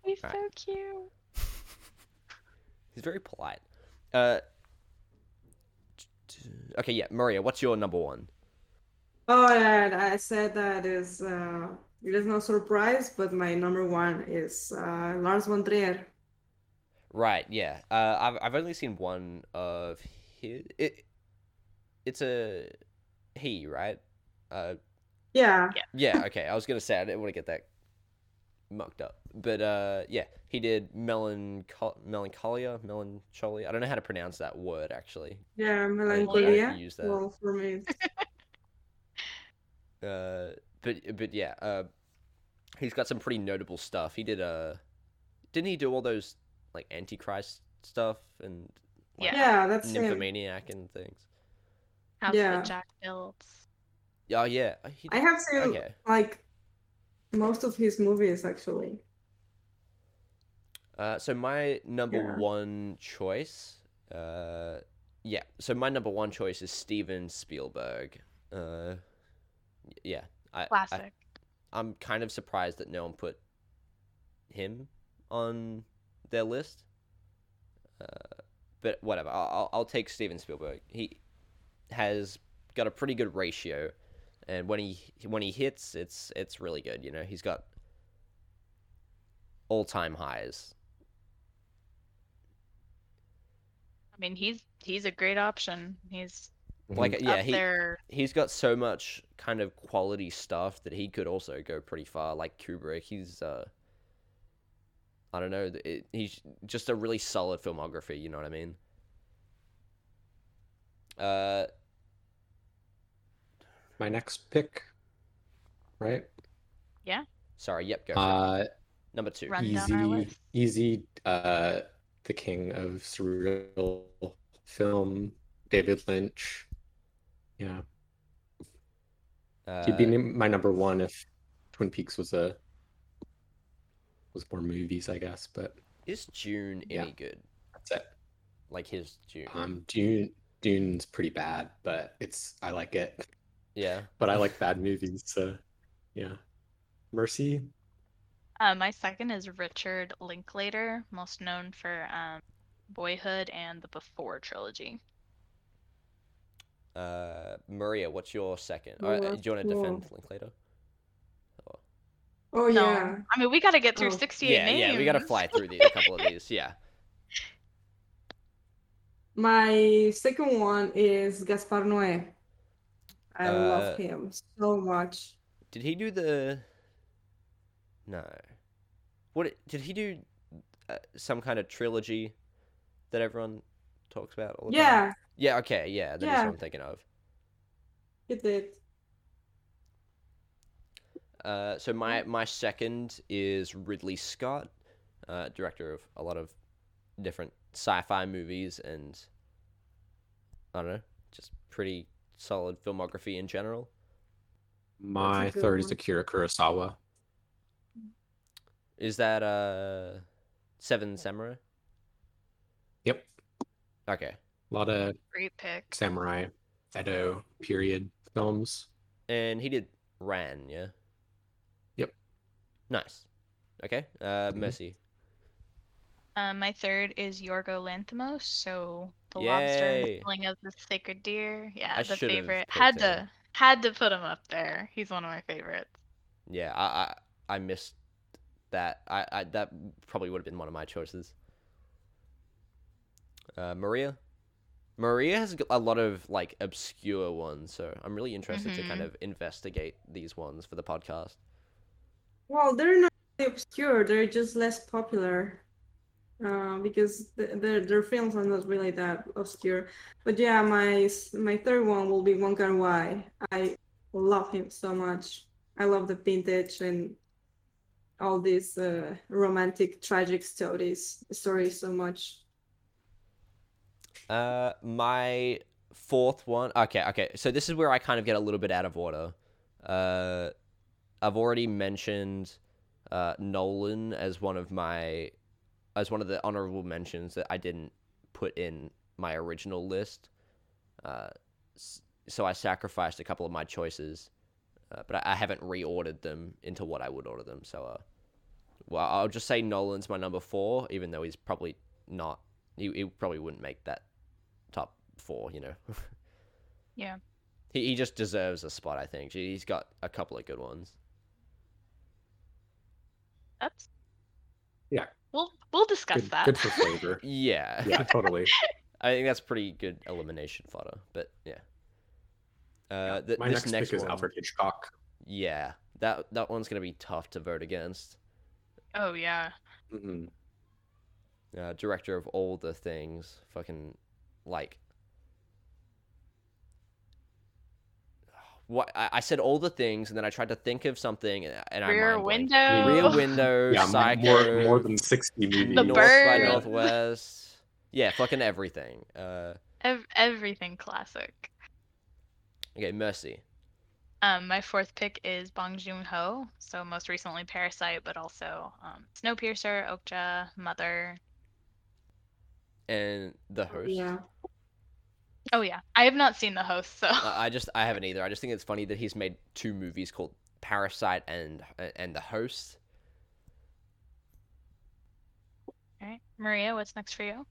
[SPEAKER 3] He's
[SPEAKER 1] All
[SPEAKER 3] so cute.
[SPEAKER 1] He's very polite. Uh. Okay, yeah, Maria, what's your number one?
[SPEAKER 2] Oh, and I said that is uh, it is no surprise, but my number one is uh, Lars von Trier.
[SPEAKER 1] Right, yeah. Uh, I've I've only seen one of his. It, it's a he, right? Uh,
[SPEAKER 2] Yeah,
[SPEAKER 1] yeah. Okay, I was gonna say I didn't want to get that mucked up, but uh, yeah, he did melanchol melancholia, melancholy. I don't know how to pronounce that word actually.
[SPEAKER 2] yeah,
[SPEAKER 1] I
[SPEAKER 2] Melancholia.
[SPEAKER 1] use that.
[SPEAKER 2] Well, for me,
[SPEAKER 1] Uh, but but yeah, uh, he's got some pretty notable stuff. He did uh, didn't he do all those like Antichrist stuff and like,
[SPEAKER 3] Yeah.
[SPEAKER 2] yeah, that's him.
[SPEAKER 1] Nymphomaniac and things?
[SPEAKER 3] House
[SPEAKER 2] Yeah.
[SPEAKER 3] that Jack built.
[SPEAKER 1] Oh yeah, he
[SPEAKER 2] I have seen
[SPEAKER 1] Okay.
[SPEAKER 2] like most of his movies actually.
[SPEAKER 1] Uh, so my number
[SPEAKER 2] Yeah.
[SPEAKER 1] one choice, uh, yeah. So my number one choice is Steven Spielberg. Uh, yeah, I, I
[SPEAKER 3] Classic.
[SPEAKER 1] I'm kind of surprised that no one put him on their list. Uh, but whatever, I'll, I'll I'll take Steven Spielberg. He has got a pretty good ratio, and when he when he hits, it's it's really good. You know, he's got all time highs.
[SPEAKER 3] I mean, he's he's a great option. He's
[SPEAKER 1] Like
[SPEAKER 4] Mhm.
[SPEAKER 1] yeah, he
[SPEAKER 3] there.
[SPEAKER 1] he's got so much kind of quality stuff that he could also go pretty far. Like Kubrick, he's uh, I don't know, it, he's just a really solid filmography. You know what I mean? Uh,
[SPEAKER 4] my next pick, right? Yeah.
[SPEAKER 1] Sorry. Yep, go.
[SPEAKER 4] Uh,
[SPEAKER 1] Number two.
[SPEAKER 3] Run down our
[SPEAKER 4] easy, easy. Uh, the king of surreal film, David Lynch, Yeah,
[SPEAKER 1] Uh,
[SPEAKER 4] he'd be my number one if Twin Peaks was a was more movies, I guess. But
[SPEAKER 1] is June
[SPEAKER 4] Yeah.
[SPEAKER 1] any good?
[SPEAKER 4] that's it.
[SPEAKER 1] Like his June?
[SPEAKER 4] Um, Dune Dune's pretty bad, but it's I like it.
[SPEAKER 1] yeah.
[SPEAKER 4] But I like bad movies, so yeah. Mercy,
[SPEAKER 3] Uh, my second is Richard Linklater, most known for um, Boyhood and the Before trilogy.
[SPEAKER 1] Uh, Maria, what's your second?
[SPEAKER 2] Oh,
[SPEAKER 1] Or, uh, do you want to
[SPEAKER 2] cool.
[SPEAKER 1] defend Linklater?
[SPEAKER 2] Oh
[SPEAKER 3] No,
[SPEAKER 2] yeah.
[SPEAKER 3] I mean, we got to get through
[SPEAKER 2] Oh.
[SPEAKER 3] 68
[SPEAKER 1] Yeah,
[SPEAKER 3] names.
[SPEAKER 1] yeah, we gotta fly through the, a couple of these. Yeah.
[SPEAKER 2] My second one is Gaspar Noé. I
[SPEAKER 1] Uh,
[SPEAKER 2] love him so much.
[SPEAKER 1] Did he do the? No. What did he do? Uh, some kind of trilogy that everyone talks about all the time.
[SPEAKER 2] Yeah,
[SPEAKER 1] Yeah. Okay. Yeah. That is
[SPEAKER 2] Yeah.
[SPEAKER 1] what I'm thinking of.
[SPEAKER 2] he did.
[SPEAKER 1] Uh, so my my second is Ridley Scott, uh, director of a lot of different sci-fi movies and I don't know, just pretty solid filmography in general.
[SPEAKER 4] my
[SPEAKER 2] good
[SPEAKER 4] third is
[SPEAKER 2] one.
[SPEAKER 4] Akira Kurosawa.
[SPEAKER 1] Is that uh Seven Samurai?
[SPEAKER 4] Yep,
[SPEAKER 1] Okay.
[SPEAKER 4] a lot of
[SPEAKER 3] Great pick.
[SPEAKER 4] samurai, Edo period films.
[SPEAKER 1] And he did Ran, yeah.
[SPEAKER 4] Yep.
[SPEAKER 1] Nice. Okay. Uh,
[SPEAKER 4] Mhm.
[SPEAKER 1] Mercy.
[SPEAKER 3] Um, my third is Yorgo Lanthimos, so the lobster and
[SPEAKER 1] Yay.
[SPEAKER 3] the killing of the sacred deer. Yeah,
[SPEAKER 1] I
[SPEAKER 3] the favorite. Had
[SPEAKER 1] him.
[SPEAKER 3] to had to put him up there. He's one of my favorites.
[SPEAKER 1] Yeah, I I, I missed that. I, I that probably would have been one of my choices. Uh, Maria. Maria has a lot of like obscure ones, so I'm really interested to kind
[SPEAKER 3] Mhm.
[SPEAKER 1] of investigate these ones for the podcast.
[SPEAKER 2] Well, they're not really obscure. They're just less popular. Uh, because th- their their films are not really that obscure. But yeah, my my third one will be Wong Kar Wai. I love him so much. I love the vintage and all these uh, romantic tragic stories stories so much.
[SPEAKER 1] Uh, my fourth one. Okay, okay. So this is where I kind of get a little bit out of order. Uh, I've already mentioned uh, Nolan as one of my as one of the honorable mentions that I didn't put in my original list. Uh, so I sacrificed a couple of my choices, uh, but I, I haven't reordered them into what I would order them. So, uh, well, I'll just say Nolan's my number four, even though he's probably not. He, he probably wouldn't make that top four, you know.
[SPEAKER 3] Yeah.
[SPEAKER 1] He he just deserves a spot, I think. He's got a couple of good ones.
[SPEAKER 3] That's
[SPEAKER 4] Yeah.
[SPEAKER 3] We'll we'll discuss
[SPEAKER 4] Good,
[SPEAKER 3] that.
[SPEAKER 4] good for flavor.
[SPEAKER 1] Yeah.
[SPEAKER 4] yeah, totally.
[SPEAKER 1] I think that's pretty good elimination fodder, but yeah. Uh, th-
[SPEAKER 4] My
[SPEAKER 1] this
[SPEAKER 4] next,
[SPEAKER 1] next
[SPEAKER 4] pick is Alfred Hitchcock.
[SPEAKER 1] Yeah, that that one's gonna be tough to vote against.
[SPEAKER 3] Oh yeah.
[SPEAKER 4] Mm-hmm.
[SPEAKER 1] Uh, director of all the things, fucking like. What I, I said all the things, and then I tried to think of something, and, and I
[SPEAKER 3] Rear
[SPEAKER 1] mind blanked.
[SPEAKER 3] window.
[SPEAKER 1] Rear Window,
[SPEAKER 4] Yeah,
[SPEAKER 1] Psycho,
[SPEAKER 4] more more than sixty movies.
[SPEAKER 3] The
[SPEAKER 1] North
[SPEAKER 3] Bird.
[SPEAKER 1] by Northwest. Yeah, fucking everything. Uh,
[SPEAKER 3] Ev- everything classic.
[SPEAKER 1] okay, Mercy.
[SPEAKER 3] Um, my fourth pick is Bong Joon Ho. So most recently Parasite, but also um, Snowpiercer, Okja, Mother.
[SPEAKER 1] and the host.
[SPEAKER 2] Yeah.
[SPEAKER 3] Oh yeah, I have not seen the host, so
[SPEAKER 1] I I just I haven't either. I just think it's funny that he's made two movies called Parasite and and the host.
[SPEAKER 3] All right, Maria, what's next for you?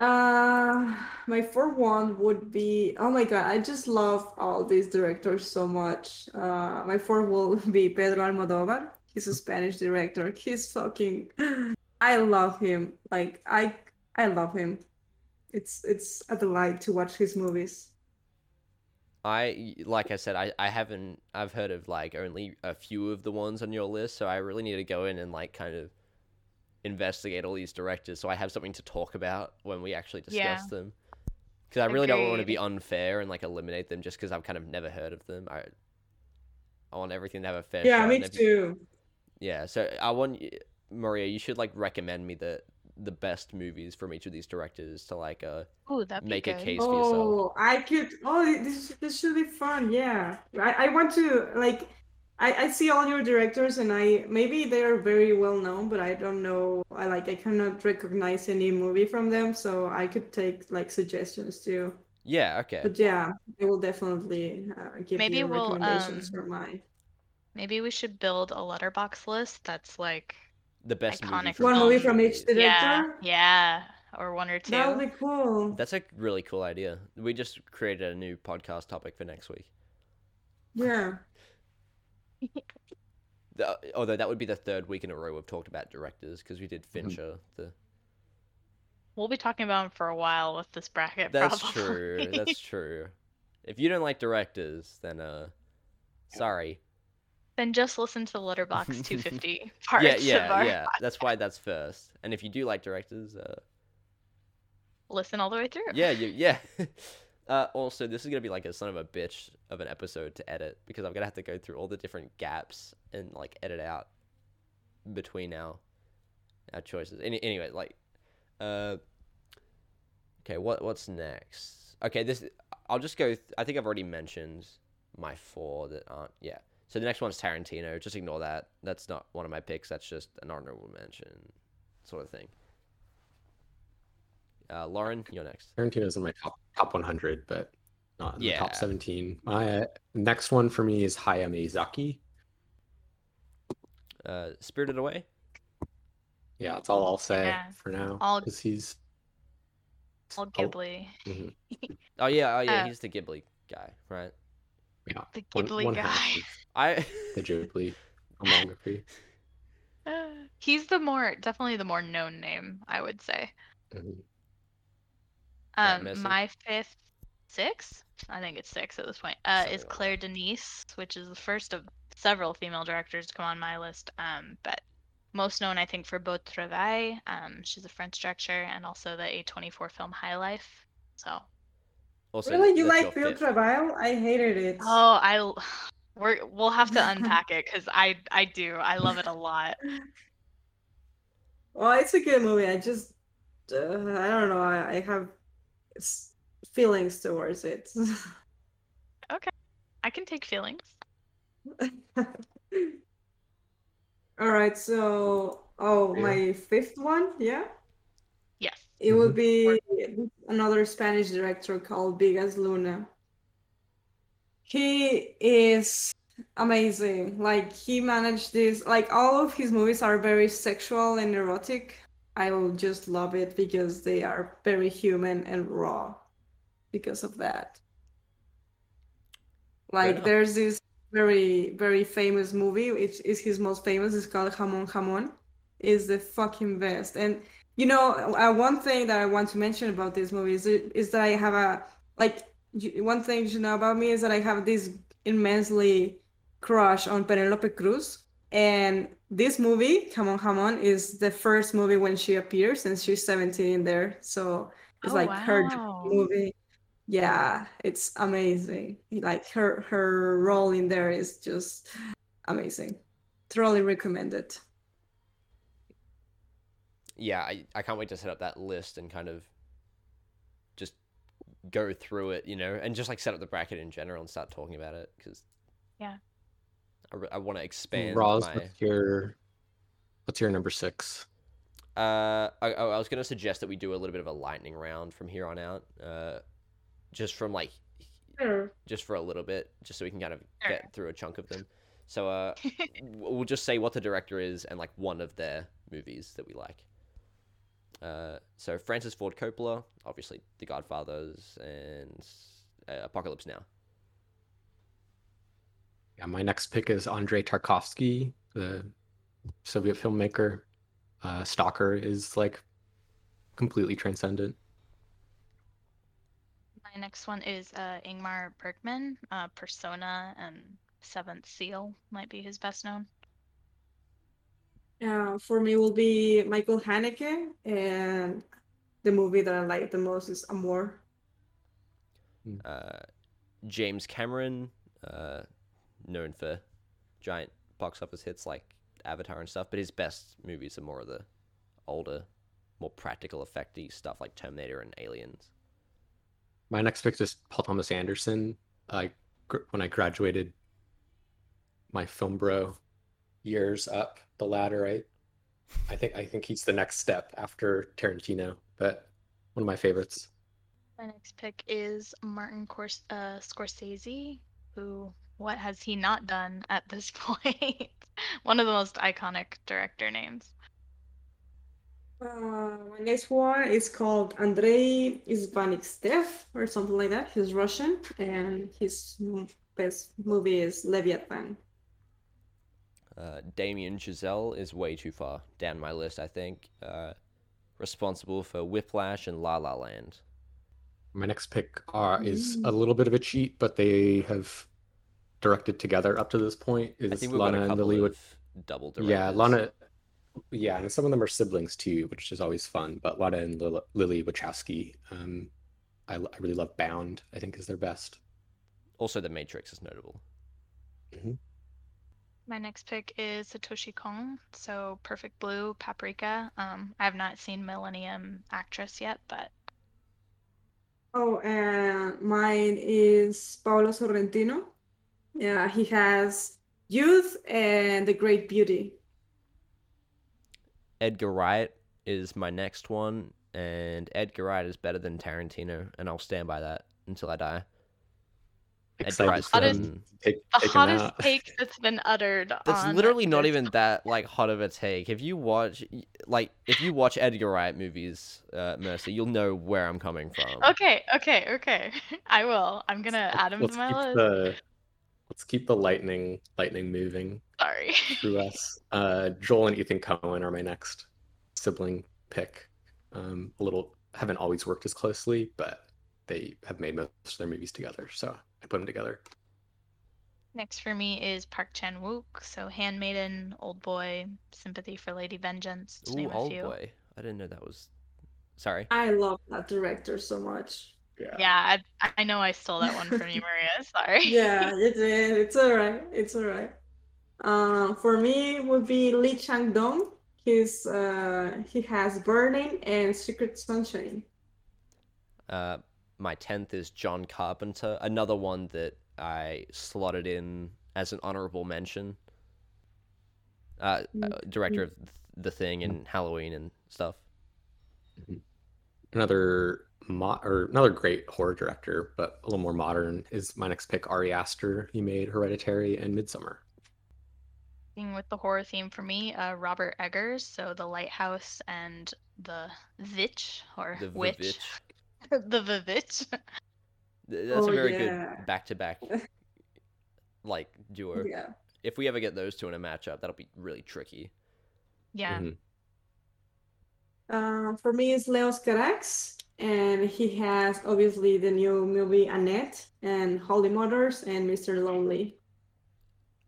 [SPEAKER 2] Uh, my fourth one would be, oh my God, I just love all these directors so much. Uh, my fourth will be Pedro Almodovar. He's a Spanish director. He's fucking, I love him. Like I, I love him. It's it's a delight to watch his movies.
[SPEAKER 1] I like I said I I haven't I've heard of like only a few of the ones on your list, so I really need to go in and like kind of investigate all these directors so I have something to talk about when we actually discuss
[SPEAKER 3] Yeah.
[SPEAKER 1] them. Because I really don't want to be unfair and like eliminate them just because I've kind of never heard of them. I I want everything to have a fair
[SPEAKER 2] Yeah,
[SPEAKER 1] shot.
[SPEAKER 2] me
[SPEAKER 1] and you-
[SPEAKER 2] too.
[SPEAKER 1] Yeah, so I want Maria. You should like recommend me the the best movies from each of these directors to like uh
[SPEAKER 3] Ooh, that'd be
[SPEAKER 1] make a
[SPEAKER 3] good.
[SPEAKER 1] case for yourself.
[SPEAKER 2] Oh, I could. Oh, this this should be fun. Yeah, I, I want to like. I, I see all your directors and I maybe they are very well known, but I don't know. I like I cannot recognize any movie from them, so I could take like suggestions too.
[SPEAKER 1] Yeah, okay.
[SPEAKER 2] But yeah, I will definitely uh, give
[SPEAKER 3] Maybe
[SPEAKER 2] you
[SPEAKER 3] we'll,
[SPEAKER 2] recommendations
[SPEAKER 3] um,
[SPEAKER 2] for mine.
[SPEAKER 3] Maybe we should build a Letterboxd list that's like
[SPEAKER 1] The best movie
[SPEAKER 3] iconic
[SPEAKER 1] from
[SPEAKER 2] One
[SPEAKER 3] each
[SPEAKER 2] movie from each
[SPEAKER 1] these.
[SPEAKER 3] yeah,
[SPEAKER 2] director.
[SPEAKER 3] yeah, or one or two.
[SPEAKER 2] That would be cool.
[SPEAKER 1] That's a really cool idea. We just created a new podcast topic for next week.
[SPEAKER 2] Yeah.
[SPEAKER 1] The, although that would be the third week in a row we've talked about directors because we did
[SPEAKER 2] Mm-hmm.
[SPEAKER 1] Fincher. The
[SPEAKER 3] We'll be talking about them for a while with this bracket.
[SPEAKER 1] that's
[SPEAKER 3] probably.
[SPEAKER 1] true. That's true. If you don't like directors, then uh, sorry.
[SPEAKER 3] Then just listen to the Letterboxd 250 parts
[SPEAKER 1] yeah, yeah, yeah. That's why that's first. And if you do like directors, uh,
[SPEAKER 3] listen all the way through.
[SPEAKER 1] yeah, you, yeah. uh, also, this is gonna be like a son of a bitch of an episode to edit because I'm gonna have to go through all the different gaps and like edit out between our our choices. Any, anyway, like, uh, okay, what what's next? Okay, this I'll just go. Th- I think I've already mentioned my four that aren't. Yeah. So the next one's Tarantino. Just ignore that. That's not one of my picks. That's just an honorable mention, sort of thing. Uh, Lauren, you're next.
[SPEAKER 4] Tarantino's in my top top 100, but not in the top 17. My uh, next one for me is Hayao Miyazaki.
[SPEAKER 1] Uh, Spirited Away.
[SPEAKER 4] Yeah, that's all I'll say
[SPEAKER 3] Yeah.
[SPEAKER 4] for now.
[SPEAKER 3] All-
[SPEAKER 4] Because he's
[SPEAKER 3] All
[SPEAKER 4] Oh,
[SPEAKER 3] Ghibli.
[SPEAKER 4] mhm,
[SPEAKER 1] Oh yeah, oh yeah,
[SPEAKER 3] Uh,
[SPEAKER 1] he's the Ghibli guy, right?
[SPEAKER 4] Yeah,
[SPEAKER 3] The Ghibli
[SPEAKER 4] one
[SPEAKER 3] guy.
[SPEAKER 1] I
[SPEAKER 4] the Ghibli filmography.
[SPEAKER 3] He's the more definitely the more known name, I would say.
[SPEAKER 4] Mhm.
[SPEAKER 3] Um, my fifth, six, I think it's six at this point. Uh, is Claire Denis, which is the first of several female directors to come on my list. Um, but most known, I think, for Beau Travail. Um, she's a French director, and also the A24 film High Life. So,
[SPEAKER 1] also
[SPEAKER 2] Really, you like
[SPEAKER 1] your
[SPEAKER 2] Phil. Travail? I hated it.
[SPEAKER 3] oh, I we're we'll have to unpack it because I I do I love it a lot.
[SPEAKER 2] Well, it's a good movie. I just, uh, I don't know. I, I have feelings towards it.
[SPEAKER 3] Okay, I can take feelings.
[SPEAKER 2] All right, so oh,
[SPEAKER 4] Yeah.
[SPEAKER 2] my fifth one, yeah, It would mm-hmm. be another Spanish director called Bigas Luna. He is amazing. Like he managed this. Like all of his movies are very sexual and erotic. I will just love it because they are very human and raw. Because of that. Like
[SPEAKER 1] enough.
[SPEAKER 2] there's this very very famous movie. It is his most famous. It's called Jamon Jamon. Is the fucking best. And you know, uh, one thing that I want to mention about this movie is is that I have a like one thing you should know about me is that I have this immensely crush on Penelope Cruz. And this movie, Jamon Jamon, is the first movie when she appears, and she's 17 in there. So it's
[SPEAKER 3] Oh,
[SPEAKER 2] like her movie. Yeah, it's amazing. Like her her role in there is just amazing. Thoroughly recommended.
[SPEAKER 1] Yeah, I, I can't wait to set up that list and kind of just go through it, you know, and just like set up the bracket in general and start talking about it because
[SPEAKER 3] Yeah.
[SPEAKER 1] I, I want to expand
[SPEAKER 4] Roz,
[SPEAKER 1] my.
[SPEAKER 4] what's your what's your number six?
[SPEAKER 1] Uh, I, I was gonna suggest that we do a little bit of a lightning round from here on out, uh, just from like
[SPEAKER 2] Sure.
[SPEAKER 1] just for a little bit, just so we can kind of
[SPEAKER 3] Sure.
[SPEAKER 1] get through a chunk of them. So uh, we'll just say what the director is and like one of their movies that we like. Uh, so Francis Ford Coppola, obviously The Godfathers and uh, Apocalypse Now.
[SPEAKER 4] Yeah, my next pick is Andrei Tarkovsky, the Soviet filmmaker. Uh, Stalker is like completely transcendent.
[SPEAKER 3] My next one is uh, Ingmar Bergman. Uh, Persona and Seventh Seal might be his best known.
[SPEAKER 2] Yeah, for me will be Michael Haneke, and the movie that I like the most is Amour.
[SPEAKER 1] Uh, James Cameron, uh, known for giant box office hits like Avatar and stuff, but his best movies are more of the older more practical effecty stuff like Terminator and Aliens.
[SPEAKER 4] My next pick is Paul Thomas Anderson. I when I graduated my film bro years up the ladder, I I think I think he's the next step after Tarantino, but one of my favorites.
[SPEAKER 3] My next pick is Martin Cors- uh, Scorsese, who what has he not done at this point? One of the most iconic director names.
[SPEAKER 2] Uh, my next one is called Andrei Izvanikstev or something like that. He's Russian, and his best movie is Leviathan.
[SPEAKER 1] Uh, Damien Chazelle is way too far down my list, I think. Uh, responsible for Whiplash and La La Land.
[SPEAKER 4] My next pick are, is a little bit of a cheat, but they have directed together up to this point. Is
[SPEAKER 1] I think we've got
[SPEAKER 4] Lana
[SPEAKER 1] a
[SPEAKER 4] and
[SPEAKER 1] couple
[SPEAKER 4] Lily
[SPEAKER 1] of
[SPEAKER 4] with
[SPEAKER 1] double directors.
[SPEAKER 4] yeah, Lana. Yeah, and some of them are siblings too, which is always fun. But Lana and Lil- Lily Wachowski, um, I, I really love Bound. I think is their best.
[SPEAKER 1] Also, The Matrix is notable.
[SPEAKER 3] My next pick is Satoshi Kon, so Perfect Blue, Paprika. Um, I have not seen Millennium Actress yet, but
[SPEAKER 2] Oh, and mine is Paolo Sorrentino. Yeah, he has Youth and The Great Beauty.
[SPEAKER 1] Edgar Wright is my next one, and Edgar Wright is better than Tarantino, and I'll stand by that until I die. Edgar
[SPEAKER 4] Excited
[SPEAKER 1] Wright's
[SPEAKER 3] Hottest-
[SPEAKER 4] them
[SPEAKER 1] done-
[SPEAKER 4] to take,
[SPEAKER 3] the hottest
[SPEAKER 4] out.
[SPEAKER 3] take that's been uttered.
[SPEAKER 1] That's
[SPEAKER 3] on
[SPEAKER 1] literally not even that like hot of a take. If you watch, like, if you watch Edgar Wright movies, uh, Mercy, you'll know where I'm coming from.
[SPEAKER 3] Okay, okay, okay. I will. I'm gonna add him
[SPEAKER 4] let's
[SPEAKER 3] to my list.
[SPEAKER 4] the let's keep the lightning lightning moving
[SPEAKER 3] Sorry.
[SPEAKER 4] through us. Uh, Joel and Ethan Coen are my next sibling pick. Um, a little haven't always worked as closely, but they have made most of their movies together, so I put them together.
[SPEAKER 3] Next for me is Park Chan Wook, so Handmaiden, Old Boy, Sympathy for Lady Vengeance, to
[SPEAKER 1] Ooh,
[SPEAKER 3] name a
[SPEAKER 1] old
[SPEAKER 3] few.
[SPEAKER 1] boy. I didn't know that was. Sorry.
[SPEAKER 2] I love that director so much.
[SPEAKER 3] Yeah, I, I know I stole that one from you, Maria. Sorry.
[SPEAKER 2] Yeah, you did. It's all right. It's all right. Um, for me, it would be Lee Chang Dong. He's uh, he has Burning and Secret Sunshine.
[SPEAKER 1] Uh, my tenth is John Carpenter, another one that I slotted in as an honorable mention. Uh, uh, director of The Thing and Halloween and stuff.
[SPEAKER 4] Another mo- or another great horror director, but a little more modern, is my next pick. Ari Aster. He made Hereditary and Midsommar.
[SPEAKER 3] Sticking with the horror theme for me, uh, Robert Eggers, so The Lighthouse and The Vitch or
[SPEAKER 1] The
[SPEAKER 3] Witch.
[SPEAKER 1] Vivitch.
[SPEAKER 3] the Vivitch.
[SPEAKER 1] Th- That's a
[SPEAKER 2] Oh,
[SPEAKER 1] very
[SPEAKER 2] yeah.
[SPEAKER 1] good back to back like duo.
[SPEAKER 2] Yeah.
[SPEAKER 1] If we ever get those two in a matchup, that'll be really tricky.
[SPEAKER 3] Yeah.
[SPEAKER 4] Mhm.
[SPEAKER 2] Uh, for me, it's Leos Carax, and he has obviously the new movie Annette and Holy Motors and Mr. Lonely.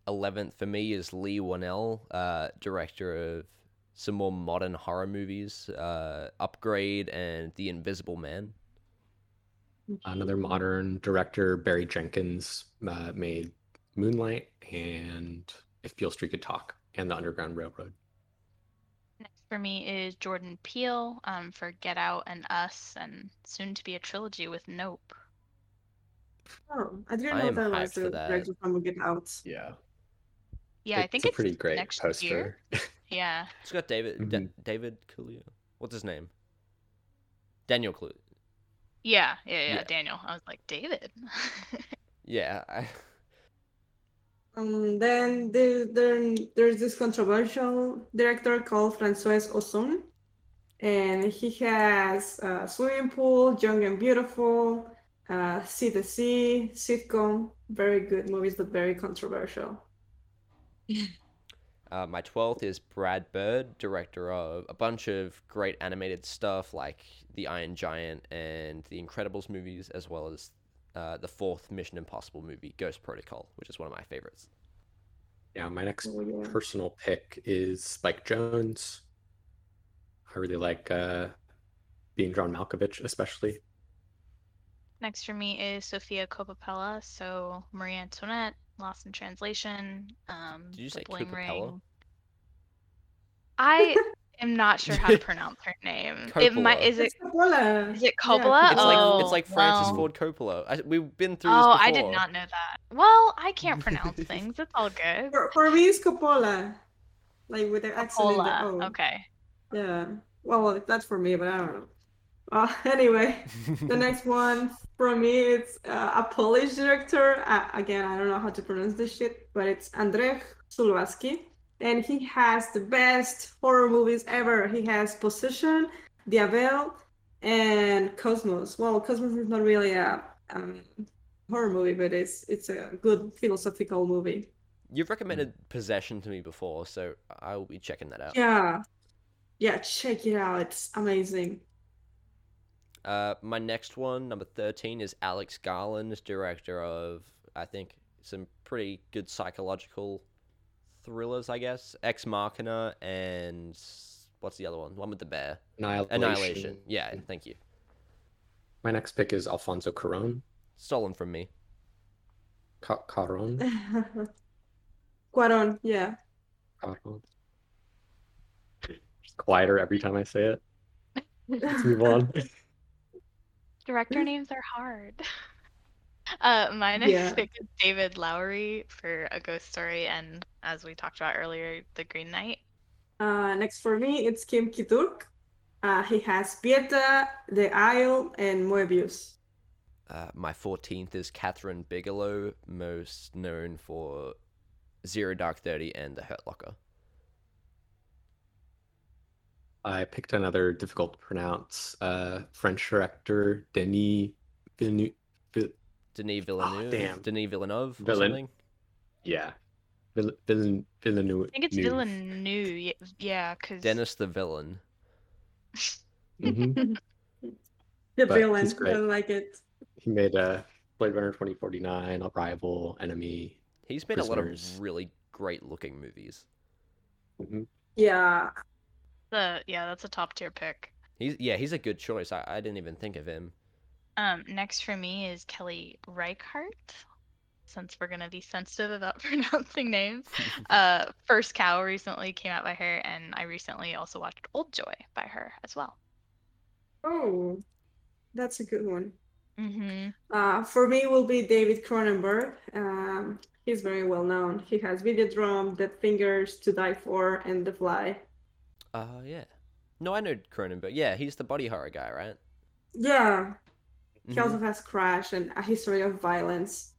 [SPEAKER 1] Eleventh for me is Leigh Whannell, uh, director of some more modern horror movies, uh, Upgrade and The Invisible Man.
[SPEAKER 4] Another modern director, Barry Jenkins, uh, made Moonlight and If Beale Street Could Talk and The Underground Railroad.
[SPEAKER 3] Next for me is Jordan Peele um, for Get Out and Us, and soon to be a trilogy with Nope.
[SPEAKER 2] Oh, I didn't
[SPEAKER 1] I
[SPEAKER 2] know
[SPEAKER 1] am
[SPEAKER 2] that
[SPEAKER 1] hyped
[SPEAKER 2] was
[SPEAKER 1] for
[SPEAKER 2] the
[SPEAKER 1] that.
[SPEAKER 2] director from Get Out.
[SPEAKER 4] Yeah.
[SPEAKER 3] Yeah, I think
[SPEAKER 4] a
[SPEAKER 3] it's
[SPEAKER 4] pretty great
[SPEAKER 3] next
[SPEAKER 4] poster.
[SPEAKER 3] year. Yeah.
[SPEAKER 1] It's got David Da-
[SPEAKER 4] Mhm.
[SPEAKER 1] David Kaluuya. What's his name? Daniel Kaluuya.
[SPEAKER 3] Yeah, yeah, yeah,
[SPEAKER 1] Yeah.
[SPEAKER 3] Daniel. I was like, David.
[SPEAKER 1] Yeah, I,
[SPEAKER 2] Um, then there, there, there's this controversial director called Francois Ozon, and he has uh, Swimming Pool, Young and Beautiful, uh, See the Sea, Sitcom. Very good movies, but very controversial.
[SPEAKER 1] Uh, my 12th is Brad Bird, director of a bunch of great animated stuff like The Iron Giant and the Incredibles movies, as well as uh, the fourth Mission Impossible movie, Ghost Protocol, which is one of my favorites.
[SPEAKER 4] Yeah, my next
[SPEAKER 2] Oh, yeah.
[SPEAKER 4] personal pick is Spike Jonze. I really like uh, being John Malkovich, especially.
[SPEAKER 3] Next for me is Sofia Coppola, so Marie Antoinette, Lost in Translation, um,
[SPEAKER 1] Did you
[SPEAKER 3] The
[SPEAKER 1] say
[SPEAKER 3] Bling
[SPEAKER 1] Coppola?
[SPEAKER 3] Ring. I am not sure how to pronounce her name. It might is it
[SPEAKER 2] It's Coppola.
[SPEAKER 3] is it
[SPEAKER 2] Yeah,
[SPEAKER 3] Coppola?
[SPEAKER 1] It's
[SPEAKER 3] oh,
[SPEAKER 1] like it's like Francis
[SPEAKER 3] well.
[SPEAKER 1] Ford Coppola. I, we've been through this
[SPEAKER 3] Oh. I did not know that. Well, I can't pronounce things. It's all good.
[SPEAKER 2] For, for me, it's Coppola. Like with the accent in the
[SPEAKER 3] Coppola.
[SPEAKER 2] O.
[SPEAKER 3] Okay.
[SPEAKER 2] Yeah. Well, that's for me, but I don't know. Uh, anyway, the next one from me, it's uh, a Polish director. Uh, again, I don't know how to pronounce this shit, but it's Andrzej Sulwacki. And he has the best horror movies ever. He has Possession, Diabel, and Cosmos. Well, Cosmos is not really a um, horror movie, but it's it's a good philosophical movie.
[SPEAKER 1] You've recommended Possession to me before, so I will be checking that out.
[SPEAKER 2] Yeah. Yeah, check it out. It's amazing.
[SPEAKER 1] Uh, my next one, number 13, is Alex Garland, director of, I think, some pretty good psychological thrillers, I guess. Ex Machina and what's the other one? One with the bear.
[SPEAKER 4] Annihilation.
[SPEAKER 1] Annihilation. Yeah, thank you.
[SPEAKER 4] My next pick is Alfonso Cuarón.
[SPEAKER 1] Stolen from me.
[SPEAKER 4] Ca- Cuarón.
[SPEAKER 2] Cuaron, yeah.
[SPEAKER 4] Cuarón. Just quieter every time I say it. Let's move on.
[SPEAKER 3] Director names are hard. Uh, my next
[SPEAKER 2] Yeah.
[SPEAKER 3] is David Lowery for A Ghost Story, and as we talked about earlier, The Green Knight.
[SPEAKER 2] Uh, next for me, it's Kim Ki-duk. Uh, he has Pieta, The Isle, and Moebius.
[SPEAKER 1] Uh, my 14th is Kathryn Bigelow, most known for Zero Dark Thirty and The Hurt Locker.
[SPEAKER 4] I picked another difficult to pronounce uh, French director Denis Villeneuve.
[SPEAKER 1] Denis Villeneuve.
[SPEAKER 4] Oh, damn.
[SPEAKER 1] Denis Villeneuve or
[SPEAKER 4] Villen-
[SPEAKER 1] something.
[SPEAKER 4] yeah, Vill- Villen- Villeneuve.
[SPEAKER 3] I think it's Villeneuve. y- Yeah, because
[SPEAKER 1] Dennis the Villain.
[SPEAKER 4] hmm
[SPEAKER 2] The
[SPEAKER 4] But
[SPEAKER 2] villain,
[SPEAKER 4] great.
[SPEAKER 2] I like it.
[SPEAKER 4] He made a Blade Runner 2049, Arrival, Enemy.
[SPEAKER 1] He's made a lot of really great looking movies.
[SPEAKER 4] Mhm.
[SPEAKER 2] Yeah.
[SPEAKER 3] The yeah, that's a top tier pick.
[SPEAKER 1] He's yeah, he's a good choice. I, I didn't even think of him.
[SPEAKER 3] Um, next for me is Kelly Reichardt. Since we're gonna be sensitive about pronouncing names, uh, First Cow recently came out by her, and I recently also watched Old Joy by her as well.
[SPEAKER 2] Oh, that's a good one.
[SPEAKER 3] Mm-hmm.
[SPEAKER 2] Uh, for me, will be David Cronenberg. Um, he's very well known. He has Videodrome, Dead Ringers, To Die For, and The Fly.
[SPEAKER 1] Uh yeah. No, I know Cronenberg. Yeah, he's the body horror guy, right?
[SPEAKER 2] Yeah, he also has Crash and A History of Violence.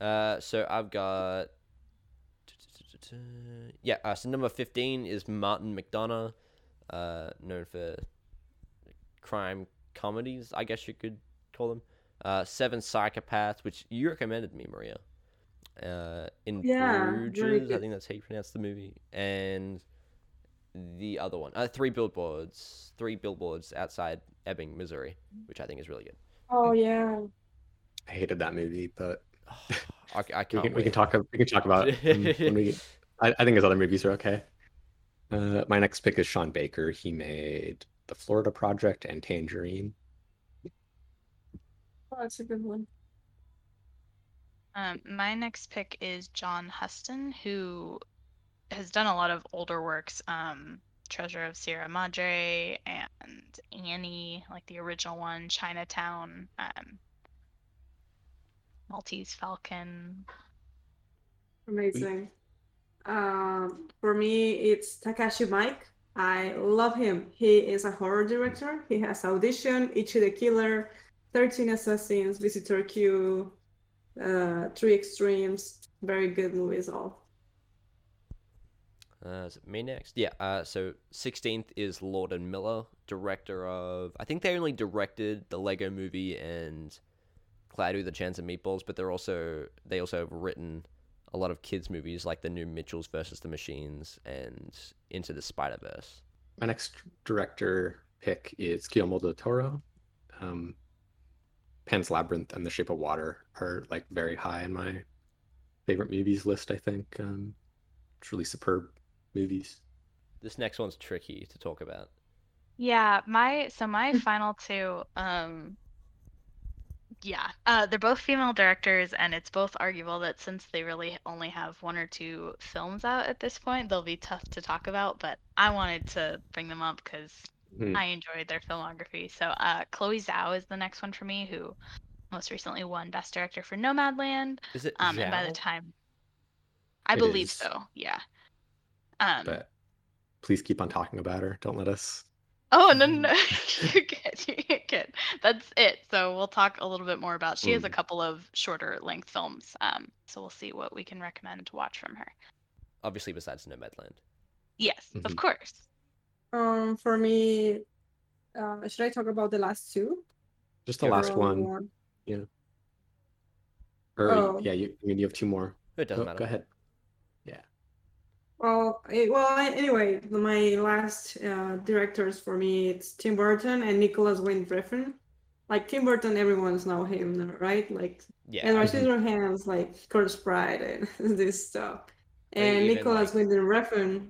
[SPEAKER 1] Uh, so I've got. Yeah, uh, so number 15 is Martin McDonagh, uh, known for crime comedies, I guess you could call them. Uh, Seven Psychopaths, which you recommended me, Maria. Uh, in
[SPEAKER 2] Yeah,
[SPEAKER 1] Bruges, I think that's how you pronounce the movie. And the other one, uh, Three Billboards, Three Billboards Outside Ebbing, Missouri, which I think is really good.
[SPEAKER 2] Oh yeah.
[SPEAKER 4] I hated that movie, but
[SPEAKER 1] I, I
[SPEAKER 4] we
[SPEAKER 1] can't
[SPEAKER 4] can, we can talk. We can talk about it when, when we. I, I think his other movies are okay. Uh, my next pick is Sean Baker. He made The Florida Project and Tangerine.
[SPEAKER 2] Oh, that's a good one.
[SPEAKER 3] Um, my next pick is John Huston, who has done a lot of older works, um, Treasure of Sierra Madre and Annie, like the original one, Chinatown, um, Maltese Falcon.
[SPEAKER 2] Amazing. Um, for me, it's Takashi Miike. I love him. He is a horror director. He has Audition, Ichi the Killer, 13 Assassins, Visitor Q, uh, Three Extremes. Very good movies, all.
[SPEAKER 1] Uh, is it me next? Yeah. Uh, so 16th is Lord and Miller, director of. I think they only directed the Lego Movie and Cloudy with Chance of Meatballs, but they're also they also have written a lot of kids movies like the new Mitchells versus the Machines and Into the Spider Verse.
[SPEAKER 4] My next director pick is Guillermo del Toro. Um, Pan's Labyrinth and The Shape of Water are like very high in my favorite movies list. I think um, really superb movies.
[SPEAKER 1] This next one's tricky to talk about.
[SPEAKER 3] Yeah, my so my final two, um, yeah, uh, they're both female directors, and it's both arguable that since they really only have one or two films out at this point, they'll be tough to talk about. But I wanted to bring them up because
[SPEAKER 4] Mhm.
[SPEAKER 3] I enjoyed their filmography. So uh, Chloe Zhao is the next one for me, who most recently won Best Director for Nomadland.
[SPEAKER 1] Is it
[SPEAKER 3] Um, and by the time, I
[SPEAKER 4] It
[SPEAKER 3] believe
[SPEAKER 4] is.
[SPEAKER 3] so. Yeah. Um.
[SPEAKER 4] But please keep on talking about her. Don't let us.
[SPEAKER 3] Oh no, no, no. you're good. You're good. That's it. So we'll talk a little bit more about. She has a
[SPEAKER 4] Mm.
[SPEAKER 3] couple of shorter length films. Um. So we'll see what we can recommend to watch from her.
[SPEAKER 1] Obviously, besides Nomadland.
[SPEAKER 3] Yes, of
[SPEAKER 4] Mhm.
[SPEAKER 3] course.
[SPEAKER 2] Um, for me, uh, should I talk about the last two?
[SPEAKER 4] Just the
[SPEAKER 1] Yeah,
[SPEAKER 4] last
[SPEAKER 2] Or
[SPEAKER 4] one.
[SPEAKER 2] more?
[SPEAKER 4] Or
[SPEAKER 2] Oh.
[SPEAKER 4] yeah, you. I mean, you have two more.
[SPEAKER 1] It doesn't
[SPEAKER 4] Go,
[SPEAKER 1] matter.
[SPEAKER 4] go ahead.
[SPEAKER 2] Well, eh, well. Anyway, my last uh, directors for me it's Tim Burton and Nicholas Wayne Refn. Like Tim Burton, everyone's know him, right? Like
[SPEAKER 1] Yeah.
[SPEAKER 2] Edward
[SPEAKER 4] Mhm.
[SPEAKER 2] Scissorhands, like Corpse Bride and this stuff. And Nicholas
[SPEAKER 1] like-
[SPEAKER 2] Winding Refn.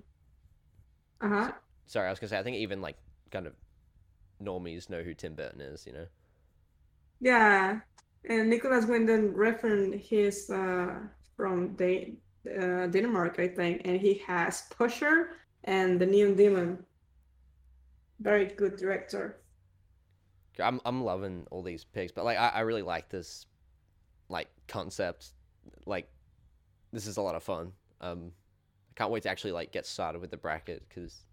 [SPEAKER 2] Uh huh.
[SPEAKER 1] Sorry, I was gonna say. I think even like kind of normies know who Tim Burton is. You know.
[SPEAKER 2] Yeah, and Nicolas Winding Refn, he's uh, from Dan- uh, Denmark, I think, and he has Pusher and The Neon Demon. Very good director.
[SPEAKER 1] I'm I'm loving all these picks, but like I, I really like this like concept. Like this is a lot of fun. Um, I can't wait to actually like get started with the bracket because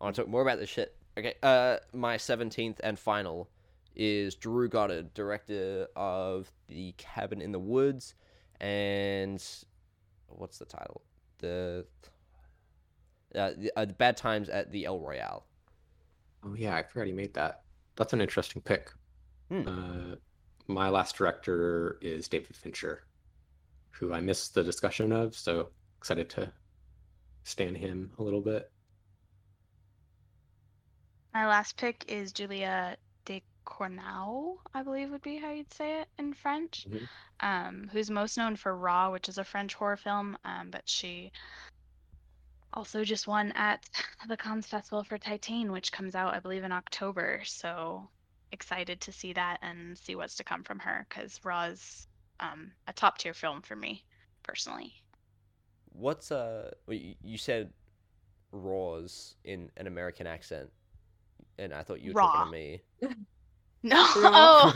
[SPEAKER 1] I want to talk more about this shit. Okay, uh, my seventeenth and final is Drew Goddard, director of The Cabin in the Woods, and what's the title? The uh, the, uh, Bad Times at the El Royale.
[SPEAKER 4] Oh yeah, I forgot he made that. That's an interesting pick.
[SPEAKER 1] Hmm.
[SPEAKER 4] Uh, my last director is David Fincher, who I missed the discussion of, so excited to stand him a little bit.
[SPEAKER 3] My last pick is Julia Cornau, I believe would be how you'd say it in French.
[SPEAKER 4] Mhm.
[SPEAKER 3] Um, who's most known for Raw, which is a French horror film, um, but she also just won at the Cannes Festival for Titane, which comes out, I believe, in October. So excited to see that and see what's to come from her because Raw's um, a top tier film for me personally.
[SPEAKER 1] What's uh? You you said Raws in an American accent, and I thought you were
[SPEAKER 3] Raw.
[SPEAKER 1] talking to me.
[SPEAKER 3] No, oh,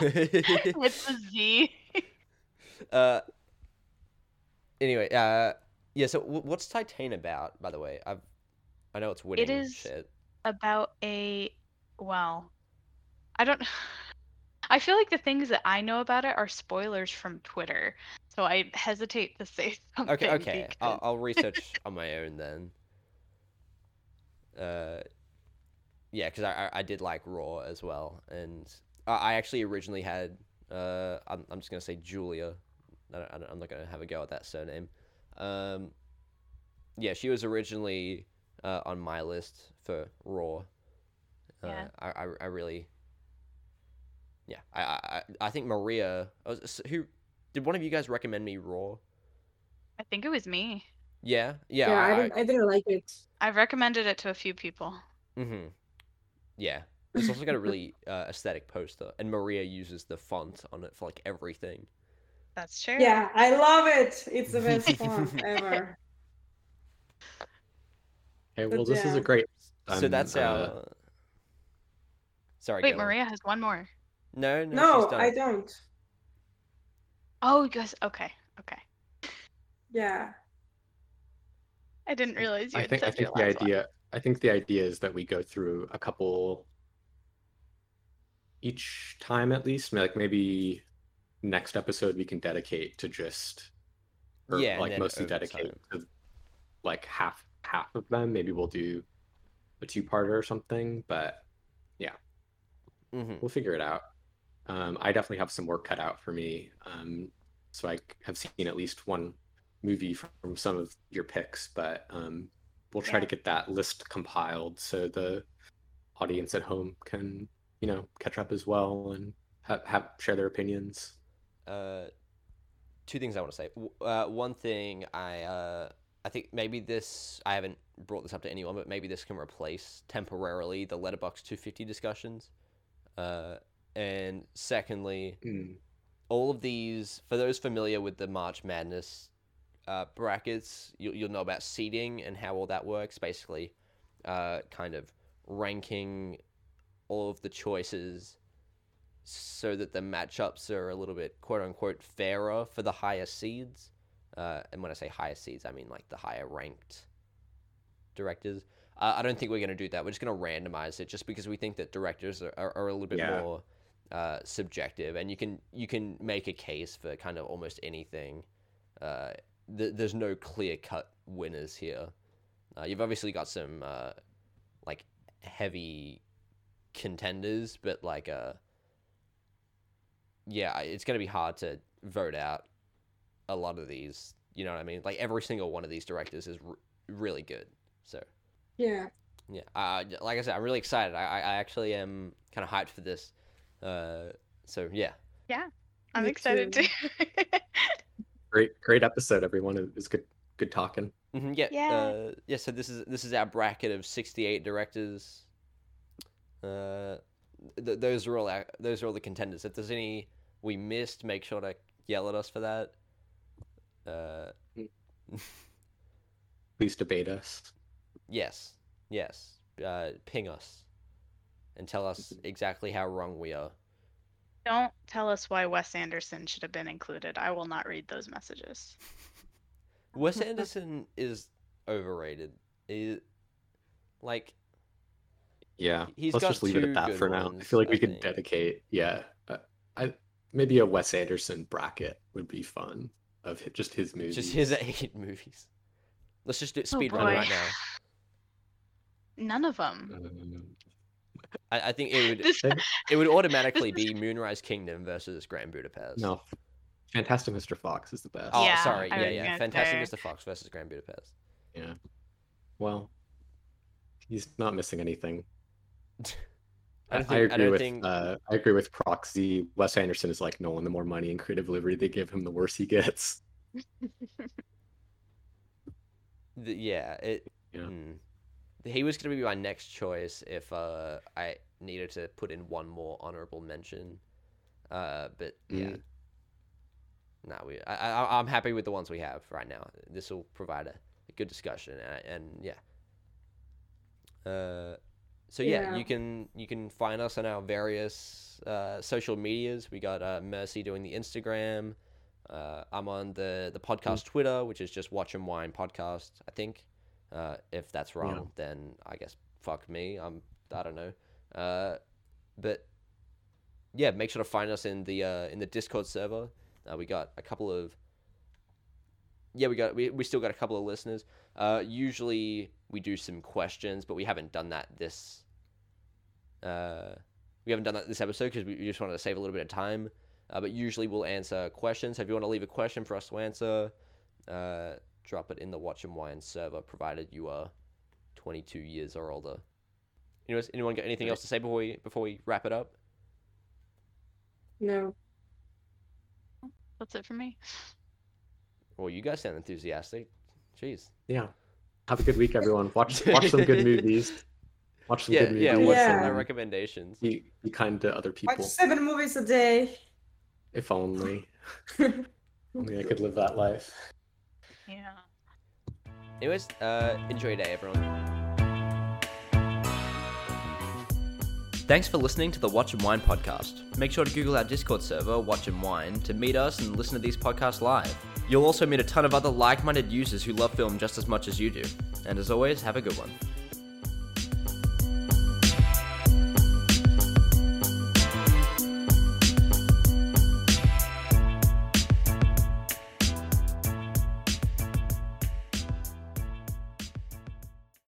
[SPEAKER 3] it's a Z.
[SPEAKER 1] uh. Anyway, uh, yeah. So, w- what's Titane about? By the way, I've, I know it's winning
[SPEAKER 3] is-
[SPEAKER 1] shit.
[SPEAKER 3] about a well i don't i feel like the things that i know about it are spoilers from twitter so i hesitate to say something
[SPEAKER 1] Okay, okay. I'll, I'll research on my own then. Uh, yeah, because I, I I did like Raw as well, and I, I actually originally had uh I'm I'm just gonna say Julia. I don't, I don't- I'm not gonna have a go at that surname. Um, yeah, she was originally uh, on my list for Raw. Uh,
[SPEAKER 3] Yeah.
[SPEAKER 1] I, I I really. Yeah, I I I- I think Maria. oh, Who did one of you guys recommend me Raw?
[SPEAKER 3] i think it was me
[SPEAKER 1] Yeah, yeah.
[SPEAKER 2] Yeah, I,
[SPEAKER 1] I,
[SPEAKER 2] didn't, I didn't like it.
[SPEAKER 3] i've recommended it to a few people
[SPEAKER 1] mm-hmm. Yeah, it's also got a really uh, aesthetic poster, and Maria uses the font on it for like everything.
[SPEAKER 3] that's true
[SPEAKER 2] Yeah, I love it. It's the best font ever.
[SPEAKER 4] Okay,
[SPEAKER 2] But
[SPEAKER 4] well, this is a
[SPEAKER 2] yeah.
[SPEAKER 4] great.
[SPEAKER 1] so
[SPEAKER 4] um,
[SPEAKER 1] that's
[SPEAKER 4] uh,
[SPEAKER 1] our. Sorry.
[SPEAKER 3] wait
[SPEAKER 1] go on.
[SPEAKER 3] maria has one more
[SPEAKER 1] No, no,
[SPEAKER 2] No,
[SPEAKER 1] she's done.
[SPEAKER 2] I don't.
[SPEAKER 3] oh you guys okay okay
[SPEAKER 2] Yeah.
[SPEAKER 3] i didn't realize you
[SPEAKER 4] I
[SPEAKER 3] had
[SPEAKER 4] think I
[SPEAKER 3] said your
[SPEAKER 4] think the
[SPEAKER 3] idea. one.
[SPEAKER 4] I think the idea is that we go through a couple each time at least. Like maybe next episode we can dedicate to just or
[SPEAKER 1] Yeah,
[SPEAKER 4] like mostly dedicate to like half half of them. Maybe we'll do a two parter or something, but
[SPEAKER 1] hmm
[SPEAKER 4] we'll figure it out. Um, I definitely have some work cut out for me. Um, so I have seen at least one movie from some of your picks, but um, we'll try to get that list compiled so the audience at home can, you know, catch up as well and have, have share their opinions.
[SPEAKER 1] Uh, two things I want to say. Uh, one thing I uh, I think maybe this I haven't brought this up to anyone, but maybe this can replace temporarily the Letterboxd 250 discussions. Uh, and secondly,
[SPEAKER 4] Mm.
[SPEAKER 1] all of these for those familiar with the March Madness uh, brackets, you, you'll know about seeding and how all that works. Basically, uh, kind of ranking all of the choices so that the matchups are a little bit quote unquote fairer for the higher seeds. Uh, and when I say higher seeds, I mean like the higher ranked directors. Uh, I don't think we're going to do that. We're just going to randomize it just because we think that directors are, are, are a little bit
[SPEAKER 4] Yeah.
[SPEAKER 1] more uh, subjective, and you can you can make a case for kind of almost anything. Th- there's no clear cut winners here. Uh, you've obviously got some uh, like heavy contenders, but like uh, yeah, it's going to be hard to vote out a lot of these. You know what I mean? Like every single one of these directors is r- really good. So
[SPEAKER 2] Yeah.
[SPEAKER 1] yeah, uh, like I said, I'm really excited. I, I I actually am kind of hyped for this. Uh, so yeah.
[SPEAKER 3] yeah, I'm
[SPEAKER 2] Me
[SPEAKER 3] excited
[SPEAKER 2] too.
[SPEAKER 3] too.
[SPEAKER 4] Great, great episode, everyone. It was good, good talking.
[SPEAKER 1] hmm yeah,
[SPEAKER 3] Yeah.
[SPEAKER 1] Uh, yeah. So this is this is our bracket of 68 directors. Uh, th- those are all our, those are all the contenders. If there's any we missed, make sure to yell at us for that. Uh,
[SPEAKER 4] Please debate us.
[SPEAKER 1] yes, yes. Uh, ping us and tell us exactly how wrong we are.
[SPEAKER 3] Don't tell us why Wes Anderson should have been included. I will not read those messages.
[SPEAKER 1] Wes Anderson is overrated. Is like
[SPEAKER 4] Yeah,
[SPEAKER 1] He's
[SPEAKER 4] let's
[SPEAKER 1] got
[SPEAKER 4] just leave it at that
[SPEAKER 1] good
[SPEAKER 4] for now. I feel like
[SPEAKER 1] I
[SPEAKER 4] we could
[SPEAKER 1] think.
[SPEAKER 4] dedicate. Yeah, uh, I maybe a Wes Anderson bracket would be fun of hi- just his movies.
[SPEAKER 1] just his eight movies. Let's just do speed run
[SPEAKER 3] Oh, boy.
[SPEAKER 1] right now.
[SPEAKER 3] None of them.
[SPEAKER 4] Um,
[SPEAKER 1] I, I think it would
[SPEAKER 3] This,
[SPEAKER 1] it would automatically be Moonrise Kingdom versus Grand Budapest.
[SPEAKER 4] no, Fantastic Mr. Fox is the best.
[SPEAKER 1] Oh,
[SPEAKER 3] Yeah,
[SPEAKER 1] sorry.
[SPEAKER 3] I
[SPEAKER 1] Yeah, yeah. Fantastic
[SPEAKER 3] say.
[SPEAKER 1] Mr. Fox versus Grand Budapest.
[SPEAKER 4] Yeah. Well, he's not missing anything.
[SPEAKER 1] I don't think. I,
[SPEAKER 4] agree
[SPEAKER 1] don't
[SPEAKER 4] with
[SPEAKER 1] think.
[SPEAKER 4] uh, I agree with Proxy. Wes Anderson is like Nolan. The more money and creative liberty they give him, the worse he gets.
[SPEAKER 1] the- yeah. It.
[SPEAKER 4] Yeah.
[SPEAKER 1] mm. He was gonna be my next choice if uh I needed to put in one more honorable mention. Uh, but yeah.
[SPEAKER 4] Mm.
[SPEAKER 1] No, we. I, I. I'm happy with the ones we have right now. This will provide a, a good discussion, and, and yeah. Uh, so yeah,
[SPEAKER 2] Yeah.
[SPEAKER 1] you can you can find us on our various uh, social medias. We got uh, Mercy doing the Instagram. Uh, I'm on the the podcast Twitter, which is just Watch and Wine Podcast. I think. Uh, if that's wrong, then I guess fuck me. I'm. I don't know. Uh, but yeah, make sure to find us in the uh, in the Discord server. Uh, we got a couple of yeah, we got we, we still got a couple of listeners. Uh, usually we do some questions, but we haven't done that this. Uh, we haven't done that this episode because we we just wanted to save a little bit of time. Uh, but usually we'll answer questions. So if you want to leave a question for us to answer, uh, drop it in the Watch and Wine server, provided you are 22 years or older. Anyways, anyone got anything else to say before we before we wrap it up?
[SPEAKER 2] No.
[SPEAKER 3] That's it for me.
[SPEAKER 1] Well, you guys sound enthusiastic. Jeez.
[SPEAKER 4] Yeah. Have a good week, everyone. Watch watch some good movies. Watch some
[SPEAKER 1] Yeah,
[SPEAKER 4] good movies.
[SPEAKER 1] yeah. What's some of
[SPEAKER 2] Yeah.
[SPEAKER 1] the recommendations?
[SPEAKER 4] Be, be kind to other people.
[SPEAKER 2] Watch
[SPEAKER 4] people.
[SPEAKER 2] seven movies a day.
[SPEAKER 4] If only. Only I could live that life.
[SPEAKER 3] Yeah.
[SPEAKER 1] Anyways, uh, enjoy your day, everyone. Thanks for listening to the Watch and Wine podcast. Make sure to Google our Discord server, Watch and Wine, to meet us and listen to these podcasts live. You'll also meet a ton of other like minded users who love film just as much as you do. And as always, have a good one.